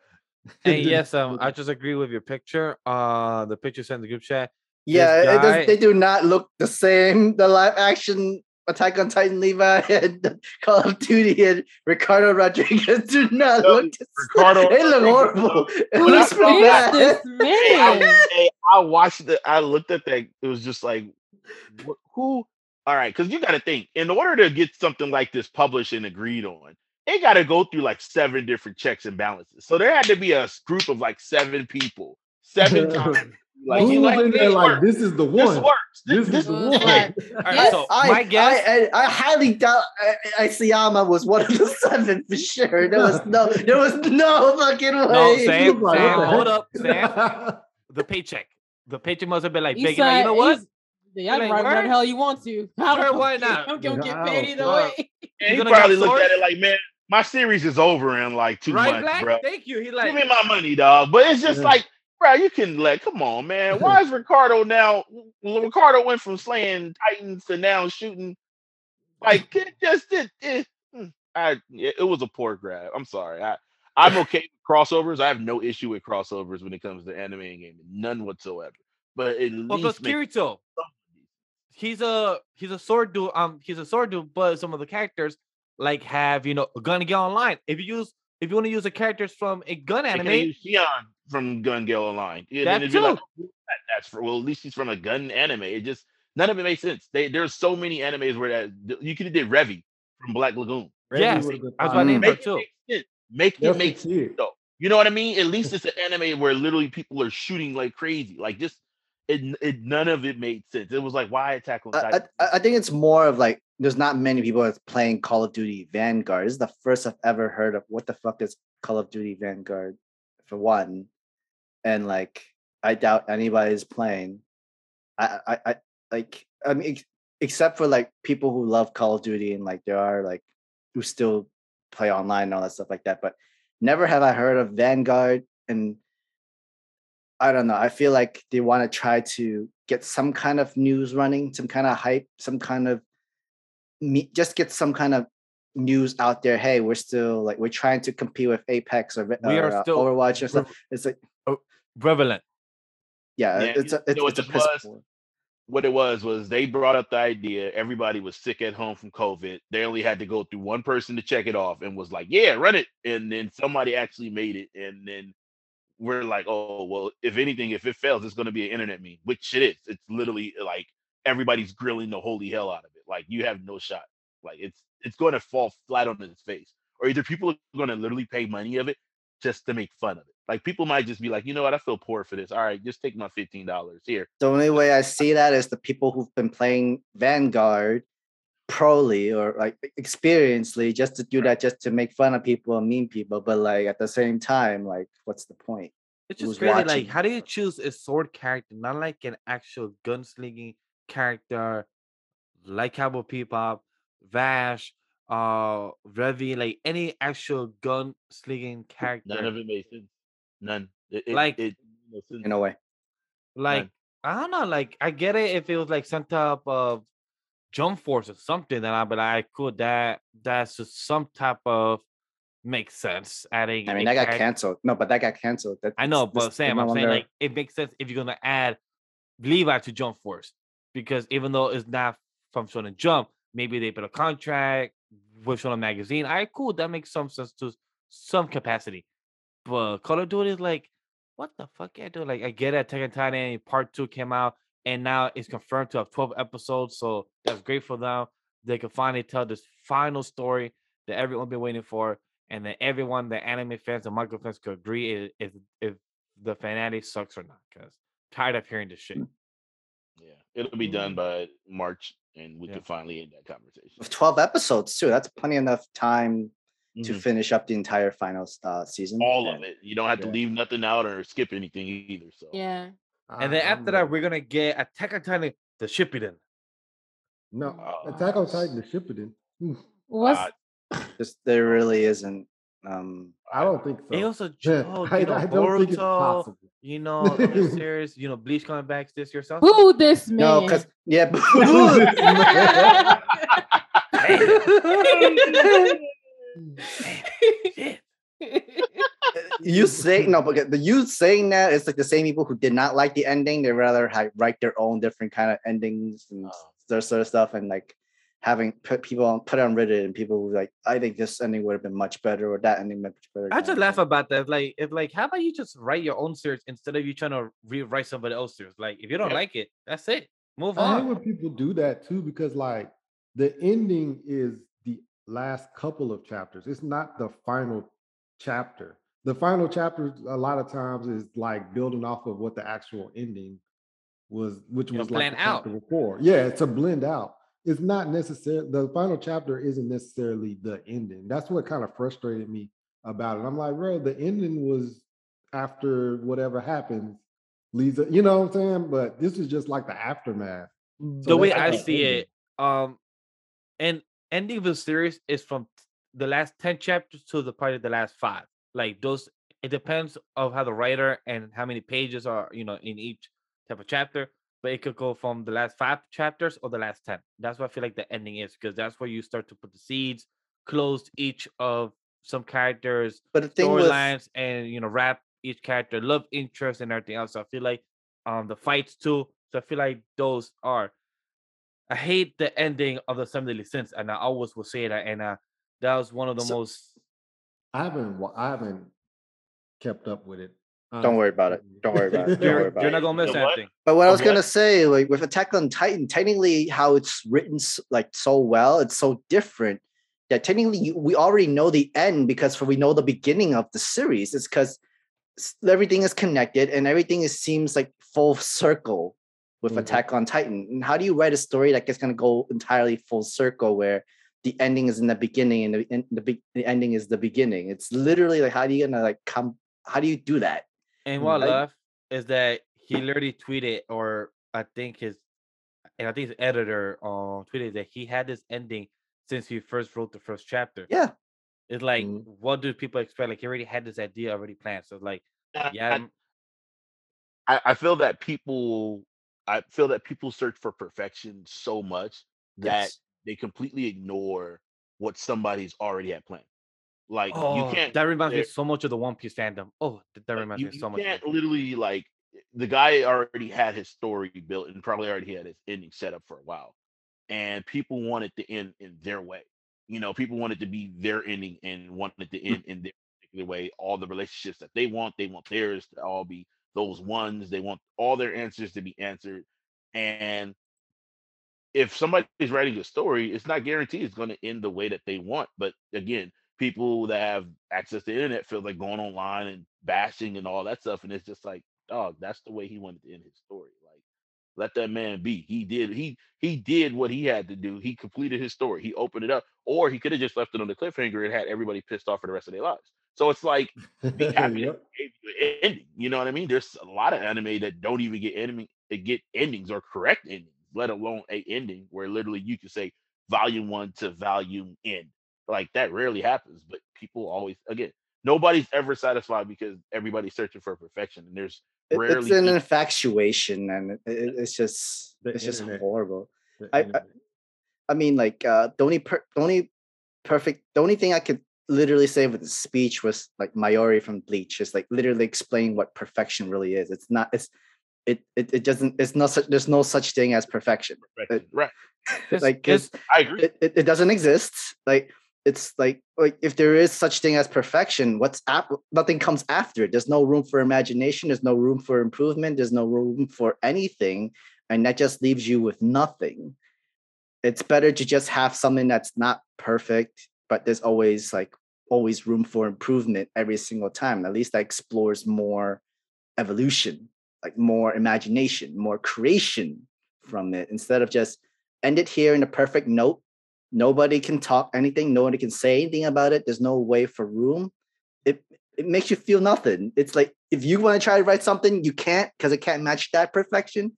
And yes, [LAUGHS] um, I just agree with your picture. Uh, the picture sent in the group chat. Yeah, it guy- does, they do not look the same. The live action Attack on Titan Levi [LAUGHS] and Call of Duty and Ricardo Rodriguez do not No, look. The Ricardo. They look horrible. [LAUGHS] It who looks is pretty [LAUGHS] bad. this Hey, I, man? I watched it. I looked at that. It was just like, who? All right, because you got to think. In order to get something like this published and agreed on, it got to go through like seven different checks and balances. So there had to be a group of like seven people seven times. Like, Who you like, in there this like this is the This one? works. This, This is the one. like, All right, Yes, so I, my guess. I, I, I highly doubt uh, Isayama was one of the [LAUGHS] seven for sure. There was no, there was no fucking way. no, He Sam, like, Sam, hold up, [LAUGHS] Sam. The paycheck. The paycheck must have been like He big. Like, you know what? he's- Yeah, Like, write whatever the hell you want to. [LAUGHS] I Sure, don't why not? I'm gonna get Yeah, paid either don't way. and he probably get looked at it like, man, my series is over in like two Right, months, Black? bro. Thank you. He like, Give me my money, dog. But it's just Yeah. like, bro, you can let come on, man. Why is Ricardo now? Ricardo went from slaying Titans to now shooting. Like, it just it, it, mm, I, it was a poor grab. I'm sorry. I, I'm okay with crossovers. I have no issue with crossovers when it comes to anime and gaming, none whatsoever. But at well, least Kirito, he's a he's a sword dude. Um, he's a sword dude, but some of the characters like have you know a gun get online. If you use if you want to use the characters from a gun anime, Sinon from Gun Gale Online. Yeah, That then it'd be like, too. "Oh, that- that's for well, at least he's from a gun anime. It just none of it makes sense. They, there's so many animes where that you could have did Revy from Black Lagoon. Randy Yes, would've I was fine. about to name Make it too. make. Make it That's make sense kid. though. You know what I mean? At [LAUGHS] least it's an anime where literally people are shooting like crazy. Like just it, it none of it made sense. It was like why Attack on I, I, I think it's more of like there's not many people that's playing Call of Duty Vanguard. This is the first I've ever heard of what the fuck is Call of Duty Vanguard for one. And like I doubt anybody's playing. I I, I like I mean ex- except for like people who love Call of Duty and like there are like who still play online and all that stuff like that. But never have I heard of Vanguard and I don't know. I feel like they want to try to get some kind of news running, some kind of hype, some kind of me, just get some kind of news out there. Hey, we're still like we're trying to compete with Apex or, We are or, uh, still- Overwatch or stuff. It's like Oh, prevalent. yeah, Yeah, it's a it's, know what it's a was? what it was was they brought up the idea. Everybody was sick at home from COVID. They only had to go through one person to check it off and was like, "Yeah, run it." And then somebody actually made it, and then we're like, "Oh, well, if anything, if it fails, it's going to be an internet meme," which it is. It's literally like everybody's grilling the holy hell out of it. Like you have no shot. Like it's it's going to fall flat on its face, or either people are going to literally pay money of it just to make fun of it. Like people might just be like, you know what, I feel poor for this. All right, just take my fifteen dollars here. The only way I see that is the people who've been playing Vanguard proly or like experiencedly just to do that just to make fun of people and mean people. But like at the same time, like what's the point? It's who's just crazy. Like, how do you choose a sword character, not like an actual gunslinging character, like Cowboy Bebop, Vash, uh, Revy, like any actual gunslinging character? None of it made sense. None. It, it, Like- it, no sense. In a way. like None. I don't know, like I get it if it was like some type of jump force or something, then I'd be like, cool, that that's just some type of makes sense. Adding, I mean, a that got canceled. No, but that got canceled. That, I know, but this- Sam, I'm saying like it makes sense if you're gonna add Levi to Jump Force because even though it's not from Shonen Jump, maybe they put a contract with Shonen Magazine. All right, cool, that makes some sense to some capacity. But Call of Duty is like, what the fuck, yeah, dude? Like, I get it. Attack on Titan Part Two came out, and now it's confirmed to have 12 episodes, so that's great for them. They can finally tell this final story that everyone been waiting for, and then everyone, the anime fans and manga fans, could agree if if, if the fanatic sucks or not. Because tired of hearing this shit. Hmm. Yeah, it'll be done mm. by March, and we Yeah. can finally end that conversation. with 12 episodes too. That's plenty enough time to Mhm. finish up the entire final uh, season. All of it. You don't have to leave nothing out or skip anything either. So Yeah. And then I- I'm after that, we're gonna get Attack on Titan, the Shippuden. no Uh, Attack on Titan, the Shippuden. What's Uh, Just there really isn't. Um, I don't think so. It was a Yeah, I, I don't think it's possible. You know, other series, you know, Bleach coming back this year. So [LAUGHS] who this man? no, because yeah, shit. you say no, but the you saying that it's like the same people who did not like the ending. They rather ha- write their own different kind of endings and Oh. that sort of stuff, and like having put people on put on Reddit and people who like, I think this ending would have been much better or that ending much better. I kind just laugh about that. Like, if like, how about you just write your own series instead of you trying to rewrite somebody else's series? Like, if you don't Yeah. like it, that's it. Move I hate on. when people do that too, because like the ending is the last couple of chapters. It's not the final chapter. the final chapter a lot of times is like building off of what the actual ending was, which You know, was like plan out. chapter before. Yeah, it's a blend out. It's not necessarily the final chapter isn't necessarily the ending. That's what kind of frustrated me about it. I'm like, bro, the ending was after whatever happens leads. You know what I'm saying? But this is just like the aftermath. the way I see ending. it, um, and ending of the series is from the last ten chapters to the part of the last five. Like those, it depends of how the writer and how many pages are you know in each type of chapter. But it could go from the last five chapters or the last ten. That's what I feel like the ending is because that's where you start to put the seeds, close each of some characters, But the storylines, and you know wrap each character, love interest, and everything else. So I feel like um the fights too. So I feel like those are. I hate the ending of the Seven Deadly Sins, and I always will say that. And uh, that was one of the So- most. I haven't I haven't kept up with it. Don't worry about it. Don't worry about it. Don't worry You're, about you're it. not gonna miss You know what? anything. But what I Of was gonna say, like with Attack on Titan, technically how it's written like so well, it's so different that technically we already know the end because for we know the beginning of the series. It's because everything is connected and everything is seems like full circle with Mhm. Attack on Titan. And how do you write a story that is gonna go entirely full circle where the ending is in the beginning and the, and the, be- the ending is the beginning? It's literally like how do you gonna like come? How do you do that? And what I love is that he literally tweeted, or I think his, and I think his editor on tweeted that he had this ending since he first wrote the first chapter. Yeah. It's like, Mhm. what do people expect? Like he already had this idea already planned. So like, yeah, I, I feel that people I feel that people search for perfection so much that Yes. they completely ignore what somebody's already had planned. Like oh, you can't that reminds me so much of the One Piece fandom. Oh, that, reminds you, me you so much. of can't literally like eh, the guy already had his story built and probably already had his ending set up for a while. And people wanted to end in their way. You know, people wanted to be their ending and wanted to hmm. end in their particular way. All the relationships that they want, they want theirs to all be those ones. They want all their answers to be answered. And if somebody's writing a story, it's not guaranteed it's going to end the way that they want. But again, people that have access to the internet feel like going online and bashing and all that stuff. And it's just like, dog, that's the way he wanted to end his story. Like, let that man be. He did he he did what he had to do. He completed his story. He opened it up, or he could have just left it on the cliffhanger and had everybody pissed off for the rest of their lives. So it's like be happy [LAUGHS] Yep. you an ending. You know what I mean? There's a lot of anime that don't even get enemy that get endings or correct endings, let alone a ending where literally you can say volume one to volume end. Like that rarely happens, but people always again nobody's ever satisfied because everybody's searching for perfection, and there's rarely it's an people- infatuation and it, it- it's just The it's just horrible I- I- i mean like uh the only per- the only perfect the only thing i could literally say with the speech was like Mayuri from bleach just like literally explaining what perfection really is it's not it's it it, it doesn't it's not such there's no such thing as perfection perfection. right. [LAUGHS] Like it's- it's I agree. it, it, it doesn't exist like it's like like if there is such thing as perfection what's ap- nothing comes after it. There's no room for imagination. There's no room for improvement. There's no room for anything. And that just leaves you with nothing. It's better to just have something that's not perfect but there's always like always room for improvement every single time. At least that explores more evolution like more imagination more creation from it. Instead of just end it here in a perfect note nobody can talk anything. Nobody can say anything about it. There's no way for room. It it makes you feel nothing. It's like if you want to try to write something you can't because it can't match that perfection.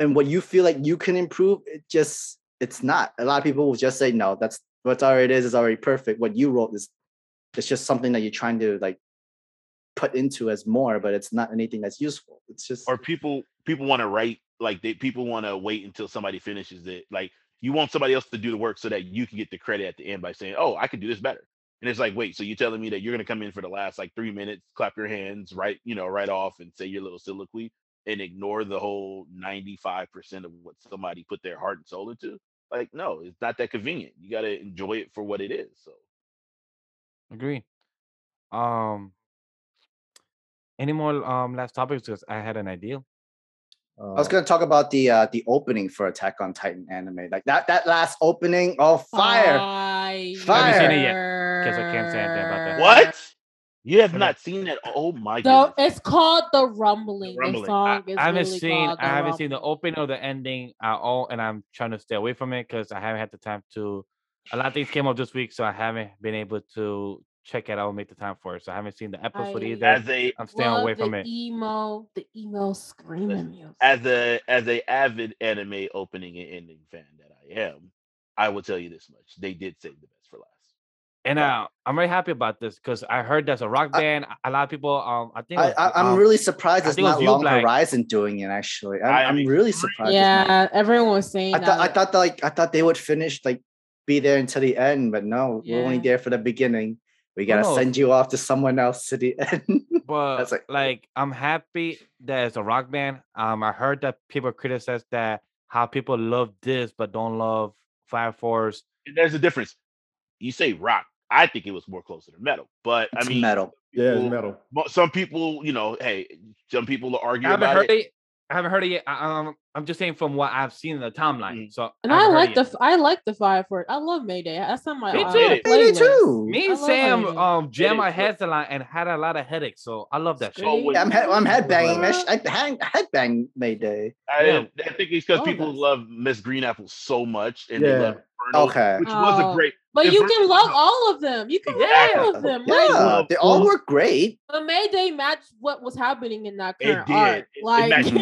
And what you feel like you can improve it just it's not. A lot of people will just say no that's what's already is. Is already perfect. What you wrote is it's just something that you're trying to like put into as more but it's not anything that's useful. It's just or people people want to write like they people want to wait until somebody finishes it. Like you want somebody else to do the work so that you can get the credit at the end by saying oh i could do this better and it's like wait so you're telling me that you're to come in for the last like three minutes clap your hands right you know right off and say your little soliloquy and ignore the whole 95% of what somebody put their heart and soul into like no it's not that convenient you got to enjoy it for what it is so Agree. Um, any more um last topics? Because I had an idea. I was gonna talk about the uh the opening for Attack on Titan anime. Like that that last opening, oh fire. Fire. Fire. Haven't seen it yet, 'cause I can't say anything about that. what You have not seen it? Oh my god! it's called the rumbling. The, Rumbling. song I, is I haven't really seen I haven't seen the opening or the ending at all, and I'm trying to stay away from it because I haven't had the time to. A lot of things came up this week, so I haven't been able to check it out and make the time for it. So I haven't seen the episode I- either. As a I'm staying away from it. emo, the emo screaming music. as a as a avid anime opening and ending fan that I am, I will tell you this much: they did save the best for last. And uh, I'm very happy about this because I heard there's a rock band. A lot of people, um, I think. I, was, I, I'm um, really surprised I it's think it not you, Long Black. Horizon doing it. Actually, I'm, I I'm agree. really surprised. it's not. yeah, everyone was saying I thought I thought that, like I thought they would finish like be there until the end, but no, we're only there for the beginning. We gotta no. send you off to someone else to the [LAUGHS] end. but That's like, like- I'm happy that it's a rock band. Um, I heard that people criticize that how people love this but don't love Fire Force. And there's a difference. You say rock. I think it was more closer to metal, but it's I mean, metal. Yeah, it's metal. mo- some people, you know, hey, some people will I argue haven't about heard it. it. I haven't heard it yet. I, um, I'm just saying from what I've seen in the timeline. Mhm. So and I I like the yet. f- I like the Fire Force. I love Mayday. That's on my Me uh, too. Mayday Mayday playlist. too. Me and Sam Mayday. um jam our heads a lot and had a lot of headaches. So I love that It's shit. So Yeah, I'm head, I'm headbanging. Yeah. I hang, headbang Mayday. I, Yeah. I think it's because Oh, people that's- love Miss Green Apple so much, and they love Inferno, Okay. which was a Oh, great. But you can love all of them. You can love all of them. Yeah, they all Well- work great. the Mayday matched what was happening in that It current did. art. It, it Like, [LAUGHS] matched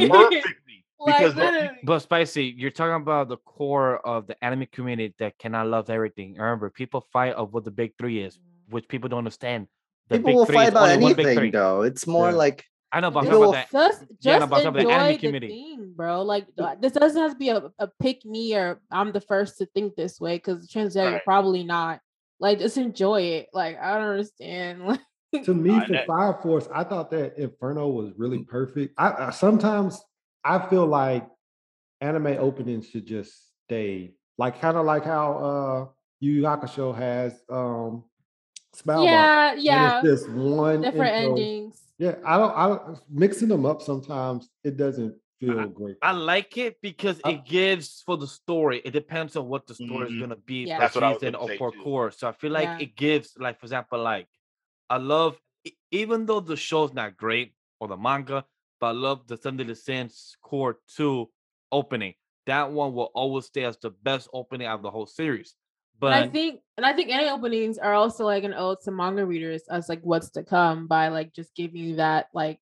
perfectly like because. But spicy, you're talking about the core of the anime community that cannot love everything. Remember, people fight of what the big three is, which people don't understand. The People big will three fight about only one big anything, though. It's more Yeah. like I know, but I'm People talking will about that. Just, Yeah, no, just but I'm talking about the enjoy anime the community. thing, bro. Like this doesn't have to be a, a pick me or I'm the first to think this way because chances are you're Right. probably not. Like just enjoy it. Like I don't understand. [LAUGHS] Like To me, for. Fire Force, I thought that Inferno was really mm. perfect. I, I sometimes I feel like anime openings should just stay like kind of like how uh Yu Yu Hakusho has um Spellbound. yeah, And yeah. it's just one Different intro. endings. Yeah, I don't. I don't mixing them up sometimes. It doesn't feel great. I like it because I- it gives for the story. It depends on what the story is Mhm. gonna be Yeah. per That's what I was season gonna or say per core. So I feel like Yeah. it gives, like for example, like I love even though the show's not great or the manga, but I love the Sunday the Sense core two opening. That one will always stay as the best opening of the whole series. and I think and I think any openings are also like an ode to manga readers as like what's to come by like just giving you that like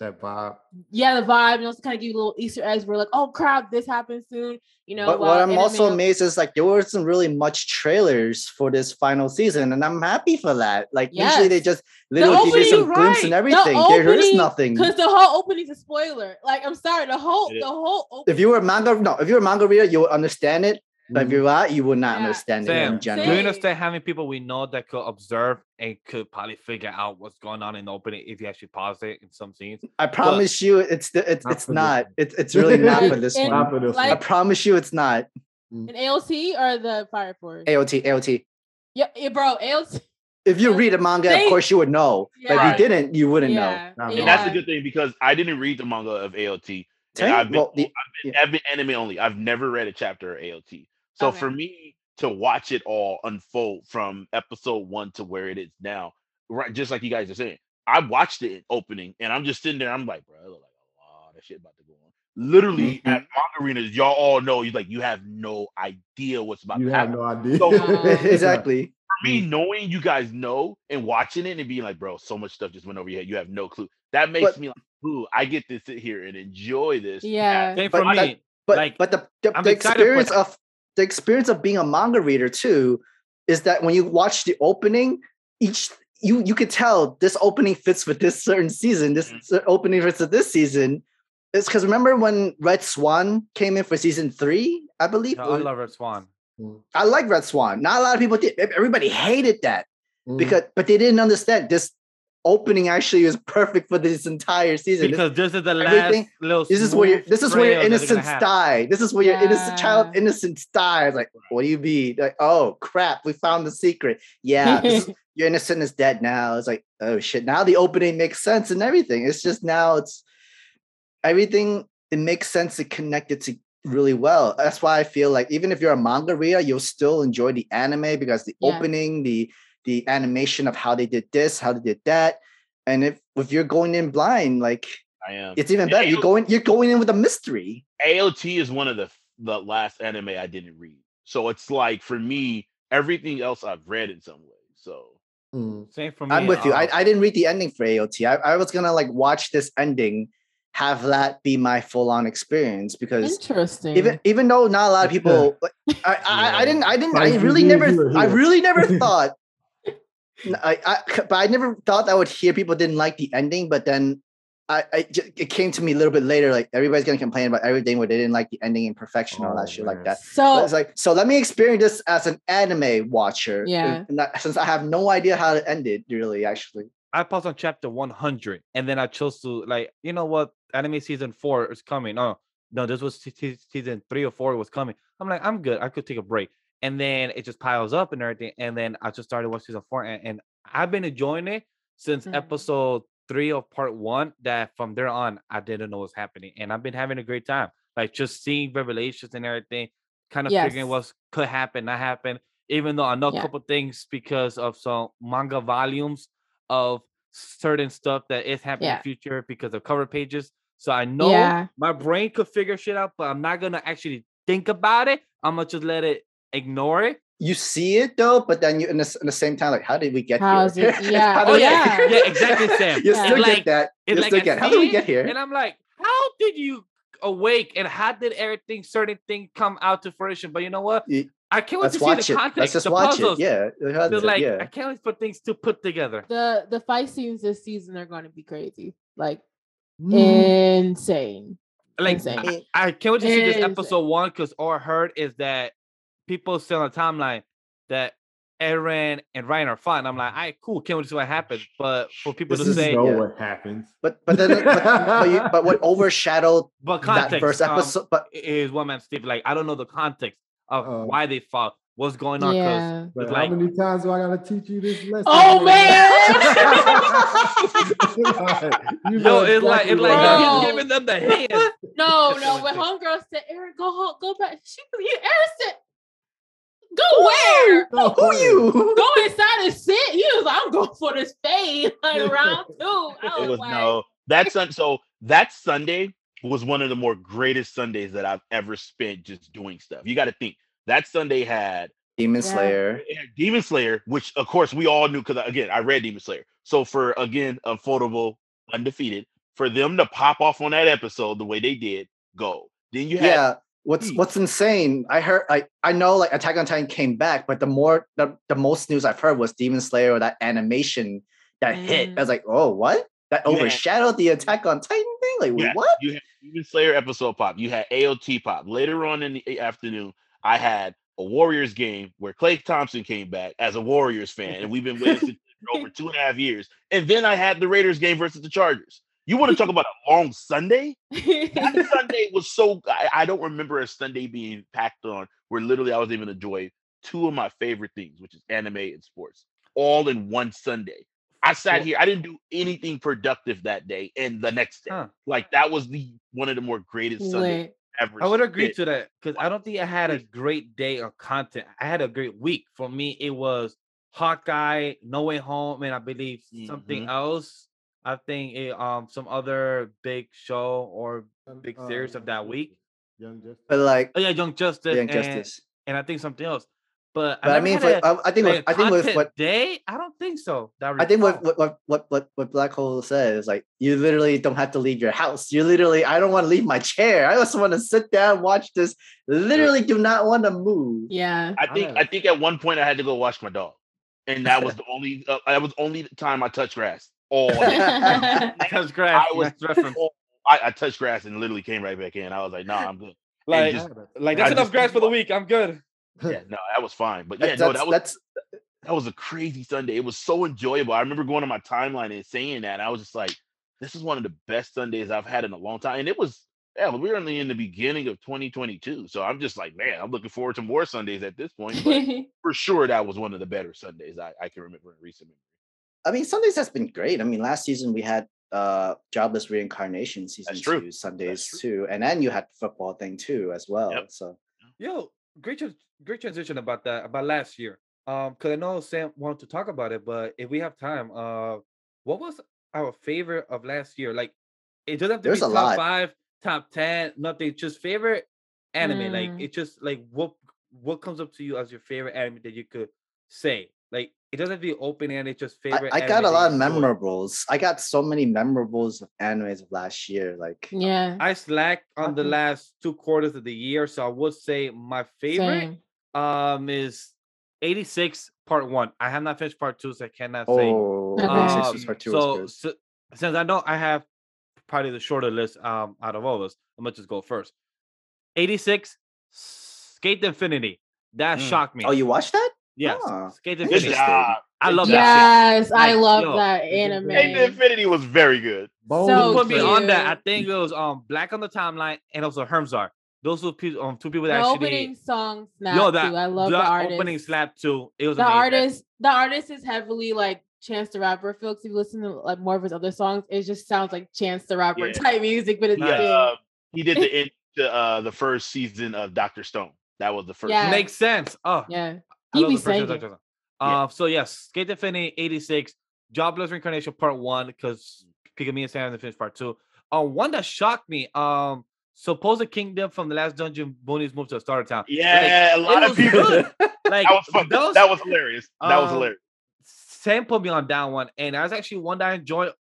that vibe. yeah the vibe and also kind of give you little Easter eggs. We're like oh crap this happens soon you know. But what I'm also anime- amazed is like there wasn't really much trailers for this final season, and I'm happy for that. Like usually they just little give you opening, some glimpse and right, the everything. There is opening- nothing. Because the whole opening's a spoiler. Like, I'm sorry, the whole the whole opening. If you were a manga, no, if you're a manga reader, you would understand it. But if Mhm. you're you would not Yeah. understand it Sam, in do you understand how many people we know that could observe and could probably figure out what's going on in the opening if you actually pause it in some scenes? I promise you, it's the, it's Not it's not. It's it's really not for [LAUGHS] this in- one. Not for this I promise you, it's not. An AOT or the Fire Force? AOT, AOT. Yeah, yeah, bro, AOT. If you read a [LAUGHS] manga, They- of course you would know. But if you didn't, you wouldn't know. Yeah, yeah. And that's a good thing because I didn't read the manga of AOT. Same. And I've been, Well, the- I've, been I've been anime only. I've never read a chapter of AOT. So Okay. for me to watch it all unfold from episode one to where it is now, right, just like you guys are saying, I watched it opening and I'm just sitting there. I'm like, bro, it look like a lot of shit about to go on. Literally Mhm. at manga arenas, y'all all know you like you have no idea what's about You to have no idea. So- [LAUGHS] exactly. [LAUGHS] For me, knowing you guys know and watching it and being like, bro, so much stuff just went over your head. You have no clue. That makes But- me like, ooh, I get to sit here and enjoy this. Yeah. Same But for that- me. But like, but the the, the experience of the experience of being a manga reader too is that when you watch the opening, each you you could tell this opening fits with this certain season. This Mhm. opening fits with this season. It's because remember when Red Swan came in for season three, I believe. I love Red Swan. I like Red Swan. Not a lot of people did. Everybody hated that Mhm. because, but they didn't understand this opening actually is perfect for this entire season. This- Because this is the last little. this is where your, this is where your trail that they're gonna innocence have. die. This is where your innocent child Yeah. innocence dies. Like, what do you mean? Like, oh crap, we found the secret. Yeah, this is- [LAUGHS] your innocent is dead now. It's like, oh shit. Now the opening makes sense and everything. It's just now it's everything. It makes sense to connect it to really well. That's why I feel like even if you're a manga reader, you'll still enjoy the anime because the Yeah. opening, the the animation of how they did this, how they did that. And if if you're going in blind, like I am. it's even better. You're going you're going in with a mystery. AOT is one of the the last anime I didn't read. So it's like for me, everything else I've read in some way. So Mm. Same for me. I'm with you. I, um, I didn't read the ending for AOT. I, I was gonna like watch this ending, have that be my full on experience because Interesting. even even though not a lot of people like, I, I, I didn't I didn't I really never I really never thought I, I but I never thought I would hear people didn't like the ending but then I, I it came to me a little bit later like everybody's gonna complain about everything where they didn't like the ending imperfection all Oh, that shit like man. that but so it's like so let me experience this as an anime watcher uh, Yeah. that, since I have no idea how to end it really actually I paused on chapter 100 and then I chose to like, you know what? Anime season four is coming. Oh, no, this was se- se- season three or four was coming. I'm like, I'm good. I could take a break. And then it just piles up and everything. And then I just started watching season four and, and I've been enjoying it since Mhm. episode three of part one. That from there on, I didn't know what's happening. And I've been having a great time. Like just seeing revelations and everything, kind of figuring what could happen, not happen. Even though I know a Yeah. couple things because of some manga volumes of certain stuff that is happening in the future because of cover pages. So I know Yeah. my brain could figure shit out, but I'm not gonna actually think about it. I'm gonna just let it ignore it. you see it though but then you in the, in the same time like how did we get How's here it- [LAUGHS] yeah. How Oh we- yeah, yeah. yeah, exactly, Sam. [LAUGHS] you Yeah. still like- get that you like still I get how did we get here And I'm like, how did you awake and how did everything, certain thing come out to fruition? But you know what? You- I can't wait let's to see watch the it context, let's just the watch puzzles. it yeah it has it, like yeah I can't wait for things to put together. the the fight scenes this season are going to be crazy, like Mm. insane. Like Insane. I, I can't wait to see this episode one because all I heard is that people say on the timeline that Eren and Ryan are fine. I'm like, all right, cool. Can't wait to see what happens. But for people This to is say, know yeah. what happens. but but then but, but, you, but what [LAUGHS] overshadowed but context that first um, episode but is one man Steve. Like, I don't know the context of Uh, why they fought, what's going on. Yeah. But It's how many times do I gotta teach you this lesson? Oh, [LAUGHS] you no, know it's like exactly it's like I he's giving them the hand. [LAUGHS] No, no. what When it homegirl said, "Eren, go home, go back," she you Eren said, "Go where? No, who you Go inside and sit." He was like, "I'm going for this fade [LAUGHS] like round two. I [LAUGHS] it was, was like, no that sun. So that Sunday was one of the more greatest Sundays that I've ever spent just doing stuff. You got to think that Sunday had demon slayer it had Demon Slayer, which of course we all knew because uh, again I read Demon Slayer. So for again Unfoldable Undefeated, for them to pop off on that episode the way they did, go. Then you had yeah what's Hmm. what's insane i heard i i know like attack on titan came back but the more the, the most news i've heard was demon slayer or that animation that hit i was like oh what that You had- overshadowed the attack on titan thing like Yeah, what You had Demon Slayer episode pop. You had AOT pop. Later on in the afternoon, I had a Warriors game where Klay Thompson came back as a Warriors fan, and we've been waiting [LAUGHS] for over two and a half years. And then I had the Raiders game versus the Chargers. You want to talk about a long Sunday? That [LAUGHS] Sunday was so. I, I don't remember a Sunday being packed on where literally I was able to enjoy two of my favorite things, which is anime and sports, all in one Sunday. I sat here. I didn't do anything productive that day, and the next day, Huh. like that was the one of the more greatest Sundays ever. I would agree to that because I don't think I had a great day of content. I had a great week. For me, it was Hawkeye, No Way Home, and I believe something Mhm. else. I think it, um some other big show or big series of that week. Young Justice. but like Oh yeah, Young Justice, young and, justice and I think something else. But, but i never mean had for, a- I, I think like with, a i think with what day, I don't think so. That I think what, what what what what what Black Hole says, is like you literally don't have to leave your house. You literally, I don't want to leave my chair. I just want to sit down, watch this. Literally, do not want to move. Yeah. I think. I think at one point I had to go wash my dog, and that was [LAUGHS] the only. Uh, that was only time I touched grass. All [LAUGHS] day. [LAUGHS] That's great. I was Nice. [LAUGHS] I, I touched grass and literally came right back in. I was like, "Nah, I'm good." Like, just- like I that's enough just- grass for the week. I'm good. Yeah, no, that was fine. But yeah, That's, no, that was that's that was a crazy Sunday. It was so enjoyable. I remember going on my timeline and saying that. And I was just like, this is one of the best Sundays I've had in a long time. And it was, yeah, we were only in the beginning of 2022. So I'm just like, man, I'm looking forward to more Sundays at this point. But for sure, that was one of the better Sundays I, I can remember in recent memory. I mean, Sundays has been great. I mean, last season we had uh Jobless Reincarnation season true. two Sundays true. too, and then you had football thing too as well. Yep. So Yo, great, trans- great transition about that about last year. Um, because I know Sam wanted to talk about it, but if we have time, uh, what was our favorite of last year? Like, it doesn't have to There's be a top lot. five, top ten, nothing. Just favorite anime. Like, Mm. it just like what what comes up to you as your favorite anime that you could say. Like, it doesn't have to be open and it's just I, favorite. I anime got a lot of memorables. I got so many memorables of animes of last year. Like Yeah. I slacked on the last two quarters of the year, so I would say my favorite Same. um is 86 part one. I have not finished part two, so I cannot say. oh, Okay. Um, was part two so, so since I know I have probably the shorter list um out of all of us, I'm gonna just go first. 86 Skate to Infinity. That Mm. shocked me. Oh, you watched that? Yes, Ah, Skate to Good Infinity. job. I love that Yes, I Like, love yo, that anime. great Skate Infinity was very good. Bones So Who put me on that? I think it was um Black on the Timeline and also Hermzar. Those were people, um, two people that The actually. opening song snap Yo, that too. I love that the artist. opening slap too. It was the amazing. artist, the artist is heavily like Chance the Rapper. Felix, if you listen to like more of his other songs, it just sounds like Chance the Rapper Yeah. type music, but it's He, uh, he did the [LAUGHS] end to uh, the first season of Doctor Stone. That was the first. Yeah. Makes sense. Oh, yeah, I he love be saying it. Stone. Uh, so yes, Skate to Infinity 86, Jobless Reincarnation Part One, because Pigamy and Sam finished Part Two. Uh, one that shocked me. Um, Supposed Kingdom from the Last Dungeon Boonies moved to the Starter Town. Yeah, a lot of people. [LAUGHS] Like That was fun. those- That was hilarious. That was Um, hilarious. Sam put me on that one, and I was actually one that I enjoyed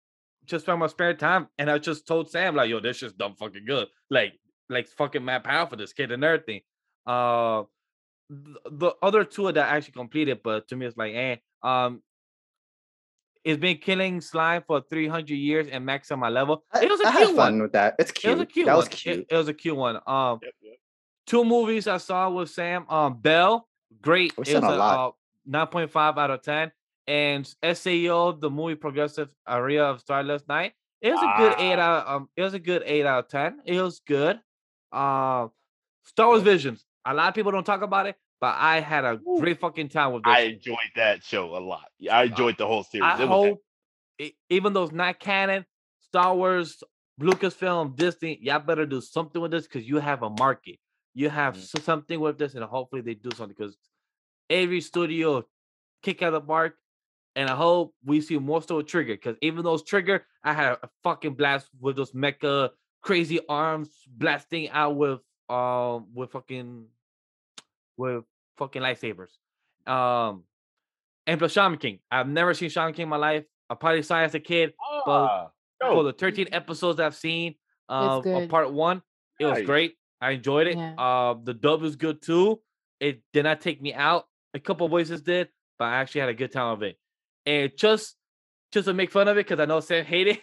just from my spare time. And I just told Sam, like, yo, this just dumb fucking good. Like, like fucking mad power for this kid and everything. Uh th- the other two that I actually completed, but to me it's like, eh. Um it's been killing slime for 300 years and max on my level. It was a I cute had one. fun with that. It's It cute. was a cute that one. was cute. It, was a cute one. Um Yep, yep. two movies I saw with Sam. Um, Belle, great. We've it was a a, lot. uh, nine point five out of ten. And SAO, the movie Progressive Aria of Starless Night, it was a good eight Ah. out. Um, it was a good eight out of ten. It was good. Um, Star Wars Visions. A lot of people don't talk about it, but I had a Ooh. great fucking time with this. I enjoyed that show a lot. Yeah, I enjoyed the whole series. I It hope, e- even though it's not canon, Star Wars, Lucasfilm, Disney, y'all better do something with this because you have a market. You have Mm. s- something with this, and hopefully they do something because every studio kick out the mark. And I hope we see more so Trigger because even though it's Trigger, I had a fucking blast with those mecha crazy arms blasting out with um with fucking with fucking lightsabers. Um and plus Shaman King. I've never seen Shaman King in my life. I probably saw it as a kid but Ah, for the 13 episodes I've seen uh, of part one. It was great. I enjoyed it. Yeah. Uh, the dub was good too. It did not take me out. A couple voices did, but I actually had a good time of it. And just just to make fun of it, because I know Sam hated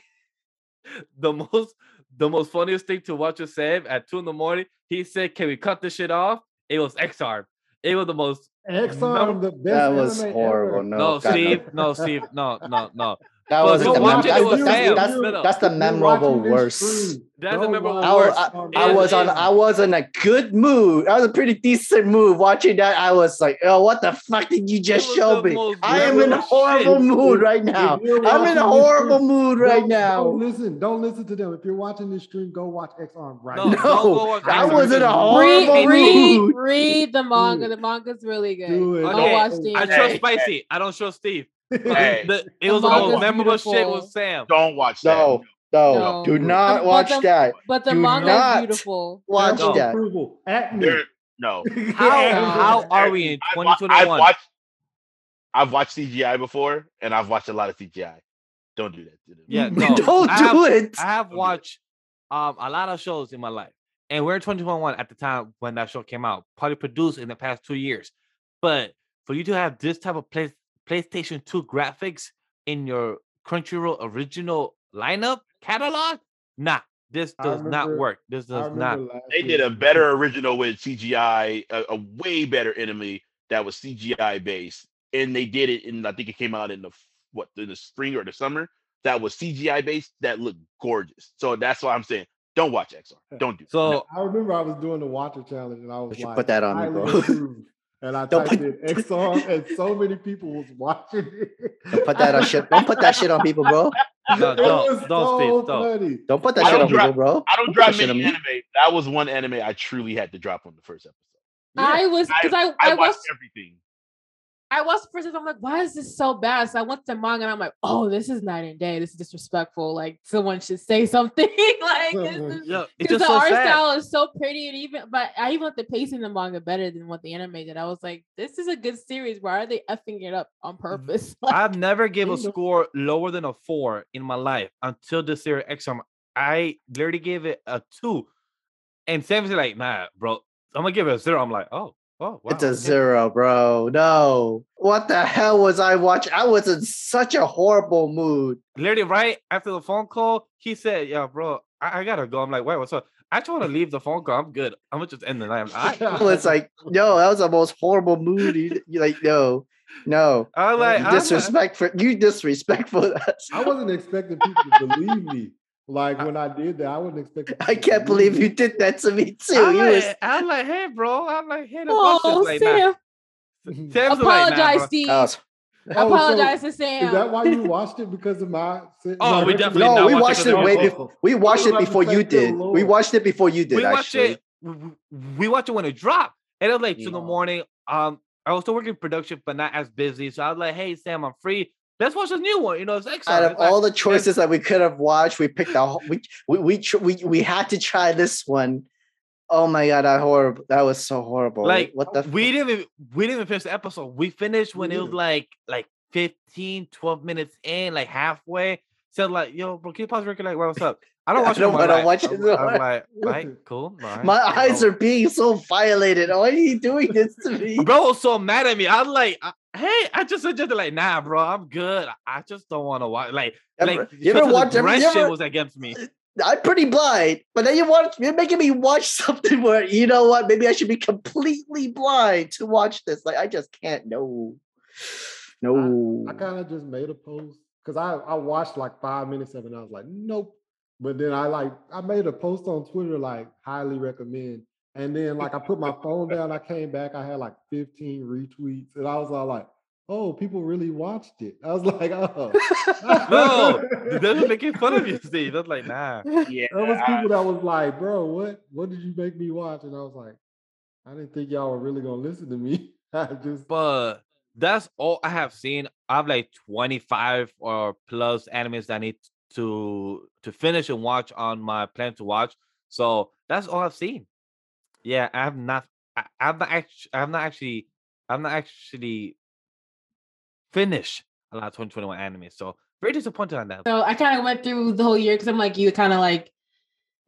[LAUGHS] the most the most funniest thing to watch with Sam at two in the morning. He said, Can we cut this shit off? It was Ex-Arm. It was the most Ex-Arm, the best That was horrible. ever. No, no, God, Steve, no, Steve, no, no, no. That But wasn't the watch mem- that's, with the- Sam. that's, No, no. that's, that's the memorable worst. That's the memorable watch I was, worst. I, Ex-Arm. I was on I was in a good mood. I was a pretty decent mood watching that. I was like, oh, what the fuck did you just show me? I am in a horrible shit. mood right now. I'm in a horrible stream, mood right don't- now. Don't listen. Don't listen to them. If you're watching this stream, go watch Ex-Arm right No, now. don't No, watch I Ex-Arm was in a horrible read, read, mood. read the manga. Dude. The manga's really good. Do it. Don't Okay, watch I the I anime. trust Spicy. I don't trust Steve. Hey, The, it was the most manga's memorable shit with Sam. don't watch that. No, no, No. do not But watch the- that. But the Do manga not is beautiful. Watch No. that. Approval at me. There, no. [LAUGHS] How how are we in I've, I've watched. I've watched CGI before, and I've watched a lot of CGI. Don't do that. Yeah, [LAUGHS] no. Don't I do have, it. I have Don't watched um a lot of shows in my life, and we're in 2021 at the time when that show came out, probably produced in the past two years. But for you to have this type of play, PlayStation 2 graphics in your Crunchyroll original lineup catalog, nah, this I does not work. This does not. They did a better original with CGI, a, a way better enemy that was CGI based, and they did it in. I think it came out in the what in the spring or the summer. That was CGI based. That looked gorgeous. So that's why I'm saying, don't watch XR. Don't do. So No. I remember I was doing the Watcher Challenge and I was You should like, put that on me, highly bro. [LAUGHS] approved. And I Don't typed put- in XR [LAUGHS] and so many people was watching it. Don't put that on shit. Don't put that shit on people, bro. [LAUGHS] No, don't- don't, so Steve, don't. Don't put that I shit don't on people, bro. I don't put drop that many anime. That was one anime I truly had to drop on the first episode. I was because I, I, I watched watched everything. I watched the first. I'm like, why is this so bad? So I went to the manga and I'm like, oh, this is night and day. This is disrespectful. Like someone should say something. [LAUGHS] like this [LAUGHS] is- Yo, because just the so art sad. style is so pretty and even but I even like the pacing in the manga better than what the anime did. I was like, this is a good series. Why are they effing it up on mm-hmm. purpose? [LAUGHS] Like, I've never gave a score lower than a four in my life until this series X. I literally gave it a two, and Sam's like, "Nah, bro, I'm gonna give it a zero. I'm like, "Oh, oh, wow." It's a okay." zero, bro. No. What the hell was I watching? I was in such a horrible mood. Literally, right after the phone call, he said, "Yeah, bro, I, I gotta go." I'm like, "Wait, what's up?" I just want to leave the phone call. I'm good. I'm gonna just end the night. I'm, I, [LAUGHS] I was like, no, that was the most horrible mood. You, you like, no, no. I was like, You I'm disrespectful. You disrespectful. us. I wasn't expecting people to believe me. Like when I did that, I wasn't expecting. I can't believe you did that to me too. I'm like, was, I'm like, hey, bro. I'm like, hey, the boss oh, is like, nah. Sam, [LAUGHS] Sam's like, nah, apologize, bro. Steve. I was- Oh, so apologize to Sam. Is that why you watched it because of my? Oh, we definitely no, not we watch it watched it way before. We watched it before you did. We watched it before you did. we watched actually, it. w- w- We watched it when it dropped, and it was like two in the morning. Um, I was still working in production, but not as busy. So I was like, "Hey, Sam, I'm free. Let's watch this new one." You know, it's Exxon. out of all the choices that we could have watched, we picked the whole- we we we tr- we, we had to try this one. Oh my god, that horrible! That was so horrible. like what the? we didn't even we didn't even finish the episode. We finished when We it was mm. like like 15, 12 minutes in, like halfway. So like, yo, bro, can you pause record? Like, what's up? I don't [LAUGHS] watch it. don't watch it I'm, in my I'm like, [LAUGHS] right, cool. right, my eyes are being so violated. Why are you doing this to me? bro was so mad at me. I'm like, hey, I just suggested like, nah, bro, I'm good. I just don't want to watch. Like, Ever- like you ever such watch? Ever, you aggression ever, was against me. I'm pretty blind, but then you watch. You're making me watch [LAUGHS] something where you know what? Maybe I should be completely blind to watch this. Like I just can't. No, no. I kind of just made a post because I, I watched like five minutes of it and I was like, nope. But then I like I made a post on Twitter like highly recommend. And then like I put my phone down, I came back, I had like 15 retweets, and I was all like, oh, people really watched it. I was [LAUGHS] like, oh. [LAUGHS] No, they were making fun of you, Steve. That's like, nah. Yeah, There was people that was like, bro, what what did you make me watch? And I was like, I didn't think y'all were really gonna listen to me. [LAUGHS] I just But that's all I have seen. I have like 25 or plus animes that I need to to finish and watch on my plan to watch. So that's all I've seen. Yeah, I have not. I, I've not actually. I'm not actually. I'm not actually finished a lot of 2021 anime. So very disappointed on that. So I kind of went through the whole year because I'm like you, kind of like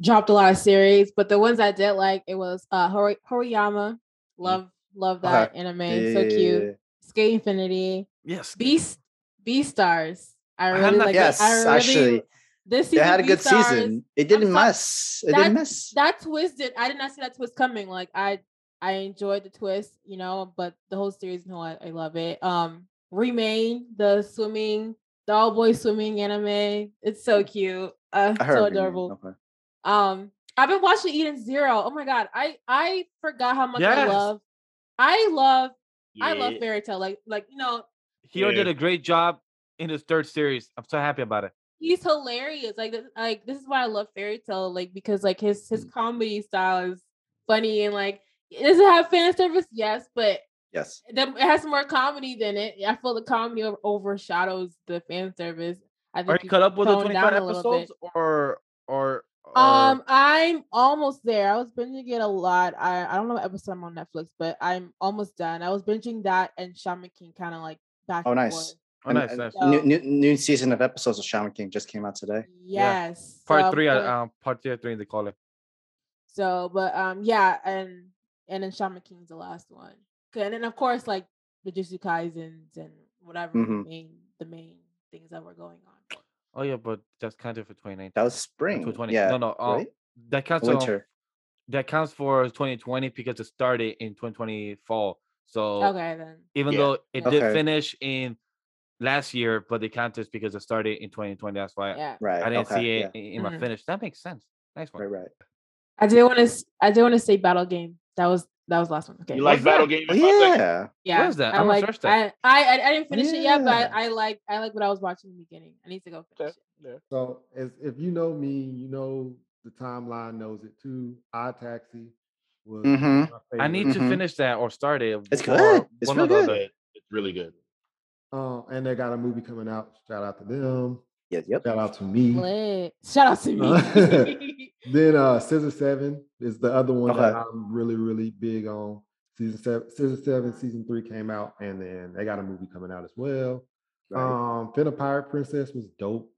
dropped a lot of series, but the ones I did like it was uh Hori- Horimiya. Love love that anime, so cute. Skate Infinity, Yes. Beast Beastars. I I really not- like. it. Yes, I really, actually, this They season had a good Beastars, season. It didn't so- mess. It that- didn't miss. That twist twisted. I did not see that twist coming. Like I, I enjoyed the twist, you know, but the whole series, no, I, I love it. Um, Remain the swimming, the all boy swimming anime. It's so cute. Uh, I heard so of it, man. adorable. Okay. Um, I've been watching Eden Zero. Oh my god, I I forgot how much I love. I love I love Fairy Tail. Like like you know, Hiro did a great job in his third series. I'm so happy about it. He's hilarious. Like like this is why I love Fairy Tail. Like because like his his comedy style is funny and like does it have fan service? Yes, but Yes. it has more comedy than it. I feel the comedy over- overshadows the fan service. I think Are you caught up with the toned 25 down a little bit. episodes or or or Um, I'm almost there. I was binging it a lot. I I don't know what episode I'm on Netflix, but I'm almost done. I was binging that and Shaman King kind of like back. Oh, nice. forth. Oh, nice, and nice. New, new, new season of episodes of Shaman King just came out today. Yeah. Yes. Part so, three, uh, but- um, part two, three, they call it. So, but um, yeah, and and then Shaman King's the last one. And then of course, like the Jujutsu Kaisens and whatever Mhm. the main the main things that were going on. Oh yeah, but that's counted for 2019. That was spring. 2020. Yeah. No, no, uh, right? that counts. um, Winter. that counts for 2020 because it started in 2020 fall. So Okay, then. even Yeah. though it did finish in last year, but they counted because it started in 2020. That's why Yeah. Right. I didn't okay, see it in, in my Mhm. finish. That makes sense. Nice one. Right, right. I did want to. I did want to say Battle Game. That was that was last one. Okay. You like battle game? games? Oh, yeah. Yeah, is that? I I'm gonna like. search that. I, I I didn't finish it yet, but I, I like I like what I was watching in the beginning. I need to go finish Okay. it. So as if you know me, you know the timeline knows it too. I Taxi was Mhm. my I need favorite. to finish that or start it. It's good. It's one real the good. it's really good. Uh, and they got a movie coming out. Shout out to them. Yep, yep. Shout out to me. Lit. Shout out to me. [LAUGHS] Then uh Scissor Seven is the other one that I'm really, really big on. Season seven, Scissor Seven, season three came out, and then they got a movie coming out as well. Right. Um, Fena Pirate Princess was dope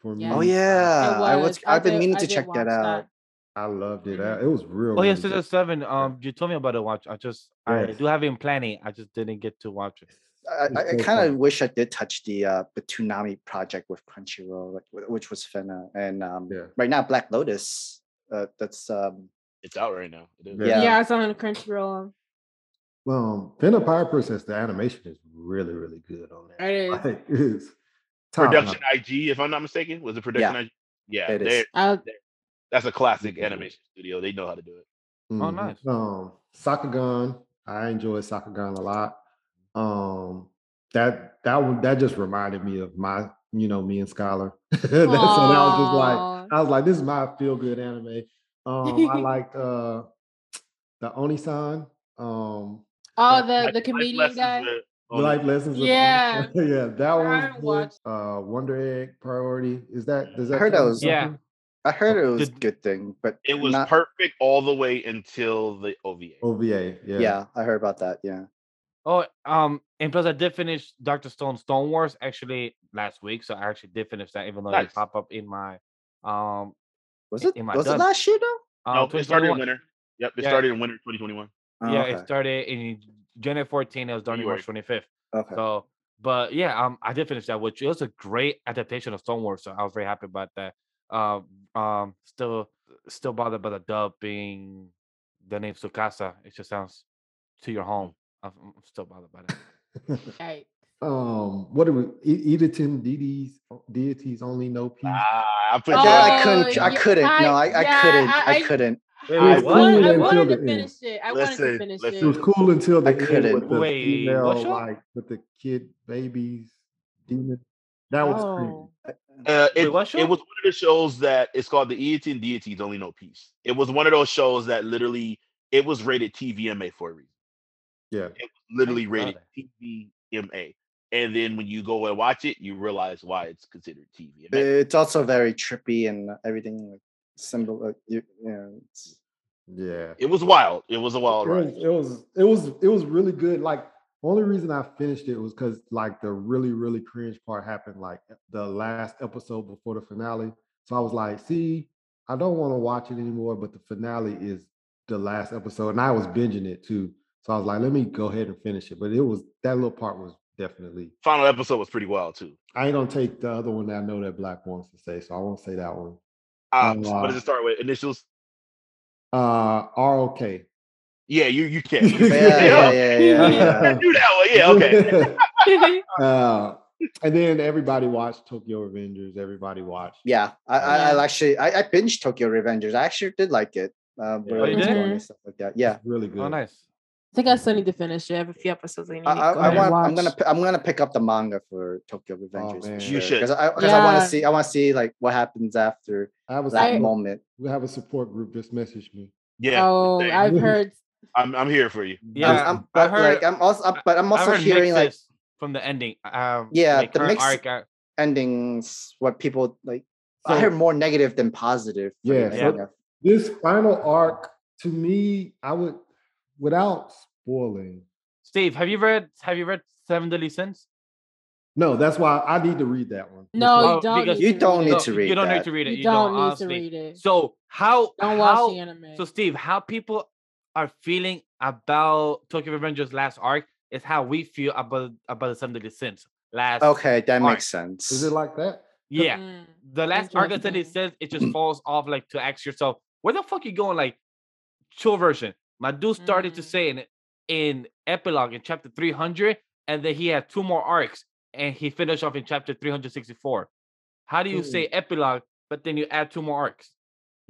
for me. Oh It yeah, I was. was. I I've been did- meaning to check that out. I loved it. Mhm. Uh, It was real. Oh yeah, really season seven. Um, you told me about it. Watch. I just I do have it in planning. I just didn't get to watch it. I, I, I kind of wish I did touch the uh the Toonami project with Crunchyroll, which was Fena, and um Yeah. right now Black Lotus. Uh, that's um It's out right now. It is. Yeah. yeah. I saw on the Crunchyroll. Well, Fena Pirate Princess, the animation is really, really good on that. It is. Like, it's Production notch. IG, if I'm not mistaken, was the Production IG? Yeah, It is. they- I, that's a classic Mhm. animation studio. They know how to do it. Oh, Mhm. nice. Um, Sakugan, I enjoy Sakugan a lot. Um, that that one that just reminded me of my, you know, me and Scholar. [LAUGHS] That's so that was just like I was like, this is my feel good anime. Um, I [LAUGHS] liked uh the Oni-san. Um, oh, the Life- the Life comedian Lessons guy. with the life lessons. Yeah. Oni- [LAUGHS] yeah, that one was good. Uh, Wonder Egg Priority. Is that does that? I heard that was- Yeah. I heard it was a good thing, but It was not, perfect all the way until the OVA. OVA. Yeah. yeah. I heard about that. Yeah. Oh, um, and plus I did finish Doctor Stone Stone Wars actually last week, so I actually did finish that, even though Nice. it pop up in my um. Was it in my was it last year though? um, no, it started in winter. Yep, it Yeah. started in winter 2021. Oh, yeah, okay. it started in January 14. It was done in March 25th. okay. So, but yeah, um, I did finish that, which it was a great adaptation of Stone Wars. So I was very happy about that. Um, um, still, still bothered by the dub being the name Tsukasa. It just sounds to your home. I'm, I'm still bothered by that. [LAUGHS] Yikes. um, what are we? E- Idaten deities, deities only know peace. Ah, I put Yeah, that. I couldn't. I couldn't. No, I, I couldn't. I, I- couldn't. Wait, I, wait, was want- what? cool I wanted the to end. finish it. I wanted to finish listen. It was cool until the I couldn't. with the Wait, female, what show? like with the kid babies, demon. That was Oh. Uh, it, Wait, what show? it was one of the shows that it's called the Idaten Deities Only Know Peace. It was one of those shows that literally it was rated TVMA for a reason. Yeah. It was literally rated TVMA. And then when you go and watch it, you realize why it's considered TVMA. It's also very trippy and everything like symbol. Like, you, you know, it's, Yeah. It was wild. It was a wild it was, ride. it was it was it was really good. Like only reason I finished it was because like the really really cringe part happened like the last episode before the finale. So I was like, see, I don't want to watch it anymore, but the finale is the last episode, and I was binging it too. So I was like, let me go ahead and finish it. But it was that little part was definitely. Final episode was pretty wild too. I ain't gonna take the other one that I know that Black wants to say, so I won't say that one. Um, Oh, what does it start with? Initials? Uh, ROK. Yeah, you you can. [LAUGHS] yeah, yeah, [LAUGHS] yeah, yeah, yeah. Do that one. Yeah, okay. [LAUGHS] uh, and then everybody watched Tokyo Revengers. Everybody watched. Yeah, I, I, I actually I, I binged Tokyo Revengers. I actually did like it. Uh, Yeah. where Oh, you did? and stuff like that. Yeah, It's really good. Oh, nice. I think I still need to finish it. I have a few episodes I need to I, I, go I ahead and want. I'm gonna. I'm gonna pick up the manga for Tokyo Revengers. man. for You should. because I because I want to see. I want to see like what happens after I have a that I- support, moment. we have a support group. Just message me. Yeah. oh, same. I've heard. I'm I'm here for you. Yeah, I'm, I'm, I but heard. like I'm also. I'm- but I'm also heard hearing like from the ending. Um, Yeah, like the current mix- arc, uh, endings. What people like. I So- heard more negative than positive. for Yeah, so- ending of- This final arc, to me, I would, without spoiling. Steve, have you read Have you read Seven Deadly Sins? No, that's why I need to read that one. No, Oh, you don't. need You to don't read need it. to read You don't need to read it. You, You, don't need honestly. to read it. So how don't how, watch the anime. So Steve, how people are feeling about Tokyo Revengers last arc is how we feel about about the Seven Deadly Sins last. Okay, that Alright. makes sense. Is it like that? Yeah, Mm. the last arc of Deadly Interesting. Sins, it just falls off like to ask yourself, where the fuck you going? Like, chill version. My dude started to Mm. say in in epilogue in chapter three hundred, and then he had two more arcs, and he finished off in chapter three hundred sixty four. How do you say epilogue, but then you add two more arcs?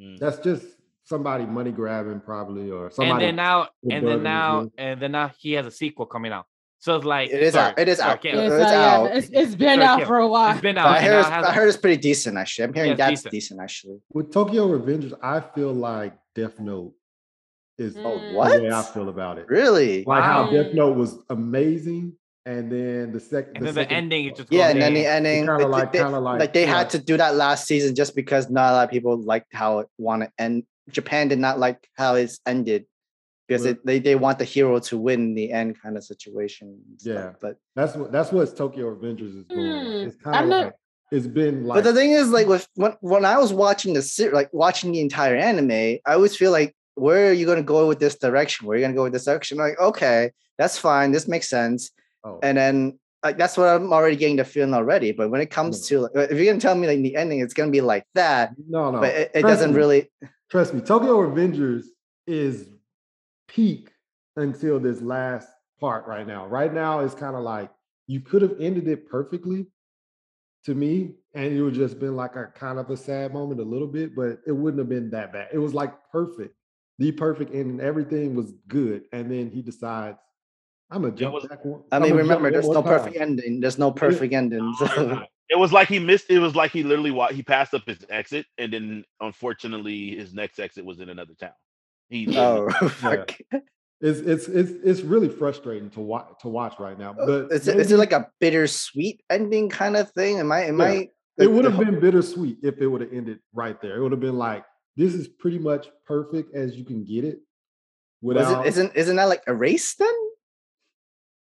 Mm. That's just somebody money grabbing, probably, or somebody. and somebody. then now and then now you. and then now he has a sequel coming out so it's like It is sorry, out. It is sorry, out. Kim, It's, It's uh, yeah, out. it's, it's [LAUGHS] been Sorry, out Kim. for a while. it's been out I and heard, it's, it has I a- heard it's pretty decent actually. I'm hearing it's that's decent. decent actually. with Tokyo Revengers, I feel like Death Note is Oh, Mm. what? the way I feel about it. Really? Like how Death Note was amazing, and then the second, And then the ending is just Yeah, and then the ending, kinda like- they, kinda like- like they yeah. had to do that last season just because not a lot of people liked how it wanted, and Japan did not like how it's ended because Well- it, they they want the hero to win in the end kind of situation. and stuff, Yeah. but That's what that's what Tokyo Avengers is doing. Hmm, It's kind I'm of not- like it's been like but the thing is, like with when when I was watching the ser- like watching the entire anime, I always feel like where are you going to go with this direction? Where are you going to go with this direction? Like okay, that's fine, this makes sense, oh, and then. Like that's what I'm already getting the feeling already. But when it comes hmm. to like, if you're gonna tell me like in the ending, it's gonna be like that, no, no. but it, it doesn't me. really. Trust me, Tokyo Avengers is peak until this last part right now. Right now, it's kind of like you could have ended it perfectly to me, and it would just been like a kind of a sad moment a little bit, but it wouldn't have been that bad. It was like perfect, the perfect ending. Everything was good, and then he decides, "I'm gonna jump was- back." One, I mean, remember, there's no time." perfect ending. There's no perfect ending. So- [LAUGHS] It was like he missed. It was like he literally wa- he passed up his exit, and then unfortunately his next exit was in another town. He oh, [LAUGHS] literally- fuck. It's it's it's it's really frustrating to watch to watch right now. Oh, but Is it, is it maybe- like a bittersweet ending kind of thing? Am I? Am Yeah. I? it would have been bittersweet if it would have ended right there. It would have been like, this is pretty much perfect as you can get it. Without, it, isn't isn't that like erased then?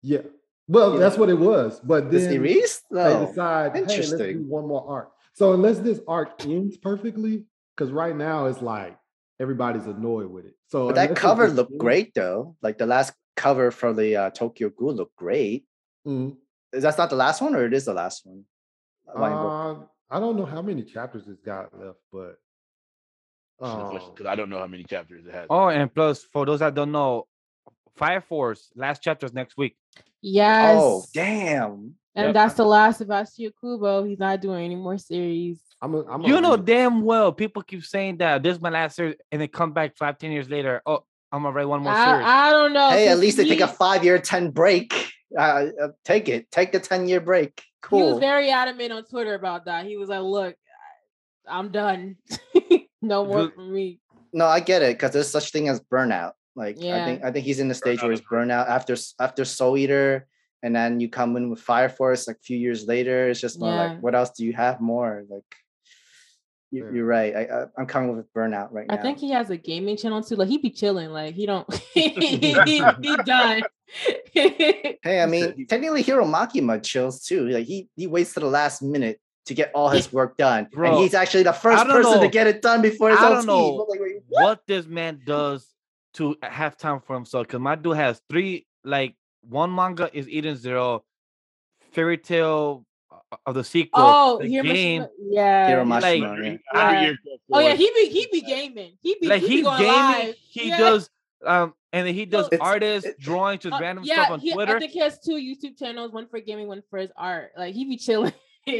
yeah. Well, Yeah. that's what it was. But then erased? they No. decide, hey, let's do Interesting. one more arc. So unless this arc ends perfectly, because right now it's like everybody's annoyed with it. So But that cover looked ends- great though. Like the last cover for the uh, Tokyo Ghoul looked great. Mhm. Is that not the last one, or it is the last one? Uh, I don't know how many chapters it's got left, but um, because I don't know how many chapters it has. Oh, and plus, for those that don't know, Fire Force last chapter is next week. Yes. Oh damn! And Yep. that's the last of Atsushi Ohkubo. He's not doing any more series. I'm a, I'm You a know damn well people keep saying that this is my last series, and they come back five, ten years later. Oh, I'm gonna write one more series. I, I don't know. Hey, at least they take a five-year, ten break. Uh, uh, take it. Take the ten-year break. Cool. He was very adamant on Twitter about that. He was like, "Look, I'm done. [LAUGHS] no more Good- for me." No, I get it because there's such thing as burnout. Like I think I think he's in the stage Burnout where is he's burnout after after Soul Eater, and then you come in with Fire Force like a few years later. It's just more Yeah. like, what else do you have more? Like, you, Yeah. you're right. I, I I'm coming with burnout right now. I think he has a gaming channel too. Like he'd be chilling. Like he don't. he, [LAUGHS] [LAUGHS] he, he done. [LAUGHS] Hey, I mean, technically, Hiro Makima chills too. Like he he waits to the last minute to get all his work done, Bro, and he's actually the first don't person to get it done before his I own don't team. know like, what? what this man does to have time for himself. Because my dude has three, like one manga is Eden Zero, Fairy Tail uh, of the sequel, oh, the here game. Yeah. Hiro like- Mashima, Hundred- yeah. Yeah. oh yeah, he be he be gaming. He be Like he, be he going gaming, live. he Yeah. does, um, and then he does It's- artists, it- drawings, just Uh, random yeah, stuff on he, Twitter. I think he has two YouTube channels, one for gaming, one for his art. Like he be chilling.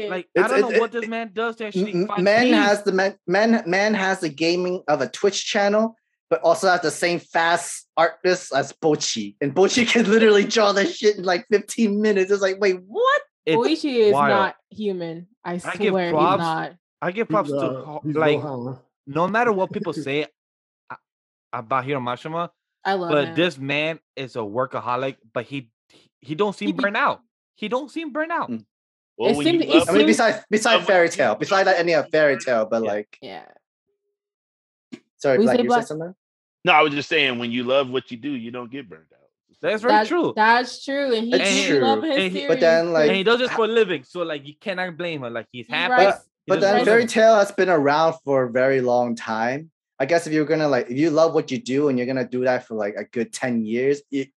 Like It's- I don't it's- know what this man does to actually man peace. has the man, man man has the gaming of a Twitch channel, but also has the same fast artist as Boichi, and Boichi [LAUGHS] can literally draw that shit in like 15 minutes. It's like, wait, what? It's Boichi is wild. not human. I I give swear he's props not. I give props to uh, Ho- he's like Gohan. no matter what people [LAUGHS] say about Hiro Mashima, I love but him. this man is a workaholic, but he he don't seem He burnt out. He don't seem burnt out. Mm. Well, It seemed- it love- I mean, besides besides Fairy Tail, besides that, any of Fairy Tail, but Yeah. like, yeah. sorry, What you Black, you Black? said something? no, I was just saying when you love what you do, you don't get burned out. That's very That- true. That's true. And he It's true. love his And he- but then, like, and he does this for a living, so like you cannot blame him. Like he's he happy. writes- he But then it for a Fairy Tail has been around for a very long time. I guess if you're gonna like, if you love what you do and you're gonna do that for like a good 10 years, it,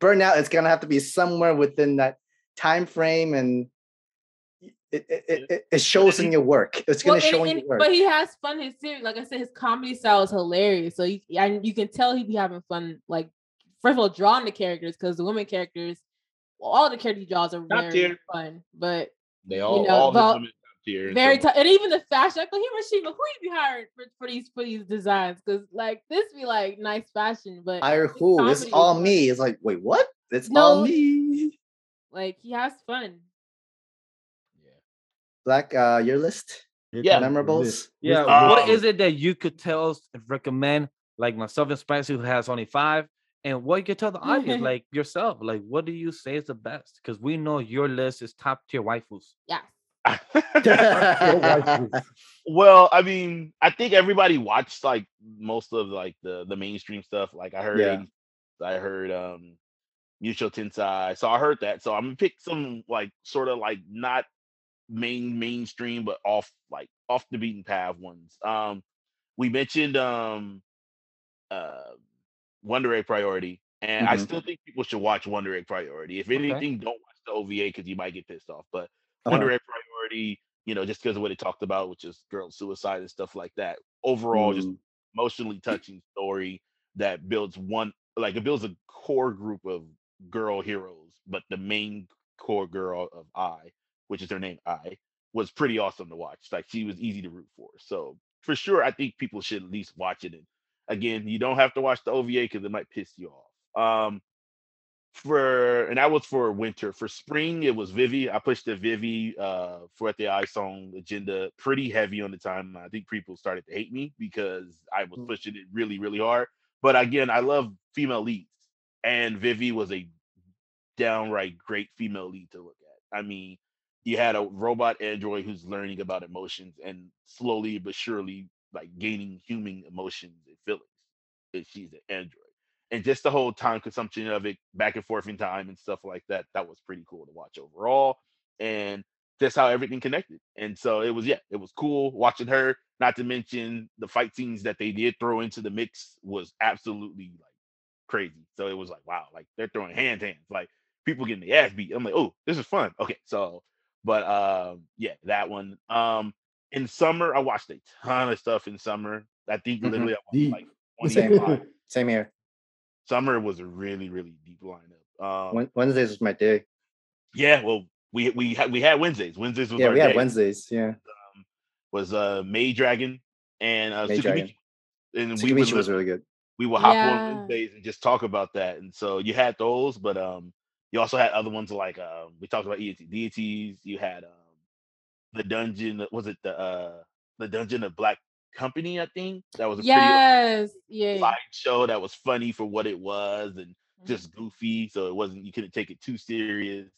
burnout is gonna have to be somewhere within that time frame and it, it, it, it- it shows in your work. It's gonna Well, show and- in your work. But he has fun. His series, like I said, his comedy style is hilarious. So you, and you can tell he'd be having fun. Like first of all, drawing the characters because the women characters, well, all the character he draws are Top very tier. fun. But They all, know, all but his women top tier. and very so- tough. And even the fashion, like Hiro Mashima, who you be hiring for, for these for these designs? Because like this be like nice fashion, but Hire who? It's all me. It's like, wait, what? It's No. all me. Like he has fun. Yeah. Black, uh, your list, Here Yeah. comes memorables. list. Yeah, List of what Um, is it that you could tell us recommend? Like myself and Spicy, who has only five, And what you can tell the audience, like yourself, like what do you say is the best? Because we know your list is top tier waifus. Yeah. [LAUGHS] well, I mean, I think everybody watched like most of like the the mainstream stuff. Like I heard, Yeah. I heard um Mushoku Tensei, so I heard that. So I'm gonna pick some like sort of like not main mainstream, but off like off the beaten path ones. Um, we mentioned um uh Wonder Egg Priority, and I Mhm. still think people should watch Wonder Egg Priority. If anything, don't watch the OVA because you might get pissed off. But Uh-huh. Wonder Egg Priority, you know, just because of what it talked about, which is girl suicide and stuff like that. Overall, just Mm. emotionally touching story that builds one like it builds a core group of girl heroes, but the main core girl of Ai, which is her name Ai, was pretty awesome to watch. Like she was easy to root for. So for sure, I think people should at least watch it. And again, you don't have to watch the OVA because it might piss you off. Um for and that was for winter. For spring, it was Vivy. I pushed the Vivy uh for at the eye song agenda pretty heavy on the time. I think people started to hate me because I was Mm. pushing it really, really hard. But again, I love female leads, and Vivy was a downright great female lead to look at. I mean, you had a robot android who's learning about emotions and slowly but surely like gaining human emotions and feelings. She's an android. And just the whole time consumption of it back and forth in time and stuff like that, that was pretty cool to watch overall. And just how everything connected. And so it was, yeah, it was cool watching her. Not to mention the fight scenes that they did throw into the mix was absolutely like crazy. So it was like, wow, like they're throwing hand hands, like people getting the ass beat. I'm like, oh, this is fun. Okay, so, but um, yeah, that one. Um, in summer, I watched a ton of stuff in summer. I think Mhm. literally I watched like [LAUGHS] Same. 25. [LAUGHS] Same here. Summer was a really, really deep lineup. Um, Wed- Wednesdays was my day. yeah, well, we we had we had Wednesdays. Wednesdays was Yeah, our we had day. Wednesdays. Yeah. Was uh Maid Dragon and uh Maid Dragon. Tsukimichi. And we would was really good. we would hop Yeah. on Wednesdays and just talk about that. And so you had those, but um you also had other ones like um we talked about EAT deities, you had um the dungeon was it the uh the dungeon of black company, I think. That was a Yes. pretty Yeah. light show that was funny for what it was and Mm-hmm. just goofy, so it wasn't you couldn't take it too serious.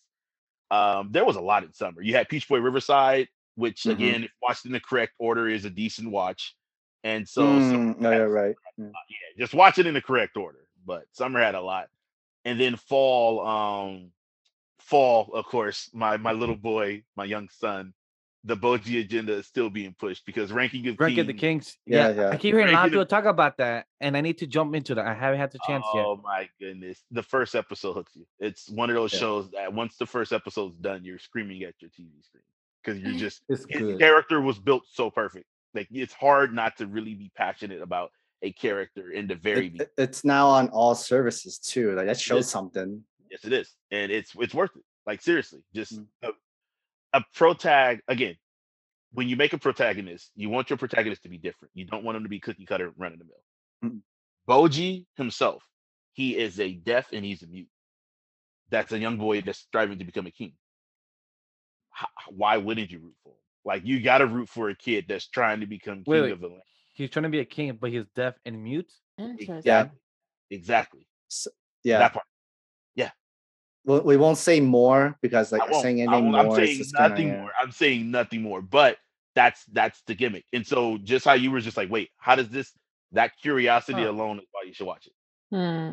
Um, there was a lot in summer. You had Peach Boy Riverside, which Mhm. again, if watched in the correct order, is a decent watch. And so, Mm, no, had- you're right. yeah, just watch it in the correct order. But summer had a lot, and then fall, um, fall, of course, my my little boy, my young son, the Bojji agenda is still being pushed because ranking of Rank of the Kings- Kings. Yeah, Yeah, yeah. I keep hearing a lot of people talk about that, and I need to jump into that. I haven't had the chance yet. Oh my goodness. The first episode hooks you. It's one of those Yeah. shows that once the first episode's done, you're screaming at your TV screen because you're [LAUGHS] just It's his good. character was built so perfect. Like it's hard not to really be passionate about a character in the very It- beginning. it's now on all services too. Like that shows is. something. Yes, it is, and it's it's worth it. Like seriously, just Mm. a, a protag again. When you make a protagonist, you want your protagonist to be different. You don't want him to be cookie cutter, run of the mill. Mm. Bojji himself, he is a deaf and he's a mute. That's a young boy that's striving to become a king. H- why wouldn't you root for him? Like you got to root for a kid that's trying to become king Wait, wait. of the land. He's trying to be a king, but he's deaf and mute. Interesting. Yeah. Exactly. Yeah. That part. we, we won't say more because like I won't. saying I any won't- more. I'm is saying just gonna, nothing yeah. more. I'm saying nothing more. But that's that's the gimmick. And so just how you were just like, wait, how does this that curiosity Huh. alone is why you should watch it. Hmm.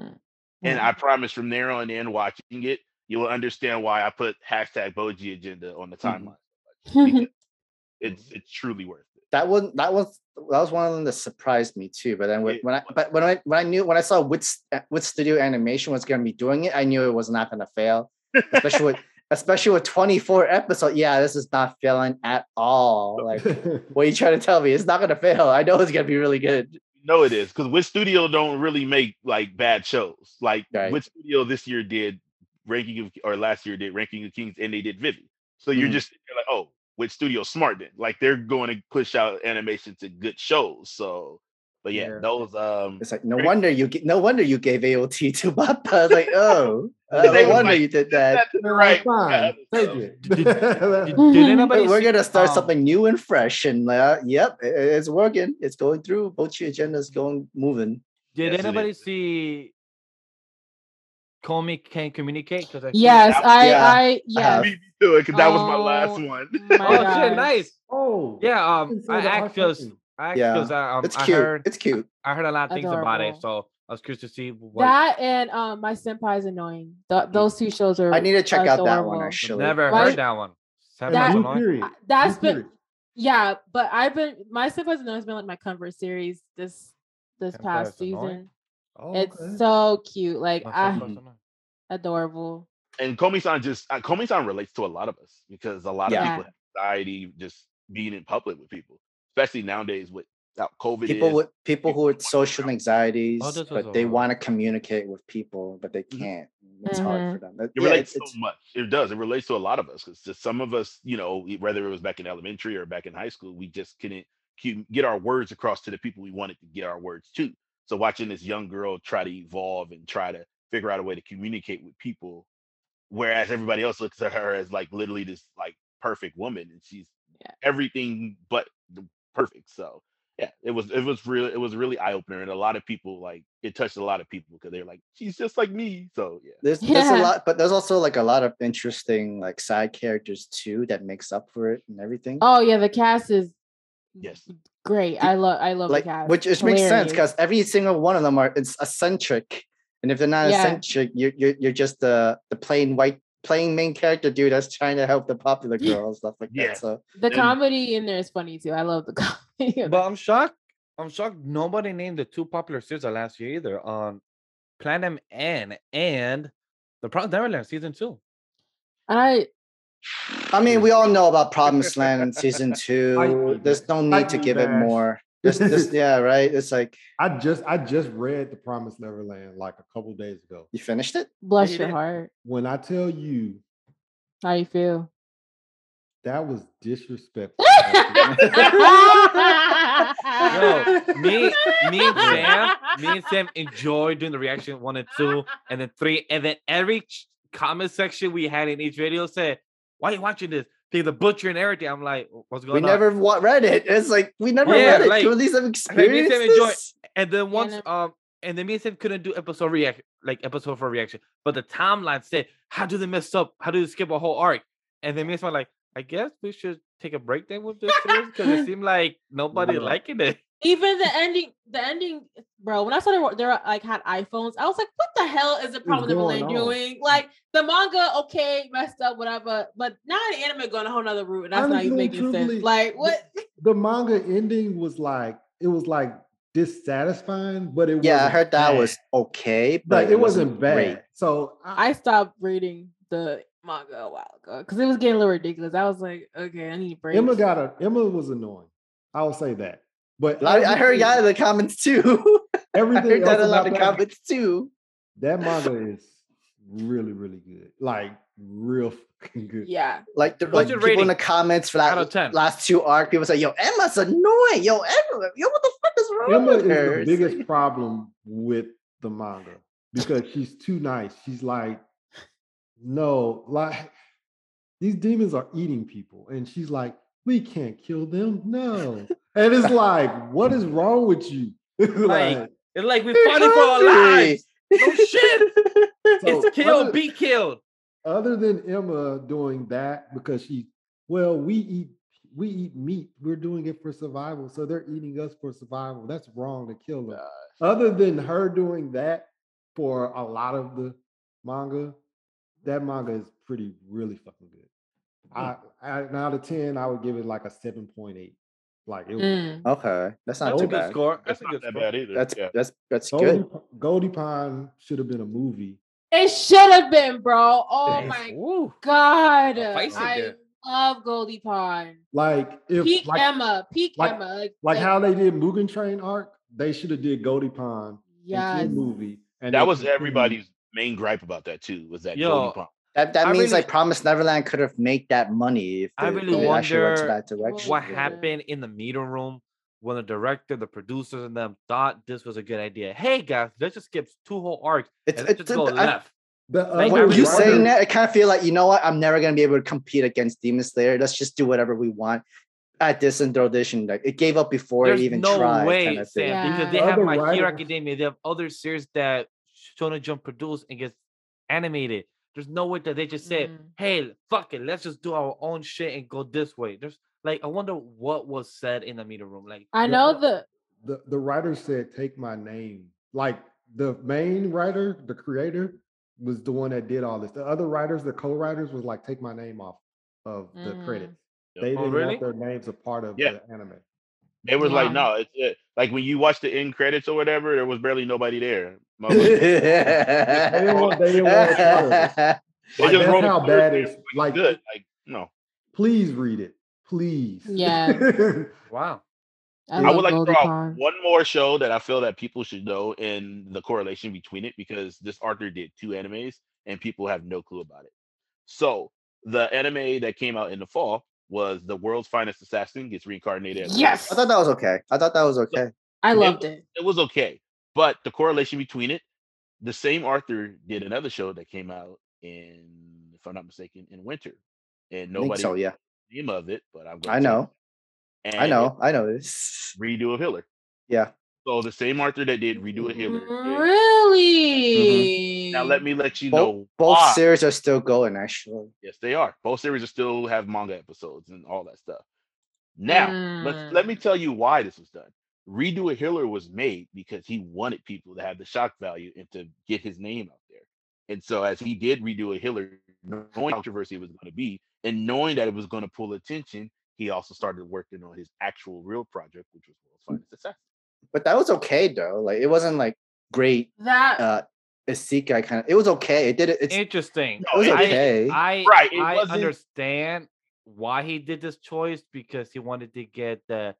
Hmm. And Hmm. I promise from there on in watching it, you will understand why I put hashtag Bojji agenda on the timeline. because [LAUGHS] it's it's truly worth it. That one that was that was one of them that surprised me too. But then when, when I but when I when I knew when I saw which Wit Studio animation was gonna be doing it, I knew it was not gonna fail. Especially with [LAUGHS] especially with 24 episodes. Yeah, this is not failing at all. Like [LAUGHS] what are you trying to tell me? It's not gonna fail. I know it's gonna be really good. No, it is because Wit Studio don't really make like bad shows. Like Right. Wit Studio this year did ranking of or last year did ranking of kings and they did Vivy. So you're Mhm. just like, oh, Wit Studio smart then? Like they're going to push out animation to good shows. So, but yeah, Yeah. those um, It's like no Right. wonder you g- no wonder you gave AOT [LAUGHS] to Mappa. I was like, oh, [LAUGHS] uh, They no wonder like, you did that. that's right. Fine. yeah, Take so- it. [LAUGHS] Did, did anybody we're see, gonna start um, something new and fresh, and uh, yep, i- i- it's working. It's going through. Bojji agenda is going moving. Did Yes, anybody see Komi can't communicate? Because Yes, that- I, yeah, I, yes. Me too, because that was my last Oh, one. my [LAUGHS] Oh shit, nice. Oh, Yeah, um, I the asked art because. I asked Yeah, because I um it's I cute. heard It's cute. I heard a lot of things about it, so I was curious to see what. That and um, my senpai is annoying. Th- those two shows are. I need to check out that one adorable. actually. Never Why- heard that one. Seven That- Days Blue of Annoying? period. I- that's Blue been period. yeah, but I've been my senpai's annoying has been like my comfort series this this Senpai past season. annoying? Season. Oh, It's okay. so cute, like My ah, senpai's adorable. and Komi-san just uh, Komi-san relates to a lot of us because a lot of people have anxiety just being in public with people, especially nowadays with how COVID People is. with people who with People social anxieties, Oh, this was but they want to communicate with people, but they Mhm. can't. It's hard Mhm. for them. It, It yeah, relates it's, so it's much. It does. It relates to a lot of us because just some of us, you know, whether it was back in elementary or back in high school, we just couldn't get our words across to the people we wanted to get our words to. So watching this young girl try to evolve and try to figure out a way to communicate with people, whereas everybody else looks at her as like literally this like perfect woman, and she's Yeah. everything but the perfect. So yeah, it was it was really it was really eye opener, and a lot of people like it touched a lot of people because they're like she's just like me. So yeah. there's there's a lot, but there's also like a lot of interesting like side characters too that makes up for it and everything. Oh yeah, the cast is Yes. great. I love I love like the cast. which which makes sense because every single one of them are it's eccentric, and if they're not Yeah. eccentric, you're you're you're just the the plain white playing main character dude that's trying to help the popular girl and stuff like Yeah. that. So the comedy in there is funny too. I love the [LAUGHS] comedy. of But. I'm shocked. I'm shocked. Nobody named the two popular series of last year either. On Planet N and the Promised Neverland season two. I I mean, we all know about Promised [LAUGHS] Land in season two. I- There's no I need to do give it more. This, this, [LAUGHS] yeah, right. It's like I just I just read The Promised Neverland like a couple days ago. you finished it. bless your did. heart. When I tell you How you feel? that was disrespectful. [LAUGHS] Yo, me, me and Sam, me and Sam enjoy doing the reaction one and two, and then three, and then every comment section we had in each video said, "Why are you watching this?" Because the butcher and everything. I'm like, "What's We going on?" We never wa- read it. It's like we never Yeah, read it. like- Can we at least have me experienced and enjoy- And then once, then- um, and then me and Sam couldn't do episode reaction, like episode for reaction. But the timeline said, "How do they mess up? How do they skip a whole arc?" And then me and Sam like, "I guess we should take a break then with this because it [LAUGHS] seemed like nobody liking it." Even the ending, the ending, bro. When I saw they were, they were like had iPhones, I was like, "What the hell is the problem going Neverland doing?" Like the manga, okay, messed up, whatever. But now the anime going a whole nother route, and that's not Honestly even making truthfully, sense. Like what? [LAUGHS] the manga ending was like it was like dissatisfying, but it was Yeah, I heard that bad. was okay, but like it wasn't bad. great. So I, I stopped reading the manga a while ago because it was getting a little ridiculous. I was like, okay, I need a break. Emma got a Emma was annoying. I will say that. But I, I heard everything- that in the comments too. [LAUGHS] I everything heard that a lot in about the that, comments too. that manga is really really good. Like real fucking good. yeah. Like, the, like your people in the comments for Out of that 10? last two arc, people say, "Yo, Emma's annoying. Yo, Emma, yo, what the fuck is wrong Emma with is her?" the biggest problem with the manga because she's too nice. She's like, no, like these demons are eating people, and she's like, we can't kill them. No, and it's like, what is wrong with you? [LAUGHS] Like, It's like we're fighting for our lives. No shit. [LAUGHS] so It's kill, other- be killed. other than Emma doing that because she, well, we eat we eat meat. We're doing it for survival, so they're eating us for survival. That's wrong to kill them. Other than her doing that for a lot of the manga, that manga is pretty really fucking good. I, I out of ten, I would give it like a seven point eight. Like it was Mm. Okay, that's not That's too a good bad. score. That's That's not that score. bad either. That's yeah. that's that's Goldie, good. Goldie Pond should have been a movie. It should have been, bro. Oh Yes. my Woo. god. I love Goldie Pond. Like if Peak like, Emma. Peak like- Emma. Like, like how they did Mugen Train arc, they should have did Goldie Pond yes. into a movie. And that was continued- everybody's main gripe about that too. Was that Yo, Goldie Pond. That that I means really- like Promised Neverland could have made that money if I they, really they actually went to wonder that direction. What Yeah. happened in the meeting room when the director, the producers, and them thought this was a good idea? Hey guys, let's just skip two whole arcs It's, and let's it's just go I- left. Uh, the Like, when you saying that, I kind of feel like you know what? I'm never gonna be able to compete against Demon Slayer. Let's just do whatever we want at this and throw this and like it gave up before There's it even no tried. way, kind of thing. Sam, because they have Other My Hero Academia. They have other series that Shonen Jump produced and gets animated. There's no way that they just said, Mm. "Hey, fuck it, let's just do our own shit and go this way." There's like, I wonder what was said in the meeting room. Like, I Yeah. know the The the writer said, "Take my name." Like the main writer, the creator, was the one that did all this. The other writers, the co-writers, was like, "Take my name off of the Mm. credits." They Oh, didn't really? want their names a part of Yeah. the anime. They was like, no, it's it. like when you watch the end credits or whatever, there was barely nobody there. Motherfucker, [LAUGHS] They didn't want. They didn't want a part. They Like, just that's how bad there, it's like, like. good. Like no, Please read it, please. Yeah. [LAUGHS] wow. I, I would like to Goldie throw one more show that I feel that people should know and the correlation between it because this Arthur did two animes and people have no clue about it. So the anime that came out in the fall was the world's finest assassin gets reincarnated. as Yes, I thought that was okay. I thought that was okay. I it loved was- it. It was okay, but the correlation between it, the same Arthur did another show that came out in, if I'm not mistaken, in winter, and nobody so. Yeah, the name of it, but I'm. I gonna know. And I know. I know this. [LAUGHS] Redo of Healer. Yeah. So the same Arthur that did Redo of Healer. did- Really? Now let me let you Both, know both why. series are still going. Actually, Yes, they are. Both series are still have manga episodes and all that stuff. Now, let's let me Mm. tell you why this was done. Redo a Healer was made because he wanted people to have the shock value and to get his name out there. And so as he did redo a Healer, knowing controversy it was going to be, and knowing that it was going to pull attention, he also started working on his actual real project, which was World's Finest Assassin. but that was okay though. Like it wasn't like great. that Uh, Isekai kind of. It was okay. It did it. It's, it Interesting. No, was it- okay. I Right, I understand why he did this choice because he wanted to get the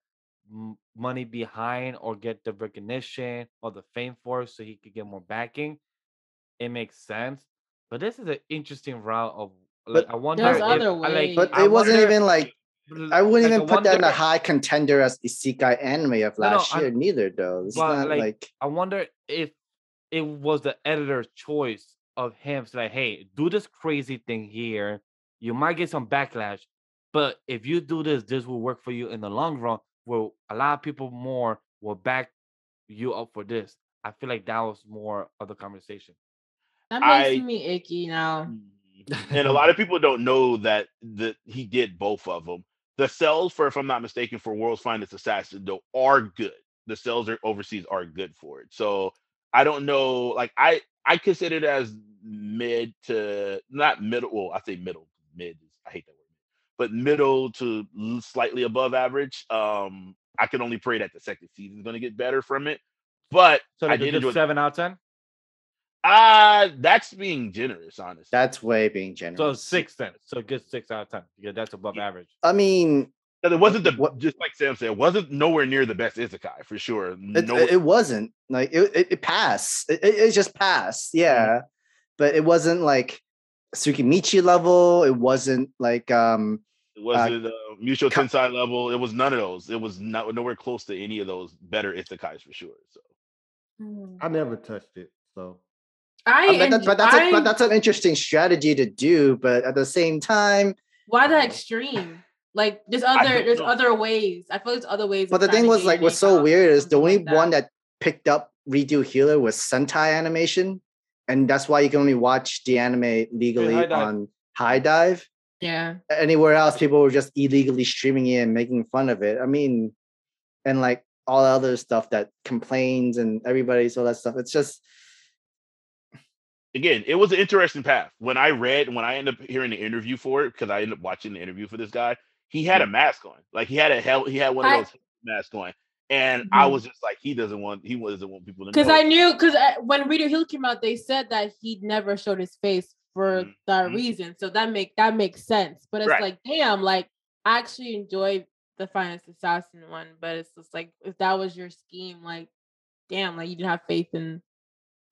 m- money behind or get the recognition or the fame for it so he could get more backing. It makes sense. But this is an interesting route of like But I wonder There's if- other I like- ways. but I it wasn't wonder- even like I wouldn't like, even put that in a high contender as Isekai anime of No, no, last I'm- year. Neither though. It's but, not like, like I wonder if it was the editor's choice of him to like, hey, do this crazy thing here. You might get some backlash, but if you do this, this will work for you in the long run. Will a lot of people more will back you up for this. I feel like that was more of the conversation. that makes I- me icky now. Mm. [LAUGHS] and a lot of people don't know that that he did both of them. The sales for, if I'm not mistaken, for World's Finest Assassin though are good. The sales are overseas are good for it. So I don't know. Like I I consider it as mid to not middle. Well, I say middle. Mid I hate that word, but middle to slightly above average. Um, I can only pray that the second season is going to get better from it. But So I did good enjoy. seven out of ten. Uh that's being generous, honestly. that's way being generous. So six then. So good six out of ten. Yeah, that's above Yeah. average. I mean, But it wasn't the What- just like Sam said, it wasn't nowhere near the best Isekai for sure. it, No, it wasn't like it. It, it passed. It, it, it just passed. Yeah, but it wasn't like Tsukimichi level. It wasn't like um. it wasn't uh, Mutual Ka- Tensei level. It was none of those. It was not nowhere close to any of those better Isekais for sure. So Mm. I never touched it, so I, but, that, but that's a, I- but that's an interesting strategy to do. But at the same time, why that extreme? Like there's other there's know. other ways. I feel there's other ways. but the thing was like your what's so weird is the only like one that picked up redo healer was Sentai animation, and that's why you can only watch the anime legally High on HIDIVE. Yeah. anywhere else, people were just illegally streaming it and making fun of it. I mean, and like all the other stuff that complains and everybody's all that stuff. It's just again, it was an interesting path. When I read, when I ended up hearing the interview for it, because I ended up watching the interview for this guy, he had a mm. mask on. Like he had a hell, he had one of I- those masks on. And I Mhm. was just like, he doesn't want, he doesn't want people to know. Because I knew because when Reader Hill came out, they said that he never showed his face for Mhm. that Mhm. reason. So that make that makes sense. But it's Right. like, damn, like I actually enjoyed the Finest Assassin one, but it's just like if that was your scheme, like, damn, like you didn't have faith in,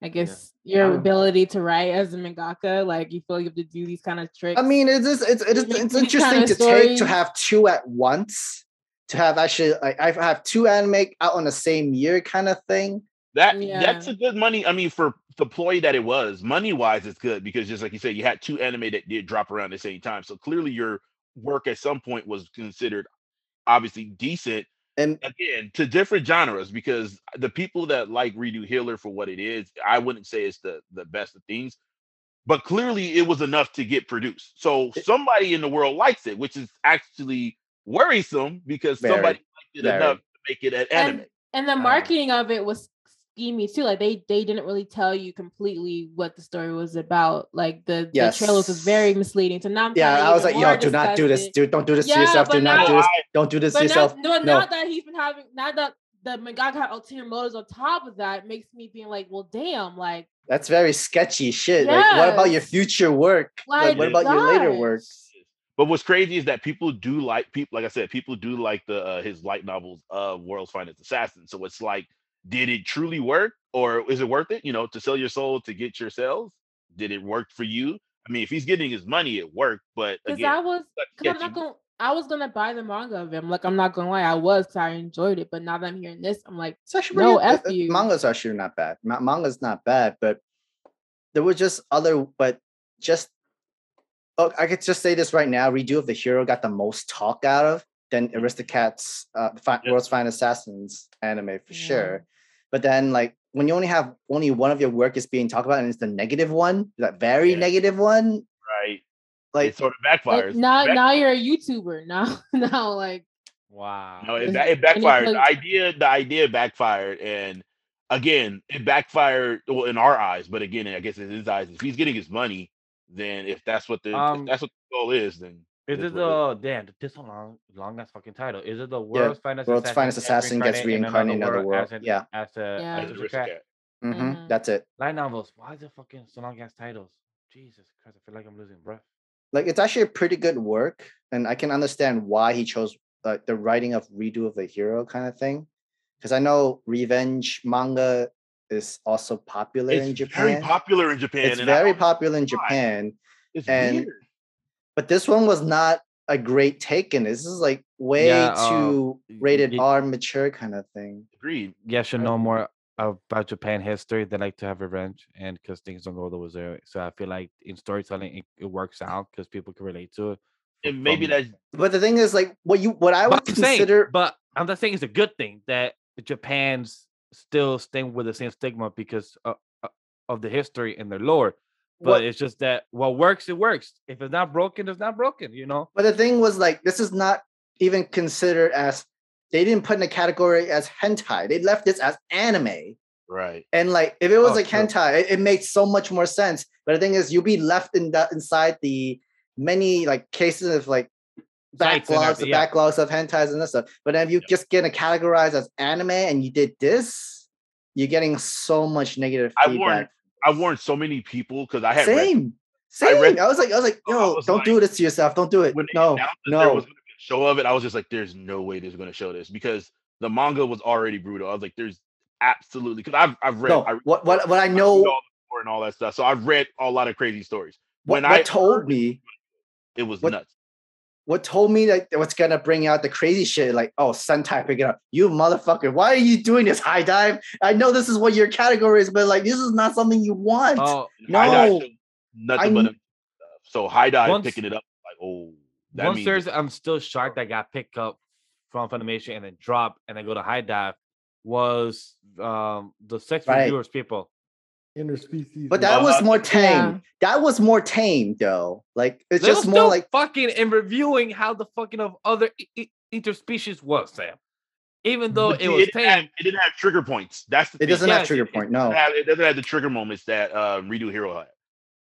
I guess, your Um, ability to write as a mangaka. Like you feel like you have to do these kind of tricks. I mean, it's just, it's it's, it's interesting kinda to take to have two at once. To have actually like I have two anime out on the same year kind of thing. That Yeah. that's a good money. I mean, for the ploy that it was, money wise, it's good because just like you said, you had two anime that did drop around the same time. So clearly, your work at some point was considered obviously decent. And Again, to different genres, because the people that like Redo Healer for what it is, I wouldn't say it's the the best of things. but clearly it was enough to get produced. So somebody in the world likes it, which is actually worrisome because Very, somebody liked it very. enough to make it an anime. and, and the Uh, marketing of it was schemy too. Like they they didn't really tell you completely what the story was about. Like the, the trailers was very misleading. So now I'm Yeah, I was like, yo, more do not do this. disgusted. Dude, don't do this to yourself. Do but not now- do this. Don't do this to But now, yourself. no, No. now that he's been having, now that the mangaka had ulterior motives on top of that, makes me being like, well, damn, like, That's very sketchy shit. Like, what about your future work? Like, Like, what about your later work? Gosh. But what's crazy is that people do like people, like I said, people do like the uh, his light novels of World's Finest Assassin. So it's like, did it truly work, or is it worth it? You know, to sell your soul to get your sales? Did it work for you? I mean, if he's getting his money, it worked. But Because again, I was, because I'm not going, to I was gonna buy the manga of him. Like, I'm not gonna lie, I was. 'cause I enjoyed it. But now that I'm hearing this, I'm like, It's actually No, pretty- F you. Manga's actually not bad. Ma- manga's not bad, but there were just other, but just oh, I could just say this right now. Redo of the hero got the most talk out of than Aristocats, uh, fi- Yeah. World's Fine Assassins anime for Yeah. sure. But then, like when you only have only one of your work is being talked about, and it's the negative one, that very Yeah. negative one, right? like it sort of like, backfires. now, Back- now you're a YouTuber. [LAUGHS] Now, now, like, Wow. No, it, Is- ba- it it backfired. The idea, the idea backfired, and again, it backfired. Well, in our eyes, but again, I guess in his eyes, if he's getting his money, then if that's what the Um, that's what the goal is, then Is it the damn? This long, long ass fucking title. Is it the world's finest? World's Finest Assassin gets reincarnated in another world. As Yeah. as a Yeah. as a Aristocrat. mhm, Mhm. that's it. Light novels. Why is it fucking so long ass titles? Jesus Christ! I feel like I'm losing breath. like it's actually a pretty good work and i can understand why he chose like the writing of redo of the hero kind of thing because i know revenge manga is also popular in It's japan very popular in Japan. it's very popular in why. japan It's and- weird. but this one was not a great take in this is like way Yeah, uh, too y- rated y- r mature kind of thing Agreed. You should know more about Japan history. They like to have revenge, and because things don't go the way they. So I feel like in storytelling, it, it works out because people can relate to it. And maybe from- that's but the thing is like what you what i would But I'm saying, consider but I'm not saying it's a good thing that Japan's still staying with the same stigma because of, of the history and their lore. But What- it's just that what works, it works. If it's not broken, it's not broken. You know. But the thing was like this is not even considered as they didn't put in a category as hentai. They left this as anime. right. And like if it was Oh, like true. hentai, it, it makes so much more sense. But the thing is you'll be left in that inside the many like cases of like backlogs, the yeah. backlogs of hentais and this stuff. But then if you just get categorized as anime and you did this, you're getting so much negative I feedback. warned I warned so many people because I had read Same. I Same. read- I was like, I was like, yo, was don't do this to yourself. Don't do it. No, no. was going to be a show of it, I was just like, "There's no way they're going to show this," because the manga was already brutal. I was like, "There's absolutely," because I've I've read, No, I read what what what I know, and all that stuff, so I've read a lot of crazy stories. what, when what I told me, It was what- nuts. What told me that what's gonna bring out the crazy shit, like, oh, Sentai, pick it up. You motherfucker, why are you doing this HIDIVE? I know this is what your category is, but like, this is not something you want. Oh, HIDIVE no. nothing I but a- so HIDIVE Once- picking it up like, oh, that one means series I'm still shocked that got picked up from Funimation and then dropped and then go to HIDIVE was um the sex Right. reviewers people. Interspecies. but that was more tame. Yeah. That was more tame, though. Like, it's They were just more like fucking and reviewing how the fucking of other i- i- interspecies was, Sam. Even though But it was didn't have- tame, it didn't have trigger points. That's the it thing. doesn't Yeah, have trigger it- point. It No, doesn't have, it doesn't have the trigger moments that uh, Redo Hero had.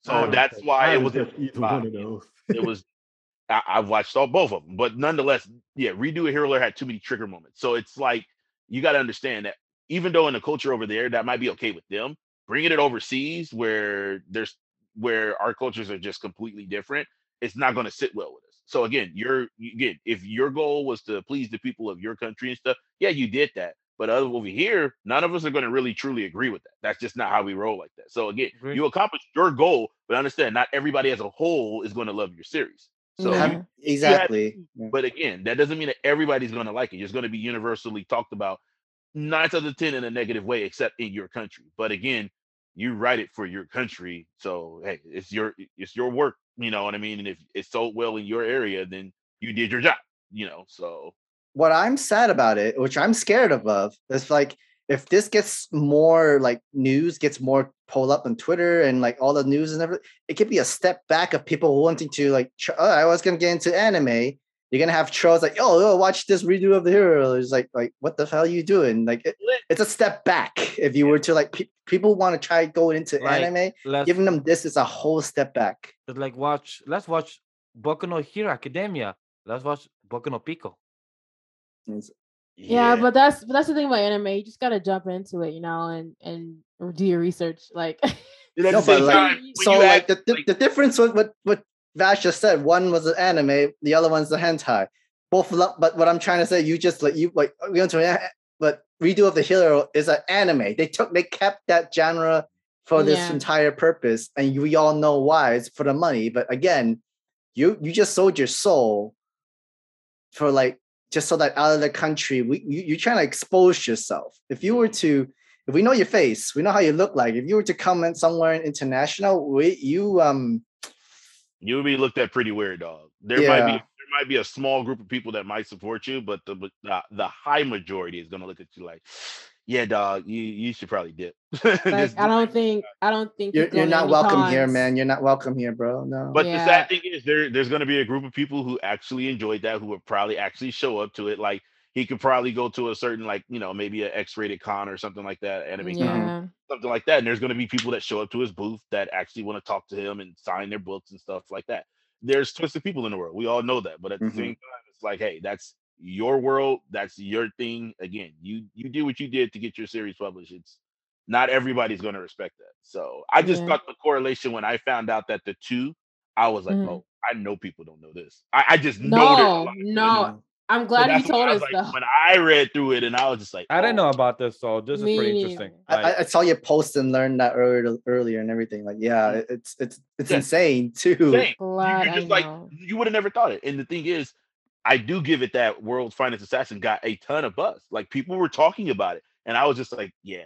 So that's touched- why I it haven't was. either one of those. It was. I, I've watched all both of them, but nonetheless, yeah, Redo Hero had too many trigger moments. So it's like you got to understand that even though in the culture over there that might be okay with them, bringing it overseas where there's where our cultures are just completely different, it's not going to sit well with us. So again, you're again, if your goal was to please the people of your country and stuff, yeah, you did that. But other over here, none of us are going to really truly agree with that. That's just not how we roll like that. So again, Agree. you accomplished your goal, but understand not everybody as a whole is going to love your series. So Yeah. you- Have- exactly. Yeah. but again, that doesn't mean that everybody's going to like it. It's going to be universally talked about nine out of ten in a negative way, except in your country. But again, you write it for your country, so hey, it's your it's your work. You know what I mean? And if it's sold well in your area, then you did your job. You know, so what I'm sad about it, which I'm scared of, is like if this gets more like news, gets more pulled up on Twitter and like all the news and everything, it could be a step back of people wanting to like. Oh, I was gonna get into anime. You're gonna have trolls like, oh, oh watch this redo of the hero. It's like, like, what the hell are you doing? Like, it, it's a step back. If you were to like, pe- people want to try going into Like, anime, Let's, giving them this is a whole step back. it's like watch. Let's watch Boku no Hero Academia. Let's watch Boku no Pico. It's- Yeah, but that's but that's the thing about anime. You just gotta jump into it, you know, and and do your research. Like, No, but like- time, [LAUGHS] so like act- the, the, like- the difference with what what Vash just said, one was an anime, the other one's a hentai. Both, lo- but what I'm trying to say, you just like you like we went to but redo of the hero is an anime. They took they kept that genre for this Yeah. entire purpose, and we all know why. It's for the money. But again, you you just sold your soul for like just so that out of the country, we you, you're trying to expose yourself. If you were to if we know your face, we know how you look like. If you were to come in somewhere international, we you um you would be looked at pretty weird, dog. There might be there might be a small group of people that might support you, but the the, the high majority is gonna look at you like, [SIGHS] yeah, dog, you you should probably dip. [LAUGHS] like I don't think I don't think you're, you go you're not any welcome here, man. You're not welcome here, bro. No. But the sad thing is, there there's going to be a group of people who actually enjoyed that, who would probably actually show up to it. Like he could probably go to a certain, like you know, maybe an X-rated con or something like that, anime con, something like that. And there's going to be people that show up to his booth that actually want to talk to him and sign their books and stuff like that. There's twisted people in the world. We all know that. But at Mhm. the same time, it's like, hey, that's your world. That's your thing. Again, you you did what you did to get your series published. It's not everybody's going to respect that. So I just Yeah. thought the correlation when I found out that the two, I was like, Mhm. oh, I know people don't know this. I, I just know. there's no, lot of people that no. Know. I'm So glad you told us was though. When I read through it, and I was just like, I didn't oh, know about this, so this is pretty neither. interesting. I, Like, I- I saw you post and learned that earlier, earlier and everything. Like, yeah, mm. it's it's it's Yeah. insane too. dang. You- Glad You're just like you would have never thought it. And the thing is, I do give it that World's Finest Assassin got a ton of buzz. Like people were talking about it, and I was just like, yeah.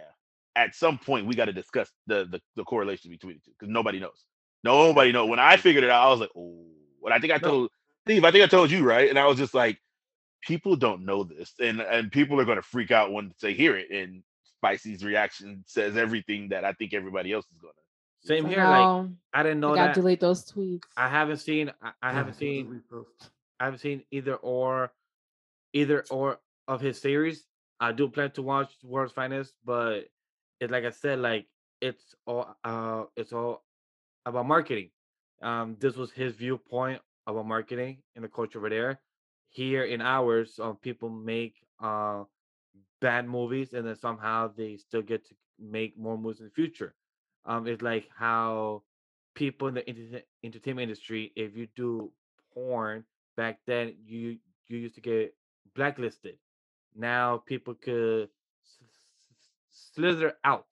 At some point, we got to discuss the, the the correlation between the two because nobody knows. Nobody knows. When I figured it out, I was like, oh. And I think I No. told Steve, I think I told you right, and I was just like, people don't know this, and and people are going to freak out when they hear it. And Spicy's reaction says everything that I think everybody else is going to. same here. Like I didn't I know gotta that. delete those tweets. I haven't seen. I, I haven't seen. I haven't seen either or, either or of his series. I do plan to watch World's Finest, but it's like I said, like it's all uh it's all about marketing. Um, this was his viewpoint about marketing and the culture over there. Here in ours, um, people make uh bad movies and then somehow they still get to make more movies in the future. Um, it's like how people in the enter- entertainment industry, if you do porn back then, you you used to get blacklisted. Now people could slither out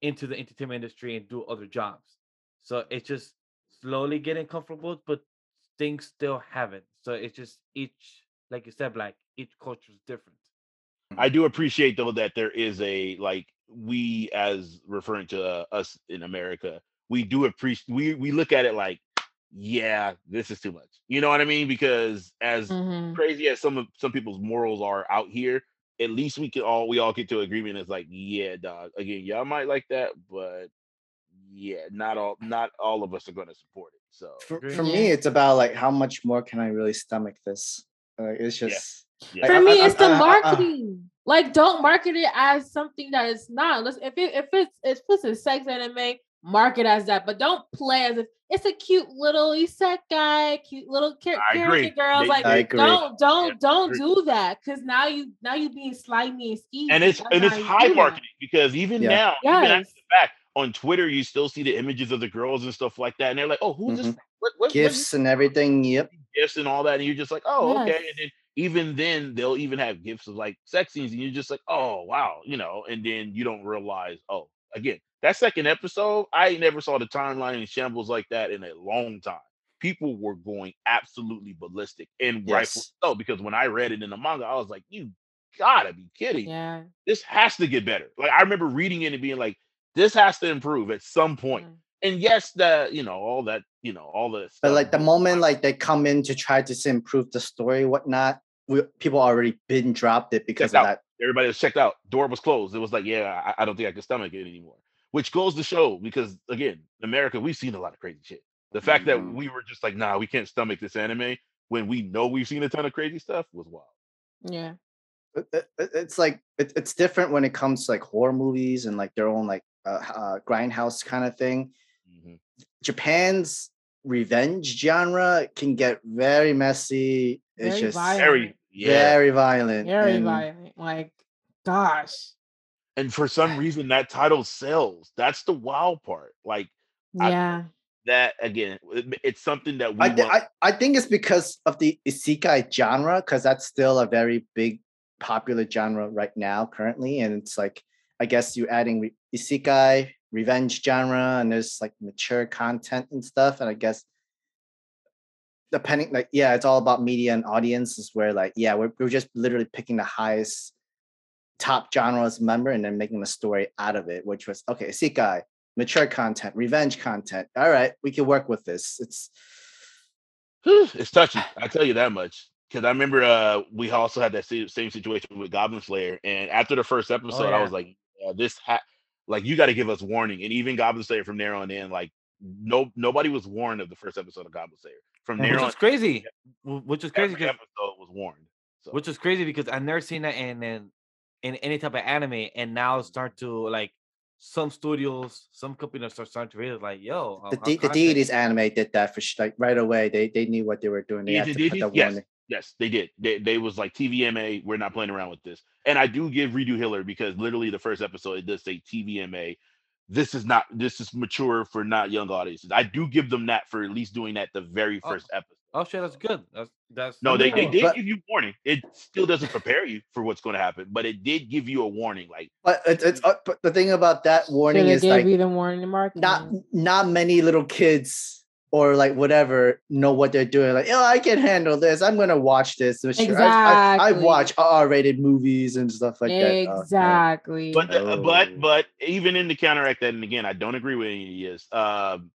into the entertainment industry and do other jobs. So it's just slowly getting comfortable, but things still haven't. So it's just each, like you said, like each culture is different. I do appreciate though that there is a like we as referring to uh, us in America, we do appreciate we we look at it like, yeah, this is too much. You know what I mean? Because as Mhm. crazy as some of some people's morals are out here, at least we can all we all get to agreement. It's like, yeah, dog. Again, y'all might like that, but yeah, not all not all of us are going to support it. So For, for me, it's about like how much more can I really stomach this? Like, it's just yeah. For I- me, I- it's the I- I- I- marketing. Like, don't market it as something that it's not. Let's if it if it's if it's a sex anime, market as that, but don't play as if it's a cute little isekai, cute little char- character girls. They- like, I agree. don't don't Yeah, don't do that because now you now you being slimy and skeevy. and it's That's and it's high do that. marketing because even Yeah. now, even after the fact, on Twitter, you still see the images of the girls and stuff like that, and they're like, "Oh, who's this? Mhm. From? What, what, what gifts and everything. Yep. gifts and all that?" And you're just like, "Oh, okay." And then even then, they'll even have gifts of like sex scenes, and you're just like, "Oh, wow," you know. And then you don't realize, oh, again, that second episode, I never saw the timeline in shambles like that in a long time. People were going absolutely ballistic, and rightfully Yes. so, because when I read it in the manga, I was like, "You gotta be kidding!" Yeah. this has to get better. Like I remember reading it and being like, this has to improve at some point. Mm. And yes, the you know all that you know all the But like the moment like they come in to try to improve the story, whatnot, we, people already been dropped it because Checked of out. that everybody was checked out. Door was closed. It was like, yeah, I, I don't think I can stomach it anymore. Which goes to show because again, America, we've seen a lot of crazy shit. The fact that we were just like, nah, we can't stomach this anime when we know we've seen a ton of crazy stuff was wild. Yeah. it- it- it- it's like it, it's different when it comes to like horror movies and like their own like uh, uh, grindhouse kind of thing. Mhm. Japan's revenge genre can get very messy. It's just violent. Very, yeah. very violent. Very and- violent. Like, gosh. And for some reason, that title sells. That's the wild part. Like I- Yeah. that again, it- it's something that we I, thi- want- I I think it's because of the isekai genre because that's still a very big popular genre right now currently, and it's like I guess you're adding re- isekai revenge genre and there's like mature content and stuff, and I guess depending like yeah, it's all about media and audiences where like yeah, we're we're just literally picking the highest top genres member and then making a story out of it, which was okay, isekai mature content, revenge content. All right, we can work with this. It's [SIGHS] it's touchy. I tell you that much. Because I remember uh, we also had that same, situation with Goblin Slayer, and after the first episode, I yeah. was like, yeah, "This ha- like you got to give us warning." And even Goblin Slayer from there on in, like no nobody was warned of the first episode of Goblin Slayer. From there which on, is crazy. wh- Which is crazy every because episode was warned. So which is crazy because I've never seen that in in, in any type of anime, and now start to like some studios, some companies are starting to realize like, yo, the, uh, de- the content- deities anime did that for sh- like right away. They they knew what they were doing. They Yeah, had the to put the Yes. warning. Yes, they did. They they was like TVMA. We're not playing around with this. And I do give Redo Healer because literally the first episode it does say TVMA. This is not. This is mature for not young audiences. I do give them that for at least doing that the very Oh. first episode. Oh shit, that's good. That's that's No, they, they did but- give you warning. It still doesn't prepare you for what's going to happen, but it did give you a warning. Like But it's, it's uh, but the thing about that warning Should have is gave like you the warning mark. not not many little kids or like whatever know what they're doing. Like, oh, I can handle this. I'm gonna watch this. I'm sure- I, I, I watch R-rated movies and stuff like that. Oh, exactly. But uh, but Oh. but even in the counteract that, and again, I don't agree with any of this. Um,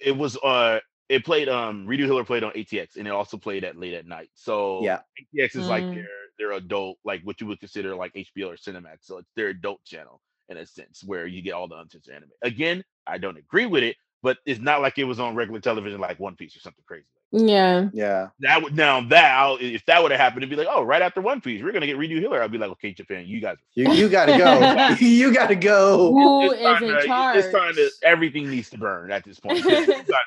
it was uh, it played um, Redo Healer played on ATX, and it also played at late at night. So Yeah. ATX is like Mm. their their adult, like what you would consider like HBO or Cinemax. So it's their adult channel in a sense, where you get all the uncensored anime. Again, I don't agree with it, but it's not like it was on regular television like One Piece or something crazy. yeah. yeah. That would now that I'll, if that would have happened, it'd be like, oh, right after One Piece, we're gonna get Redo Healer. I'd be like, okay, Japan, you guys You you gotta go. [LAUGHS] [LAUGHS] you gotta go. Who it's is time in to- charge? It's time to everything needs to burn at this point. You guys are fucking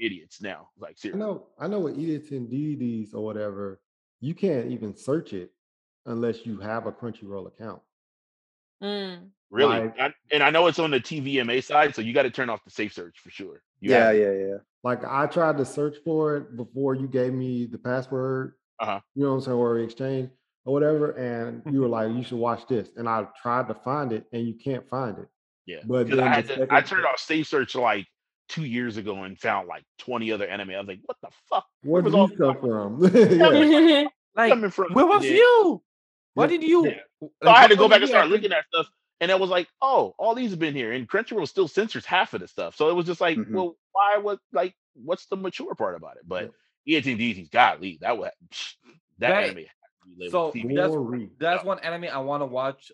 idiots now. Like I seriously. know, I know with edits and deities or whatever, you can't even search it unless you have a Crunchyroll account. Mm. Really. Like- I- and I know it's on the TVMA side, so you got to turn off the safe search for sure. You Yeah, yeah, yeah. Like I tried to search for it before you gave me the password. Uh-huh. You know what I'm saying, or exchange or whatever, and you were [LAUGHS] like, "You should watch this," and I tried to find it, and you can't find it. Yeah. But Because I had the to, I turned off safe search like two years ago and found like 20 other anime. I was like, what the fuck? Where was did all you the come from? [LAUGHS] yeah. [LAUGHS] like coming from? where was Yeah. you? Why Yeah. did you? Yeah. like, So I had to go back and start looking at stuff. And it was like, oh, all these have been here. And Crunchyroll still censors half of the stuff. So it was just like, Mhm. well, why was like, what's the mature part about it? But yeah. EATD's got leave. That was [LAUGHS] that Right. anime. had to be labeled So that's Glory. that's one anime I want to watch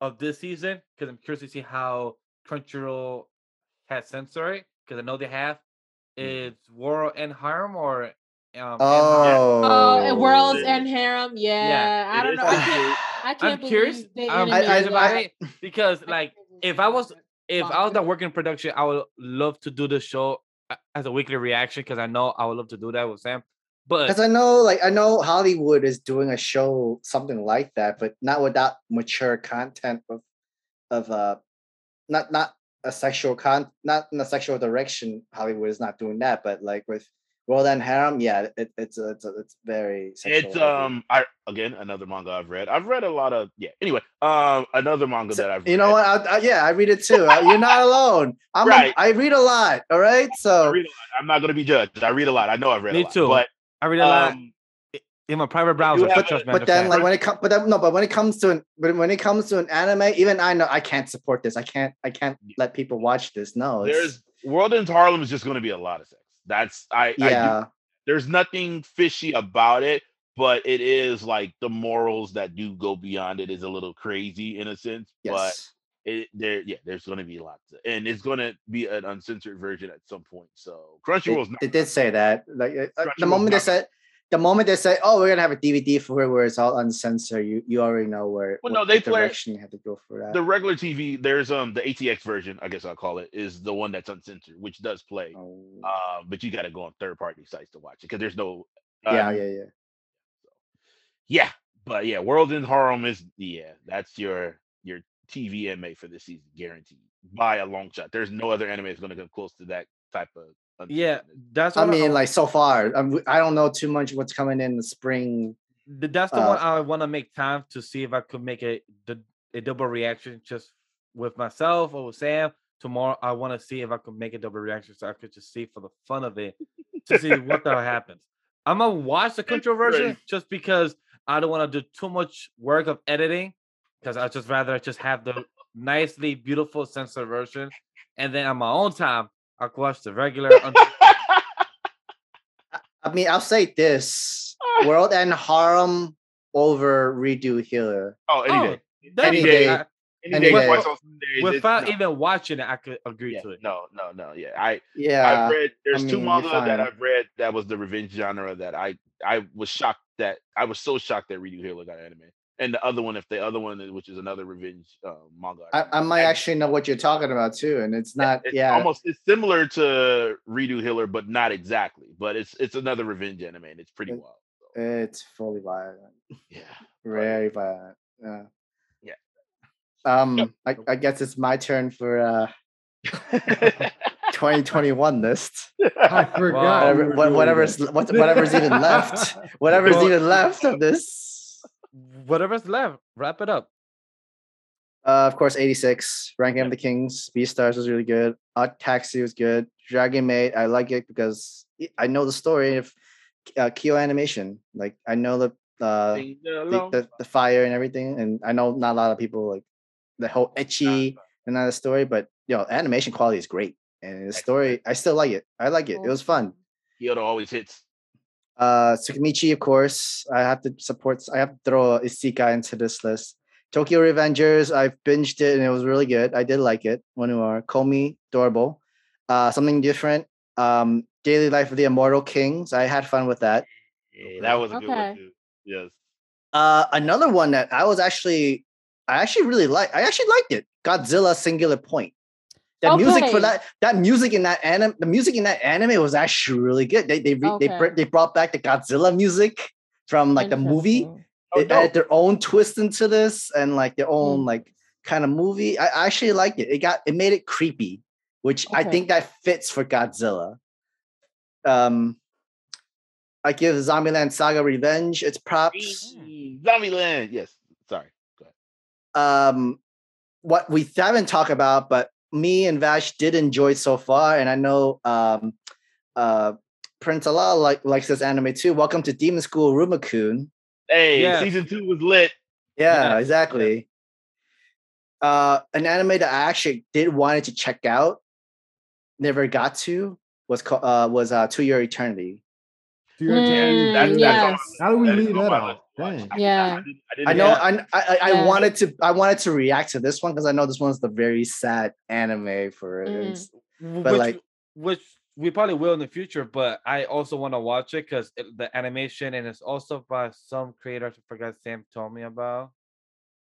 of this season because I'm curious to see how Crunchyroll has censored it because I know they have. Mm. It's World's End Harem or um, End Harem. Oh, Oh, and World's End Harem. Yeah. I don't know. I can't. I can't I'm believe curious. they I'm curious I- about it because like if I was if I was not working in production, I would love to do the show as a weekly reaction because I know I would love to do that with Sam. But Because I know, like, I know Hollywood is doing a show, something like that, but not without mature content of, of uh, not not a sexual con, not in a sexual direction. Hollywood is not doing that, but like with World's End Harem, yeah, it, it's it's it's very. sexual It's um I again another manga I've read. I've read a lot of yeah. Anyway, um another manga So, that I've you know what? I, I, yeah, I read it too. Uh, You're not alone. I'm. a- Right. I read a lot. All right, I so read a lot. I'm not gonna be judged. I read a lot. I know I've read Me a lot. too. But I read a lot um in my private browser. have so a- trust me, I but then like when it comes but then, no but when it comes to an but when it comes to an anime even i know i can't support this i can't i can't let people watch this no there's World's End Harem is just gonna be a lot of sex. That's I, I do yeah there's nothing fishy about it. but it is like the morals that do go beyond it is a little crazy in a sense. But Yes. it there yeah, there's gonna be lots of, and it's gonna be an uncensored version at some point. So Crunchyroll's They, not they did say that. Like uh, uh, the moment they said, the moment they said, "Oh, we're gonna have a DVD for it where it's all uncensored," you you already know where. Well, no, they play- direction you have to go for that. the regular TV, there's um the ATX version, I guess I'll call it, is the one that's uncensored, which does play. Oh. Uh, but you got to go on third party sites to watch it because there's no. Uh, yeah, yeah, yeah. yeah, but yeah, World's End Harem is yeah, that's your your TV anime for this season, guaranteed by a long shot. There's no other anime that's to come close to that type of. Yeah, uncensoredness. that's I what mean, like so far, I'm, I don't know too much what's coming in the spring. Th- that's the Uh, one I want to make time to see if I could make a the a double reaction just with myself or with Sam. Tomorrow, I want to see if I could make a double reaction so I could just see for the fun of it to see what the hell happens. I'm gonna watch the [LAUGHS] control version just because I don't want to do too much work of editing because I just rather just have the nicely beautiful censored version, and then on my own time I could watch the regular. [LAUGHS] I mean, I'll say this: [LAUGHS] World's End Harem over Redo Healer. oh, any Oh, day, that Any is- day. I- any any day. day. watch on Sundays, it's- without no, even watching it, I could agree yeah, to it. no, no, no. Yeah, I Yeah, I've read there's two mean, you're manga that. I've read that was the revenge genre that I I was shocked that I was so shocked that Redo healer got anime. And the other one, if the other one, is- which is another revenge uh, manga, I, I might actually know what you're talking about too, and it's not. it's yeah, almost it's similar to Redo Healer, but not exactly. But it's it's another revenge anime, and it's pretty It- wild. So, it's fully violent, yeah. very violent. Yeah. Yeah. Um, I, I guess it's my turn for uh [LAUGHS] 2021 list. [LAUGHS] I forgot. we Whatever, were what, doing whatever's whatever's even left, [LAUGHS] whatever's even left of this. Whatever's left, wrap it up. Uh, of course, 86, Ranking of the Kings, Beastars was really good. Odd Taxi was good. Dragon Maid, I like it because I- know the story of uh, Kyo Animation. Like, I know the, uh, the, the, the fire and everything. And I know not a lot of people like the whole ecchi and the story, but you know, animation quality is great. And the story, I still like it. I like it. It was fun. Kyoto always hits. Uh, Tsukimichi, of course. I have to support. I have to throw Isekai into this list. Tokyo Revengers. I've binged it and it was really good. I did like it. One who are Komi, adorable. Uh, something different. Um, Daily Life of the Immortal Kings. I had fun with that. Yeah, that was a good one too. Yes. Uh, another one that I was actually, I actually really like. I actually liked it. Godzilla Singular Point. That music for that that music in that anime, the music in that anime was actually really good. They they re, they br- Okay. they brought back the Godzilla music from like the movie. Oh, they added their own twist into this and like their own Mm. like kind of movie. I, I actually liked it. It got it made it creepy, which I think that fits for Godzilla. Um, I give Zombieland Saga Revenge its props. Zombieland. Yes. Sorry. Go ahead. Um, what we haven't talked about, but me and Vash did enjoy so far, and I know um, uh, Prince ALawal like likes this anime too. Welcome to Demon School, Iruma-kun. Hey, Yes. season two was lit. Yeah, Yes, exactly. Uh, an anime that I actually did wanted to check out, never got to was called uh, was uh, To Your Eternity. To your Mm, team. That's, that's yes. How do we leave that out? List to watch. Dang. I- Yeah. I, didn't- I, didn't I know I, I, I Yeah. wanted to I wanted to react to this one because I know this one's the very sad anime for it. Mm. It's- But like- which, which we probably will in the future, but I also want to watch it because the animation and it's also by some creator. I forgot Sam told me about.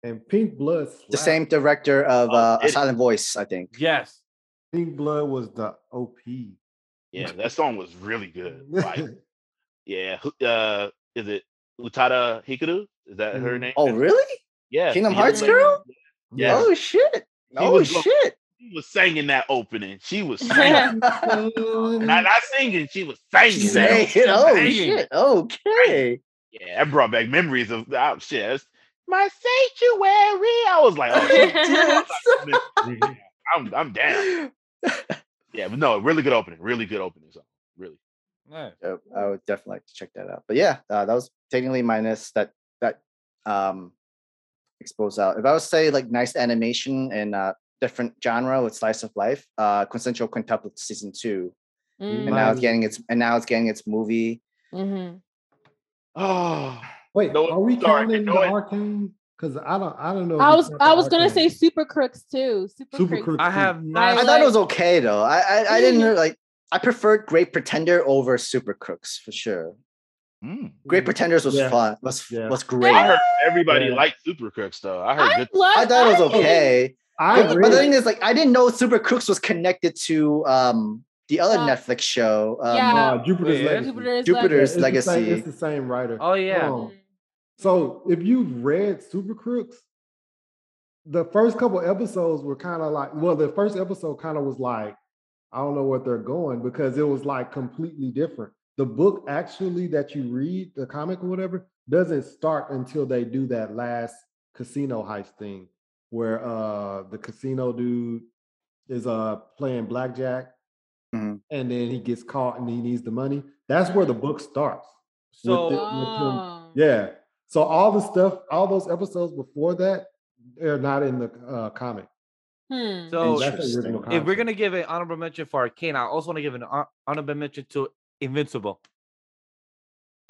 And Pink Blood. The same director of Oh, uh, A Silent Voice, I think. Yes, Pink Blood was the OP. Yeah, that song was really good. Like, [LAUGHS] yeah. Uh, is it Utada Hikaru? Is that her Mhm. name? Oh, really? Yeah. Kingdom Hearts girl? Yeah. Oh shit! Oh was go- shit! She was singing that opening. She was [LAUGHS] singing. not, not singing. She was singing. She's that saying, oh Singing. shit! Okay. Yeah, that brought back memories of oh, shit. that's My sanctuary. I was like, oh, shit. [LAUGHS] [LAUGHS] I'm I'm down. Yeah, but no, really good opening. Really good opening song. Really. nice. I would definitely like to check that out. But yeah, uh, that was technically minus that that um exposed out. If I was say like nice animation and uh different genre with slice of life, uh Quintessential Quintuplet season two. And now it's getting its and now it's getting its movie. Mm-hmm. Oh, [SIGHS] Wait, No, are we sorry, counting no, the it- arcane? Because I don't, I don't know. I was I was gonna say Super Crooks too. Super, Super Crooks. Crooks. I have not. I like- thought it was okay though. I I, I didn't like. I preferred Great Pretender over Super Crooks for sure. Mm. Great Pretenders was Yeah. fun. Was Yeah. was great. I heard everybody Yeah. liked Super Crooks though. I heard I good. love. I thought it was okay. I But, but the thing is, like, I didn't know Super Crooks was connected to um the other Uh, Netflix show. Um, yeah. Uh, Jupiter's Wait, Legacy. Jupiter's, Jupiter's It's the same- Legacy. it's the same writer. Oh yeah. Um, So if you've read Super Crooks, the first couple episodes were kind of like, well, the first episode kind of was like, I don't know what they're going because it was like completely different. The book actually that you read, the comic or whatever, doesn't start until they do that last casino heist thing where uh the casino dude is uh playing blackjack Mhm. and then he gets caught and he needs the money. That's where the book starts. So with the- Oh. Yeah. So all the stuff, all those episodes before that, they're not in the uh, comic. Hmm. So That's the Interesting. original if we're gonna give an honorable mention for Arcane, I also want to give an honorable mention to Invincible.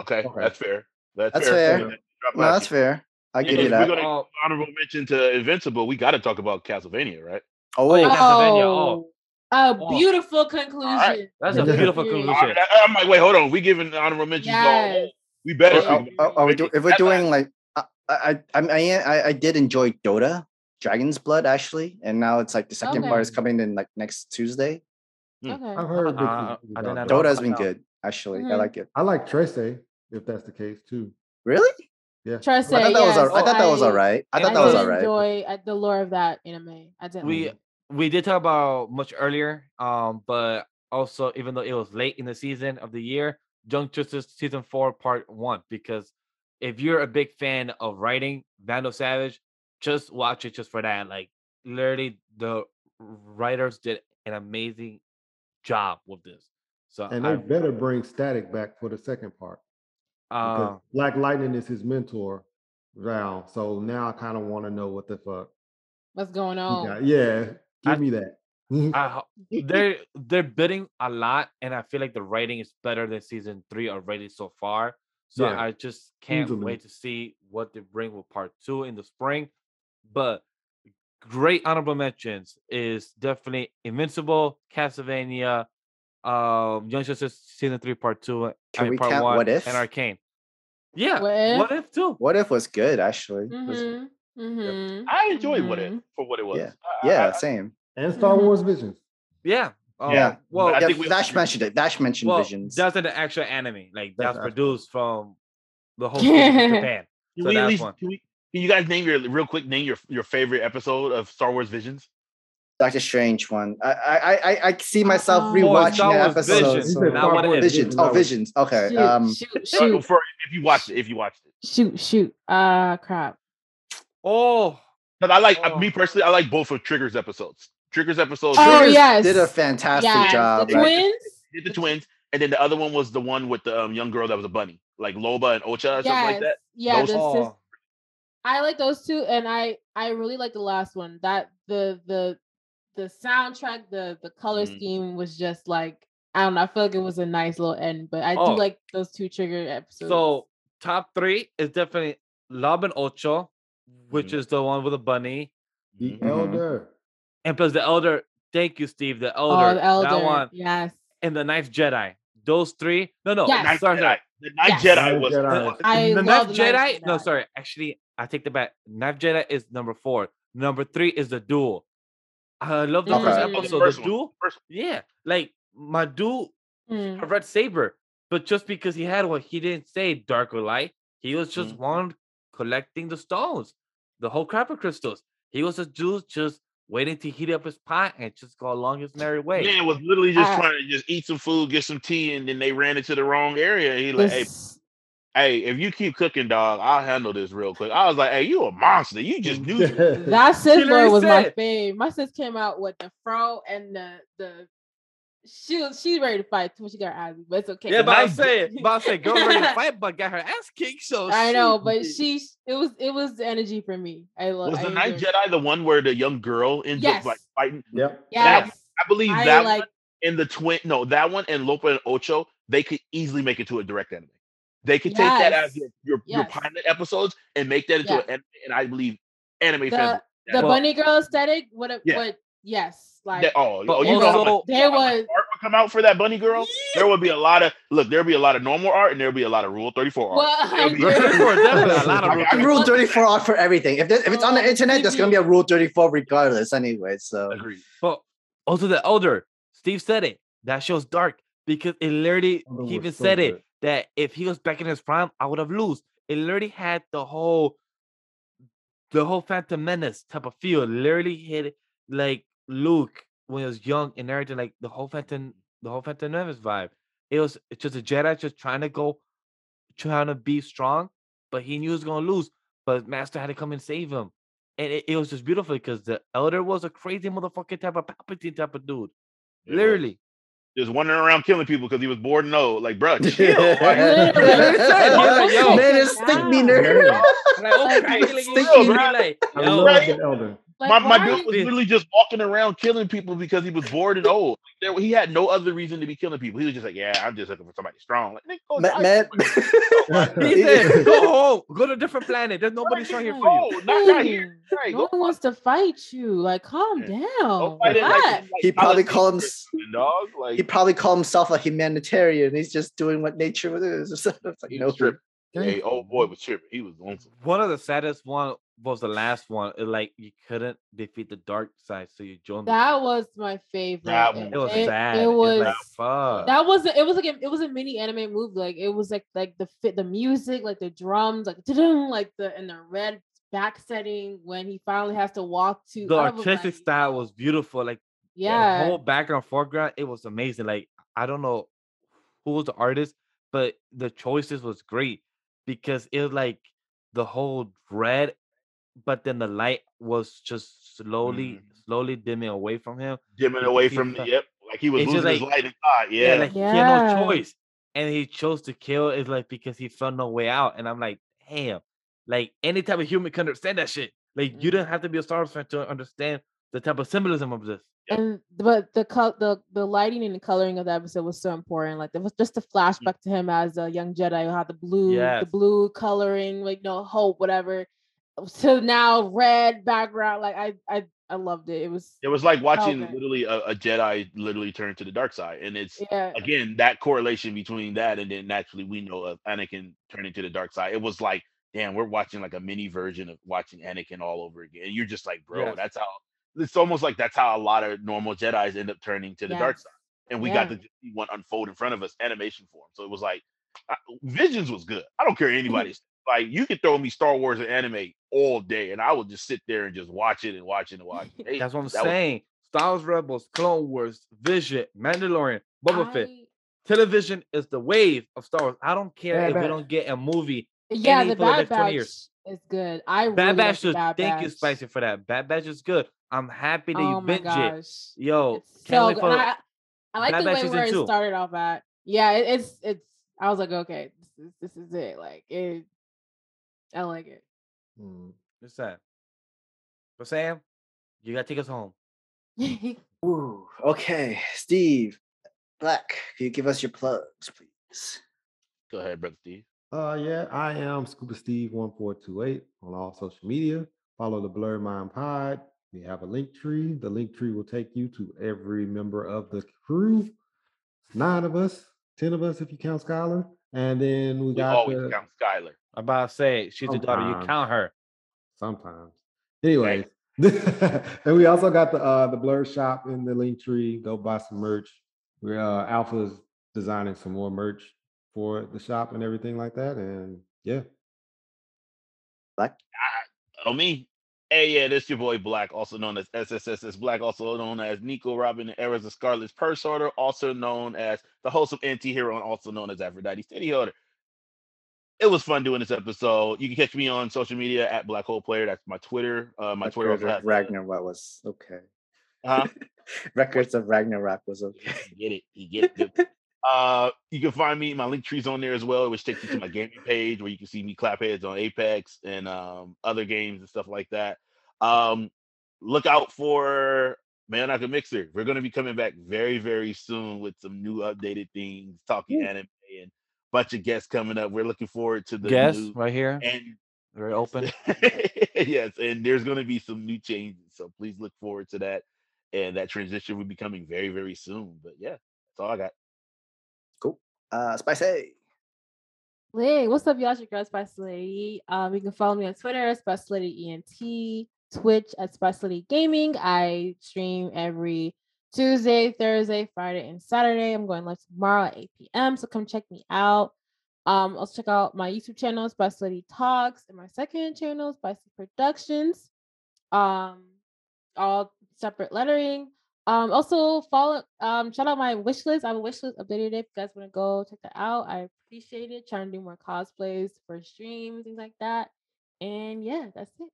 Okay, Okay. that's fair. That's, That's fair. fair. No, that's year. fair. I And give you if we're gonna Oh. honorable mention to Invincible, we got to talk about Castlevania, right? Oh, oh yeah. Castlevania, Oh, oh. a Oh. beautiful conclusion. That's a beautiful conclusion. right, I- I'm like, wait, hold on. We giving honorable mentions. to all- Yes. we better. Are, speak are- we do, if we're doing not- like I I, I I I I did enjoy Dota, Dragon's Blood actually, and now it's like the second part is coming in like next Tuesday. Okay. I've heard. good Uh, things I about did not that. know. Dota has been good actually. I Mhm. like it. I like Trese, if that's the case too. Really? Yeah. Try to I thought that was all, I thought that was all right. I thought I that was all right. enjoy uh, the lore of that anime. I didn't. We like we did talk about much earlier, um, but also even though it was late in the season of the year, Young Justice season four part one. Because if you're a big fan of writing Vandal Savage, just watch it just for that. Like literally, the writers did an amazing job with this. So And I, they better bring Static back for the second part because uh, Black Lightning is his mentor now. So now I kind of want to know what the fuck. What's going on? Yeah, give I- me that. [LAUGHS] I they're they're bidding a lot, and I feel like the writing is better than season three already so far. So Yeah, I just can't easily. wait to see what they bring with part two in the spring. But great honorable mentions is definitely Invincible, Castlevania, um, Young Justice season three, part two, I mean we part count one, What If? and Arcane. Yeah, What If? what if too? What if was good actually? It was- Mm-hmm. Mm-hmm. I enjoyed what it Mhm. for what it was. Yeah. I- I- yeah, I- same. and Star Mhm. Wars Visions. Yeah. Um, Yeah. Well, I yeah, think we- Dash mentioned it. Dash mentioned well, Visions. that's an actual anime. Like That's that's produced from the whole [LAUGHS] studio Japan. Can So we at that's least one. can we can you guys name your real quick name your your favorite episode of Star Wars Visions? Doctor Strange one. I I I, I see myself Oh, rewatching that episode. Visions, so- said not Star what it Wars is. Visions. Oh, Visions. Okay. Shoot, Um. shoot, Uh, shoot, For if you watched it, if you watched it. shoot, shoot. Ah, crap. Oh, But I like Oh. me personally, I like both of Trigger's episodes. Trigger's episode Oh, Triggers yes. Did a fantastic yes, job. the right? twins. did the twins, and then the other one was the one with the um, young girl that was a bunny, like Loba and Ocha or something like that. yeah. Those- the sis- oh. I like those two, and I I really like the last one. That the the the soundtrack, the the color Mhm. scheme was just like I don't know. I feel like it was a nice little end, but I Oh. do like those two trigger episodes. So top three is definitely Lob and Ocho, which Mhm. is the one with the bunny, The Mhm. Mhm. Elder. and plus the Elder. Thank you, Steve. The oh, Elder, the elder, that one, yes. and the Ninth Jedi. Those three. No, no. Yes. Sorry, Jedi. sorry. The Night Yes. Jedi was Jedi. fun. I the love Ninth the Ninth Jedi. No, sorry. Actually, I take the back. Ninth Jedi is number four. Number three is the duel. I love the first Okay. episode. First the duel. First Yeah, like my duel Mm. a red saber, but just because he had one, he didn't say dark or light. He was just Mhm. one collecting the stones, the whole crap of crystals. He was a dude just waiting to heat up his pot and just go along his merry way. Man was literally just Uh, trying to just eat some food, get some tea, and then they ran into the wrong area. He like, hey, This- hey, if you keep cooking, dog, I'll handle this real quick. I was like, hey, you a monster. You just [LAUGHS] knew. that sis literally lore was my said- fave. My sis came out with the fro and the the. She was she's ready to fight too. She got her ass, but it's okay. Yeah, but I [LAUGHS] Ninth say, but I say, girl ready to [LAUGHS] fight, but got her ass kicked. So I know, but she it was it was the energy for me. I love. Was I the Ninth Jedi the one where the young girl ends up like Yes. fighting? Yep. Yes, I believe I that like. one and the twin. No, that one and Lopa and Ocho, they could easily make it to a direct enemy. They could take that as Yes. your your, your pilot episodes and make that into Yeah. an and I believe anime fans. The the Well- bunny girl aesthetic would have Yeah. would yes, like That, oh, But oh, you know how much, there was art would come out for that bunny girl? There would be a lot of look. There would be a lot of normal art, and there would be a lot of Rule Thirty Four art. well, be- Rule 34 [LAUGHS] definitely a lot of I- Rule Rule 34 out for everything. If, there- if it's on the internet, there's going to be a. Rule 34 regardless anyway. So Agreed. But also the elder, Steve said it. That show's dark because it literally he even so said it good. That if he was back in his prime, I would have lose. It literally had the whole the whole Phantom Menace type of feel. It literally hit like Luke when he was young and everything, like the whole Phantom, the whole Phantom Menace vibe. It was just a Jedi just trying to go, trying to be strong, but he knew he was gonna lose. But Master had to come and save him. And it, it was just beautiful because the elder was a crazy motherfucking type of Palpatine type of dude. Was. Literally. Just wandering around killing people because he was bored and old. Like, bro, [LAUGHS] chill. Literally. Like, [LAUGHS] Like, yo. Man, it's stick me nerd. Like, oh, Like, crazy, like, sticky, yo, bro. I love Right. the elder. Like, my my dude was literally just walking around killing people because he was bored and old. Like, there, he had no other reason to be killing people. He was just like, yeah, I'm just looking for somebody strong. Like, nigga, go Man, man. [LAUGHS] He said, go home, go to a different planet. There's nobody strong here for you. No, not, not here. Right, no one wants to fight you. Like, calm Yeah. down. Go fight it like, like He probably Palestinian called him. Dog. Like He probably called himself a humanitarian. He's just doing what nature is. [LAUGHS] It's like, He no, was tripping. Hey, old boy was tripping. He was on some. One of the saddest one was the last one. It, like you couldn't defeat the dark side, so you joined. That dark was my favorite. That one It was it, sad. It It was was like, fuck. that was it was like a, it was a mini anime movie. Like it was like like the fit the music, like the drums, like like the and the red back setting when he finally has to walk to the artistic like, style was beautiful. Like the yeah. whole background foreground, it was amazing. Like I don't know who was the artist, but the choices was great because it was like the whole red, but then the light was just slowly, Mhm. slowly dimming away from him. dimming You away can from the the- yep, like he was It's just losing his like- light inside. Yeah, like he had no choice, and he chose to kill. Is like because he found no way out, and I'm like, damn. Like any type of human can understand that shit. Like you don't have to be a Star Wars fan to understand the type of symbolism of this. Yep. And but the col- the the lighting and the coloring of the episode was so important. Like there was just a mm-hmm. flashback to him as a young Jedi who had the blue, Yes. the blue coloring, like no hope, whatever. So now red background. Like I I I loved it. It was it was like oh, watching Okay. literally a, a Jedi literally turn to the dark side, and it's yeah. again that correlation between that and then naturally we know of Anakin turning to the dark side. It was like, damn, we're watching like a mini version of watching Anakin all over again. And you're just like, bro, Yes. that's how it's almost like that's how a lot of normal Jedi's end up turning to the dark side. And we got Yeah. to see one unfold in front of us, animation form. So it was like, uh, Visions was good. I don't care anybody's like you could throw me Star Wars and anime all day, and I will just sit there and just watch it and watch it and watch it. Hey, That's what I'm that was- saying. Star Wars Rebels, Clone Wars, Vision, Mandalorian, Boba Fett. Television is the wave of Star Wars. I don't care Bad if we don't get a movie. yeah, any the for the Bad next 20 Batch years. is good. I really Bad like Batch the should Bad thank you, Spicy, for that. Bad Batch is good. I'm happy that Oh you my binge it. gosh. Yo, It's can't so wait for I, I like Bad the way season where it two. started off at. Yeah, it, it's it's. I was like, okay, this is this is it. Like it, I like it. Mm. What's that? But Sam, you gotta take us home. [LAUGHS] Ooh, okay, Steve Black, can you give us your plugs, please? Go ahead, brother Steve. Uh, yeah, I am Scuba Steve one four two eight on all social media. Follow the Blerd Mind Pod. We have a link tree. The link tree will take you to every member of the crew. Nine of us, ten of us if you count Skylar, and then we We got always the, count Skylar. I'm about to say she's a daughter. You count her. sometimes. Anyways, [LAUGHS] and we also got the uh the blur shop in the link tree. Go buy some merch. We're uh Alpha's designing some more merch for the shop and everything like that. And yeah. Like Oh me. Hey, yeah, this your boy Black, also known as SSSS Black, also known as Nico Robin and Erza Scarlet's Purse Order, also known as the wholesome anti-hero, and also known as Aphrodite Steady Holder. It was fun doing this episode. You can catch me on social media at Black Hole Player. That's my Twitter. Uh, my My Twitter also Twitter, has Ragnarok was okay. Huh? [LAUGHS] Records of Ragnarok was okay. You get it. You get it. [LAUGHS] Uh, you can find me. My link tree's on there as well, which takes you to my gaming page where you can see me clap heads on Apex and um, other games and stuff like that. Um, look out for Mayonaka Mixer. We're going to be coming back very, very soon with some new updated things, talking Ooh. anime and bunch of guests coming up. We're looking forward to the guests right here. and Very open. [LAUGHS] yes, and there's going to be some new changes. So please look forward to that. And that transition will be coming very, very soon. But yeah, that's all I got. Uh, Spicy. Hey, what's up, y'all? It's your girl, Spicy Lady. Um, you can follow me on Twitter, Spicy Lady ENT, Twitch at Spicy Lady Gaming. I stream every Tuesday, Thursday, Friday, and Saturday. I'm going live tomorrow at 8 p.m. So come check me out. Um, also check out my YouTube channel, Spicy Lady Talks, and my second channel, Spicy Productions. Um, all separate lettering. Um, also follow um shout out my wish list. I have a wish list updated if you guys want to go check that out. I appreciate it. Trying to do more cosplays for streams, things like that. And yeah, that's it.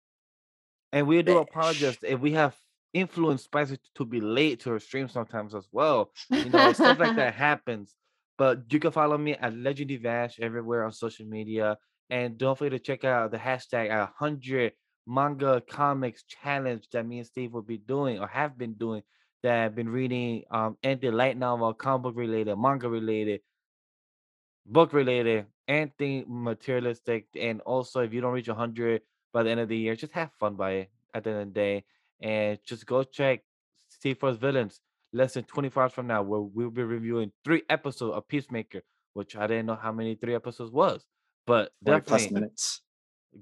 And we do apologize if we have influenced Spicy to be late to her stream sometimes as well. [LAUGHS] You know, stuff like that [LAUGHS] happens. But you can follow me at LegendDVash everywhere on social media. And don't forget to check out the hashtag 100 manga comics challenge that me and Steve will be doing or have been doing. That have been reading um anything light novel, comic book related, manga related, book related, anything materialistic. And also, if you don't reach 100 by the end of the year, just have fun by it at the end of the day. And just go check Steve Force Villains less than 24 hours from now, where we'll be reviewing three episodes of Peacemaker, which I didn't know how many three episodes was. But definitely minutes.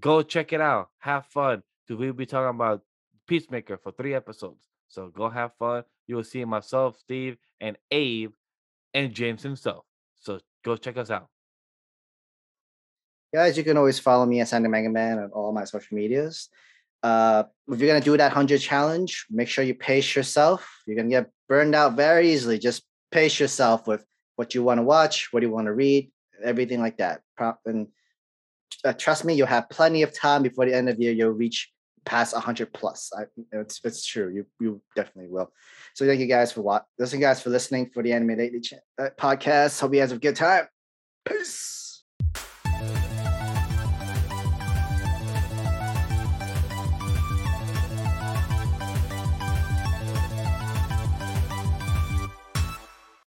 go check it out. Have fun. Because we'll be talking about Peacemaker for three episodes. So go have fun. You will see myself, Steve, and Abe, and James himself. So go check us out. Guys, you can always follow me at SamtheMangaMan on all my social medias. Uh, if you're gonna do that 100 challenge, make sure you pace yourself. You're gonna get burned out very easily. Just pace yourself with what you want to watch, what you want to read, everything like that. And uh, trust me, you'll have plenty of time before the end of the year. You'll reach past 100 plus. I, it's it's true. You you definitely will. So thank you guys for what. Listen, guys, for listening for the Anime Lately ch- uh, podcast. Hope you guys have a good time. Peace.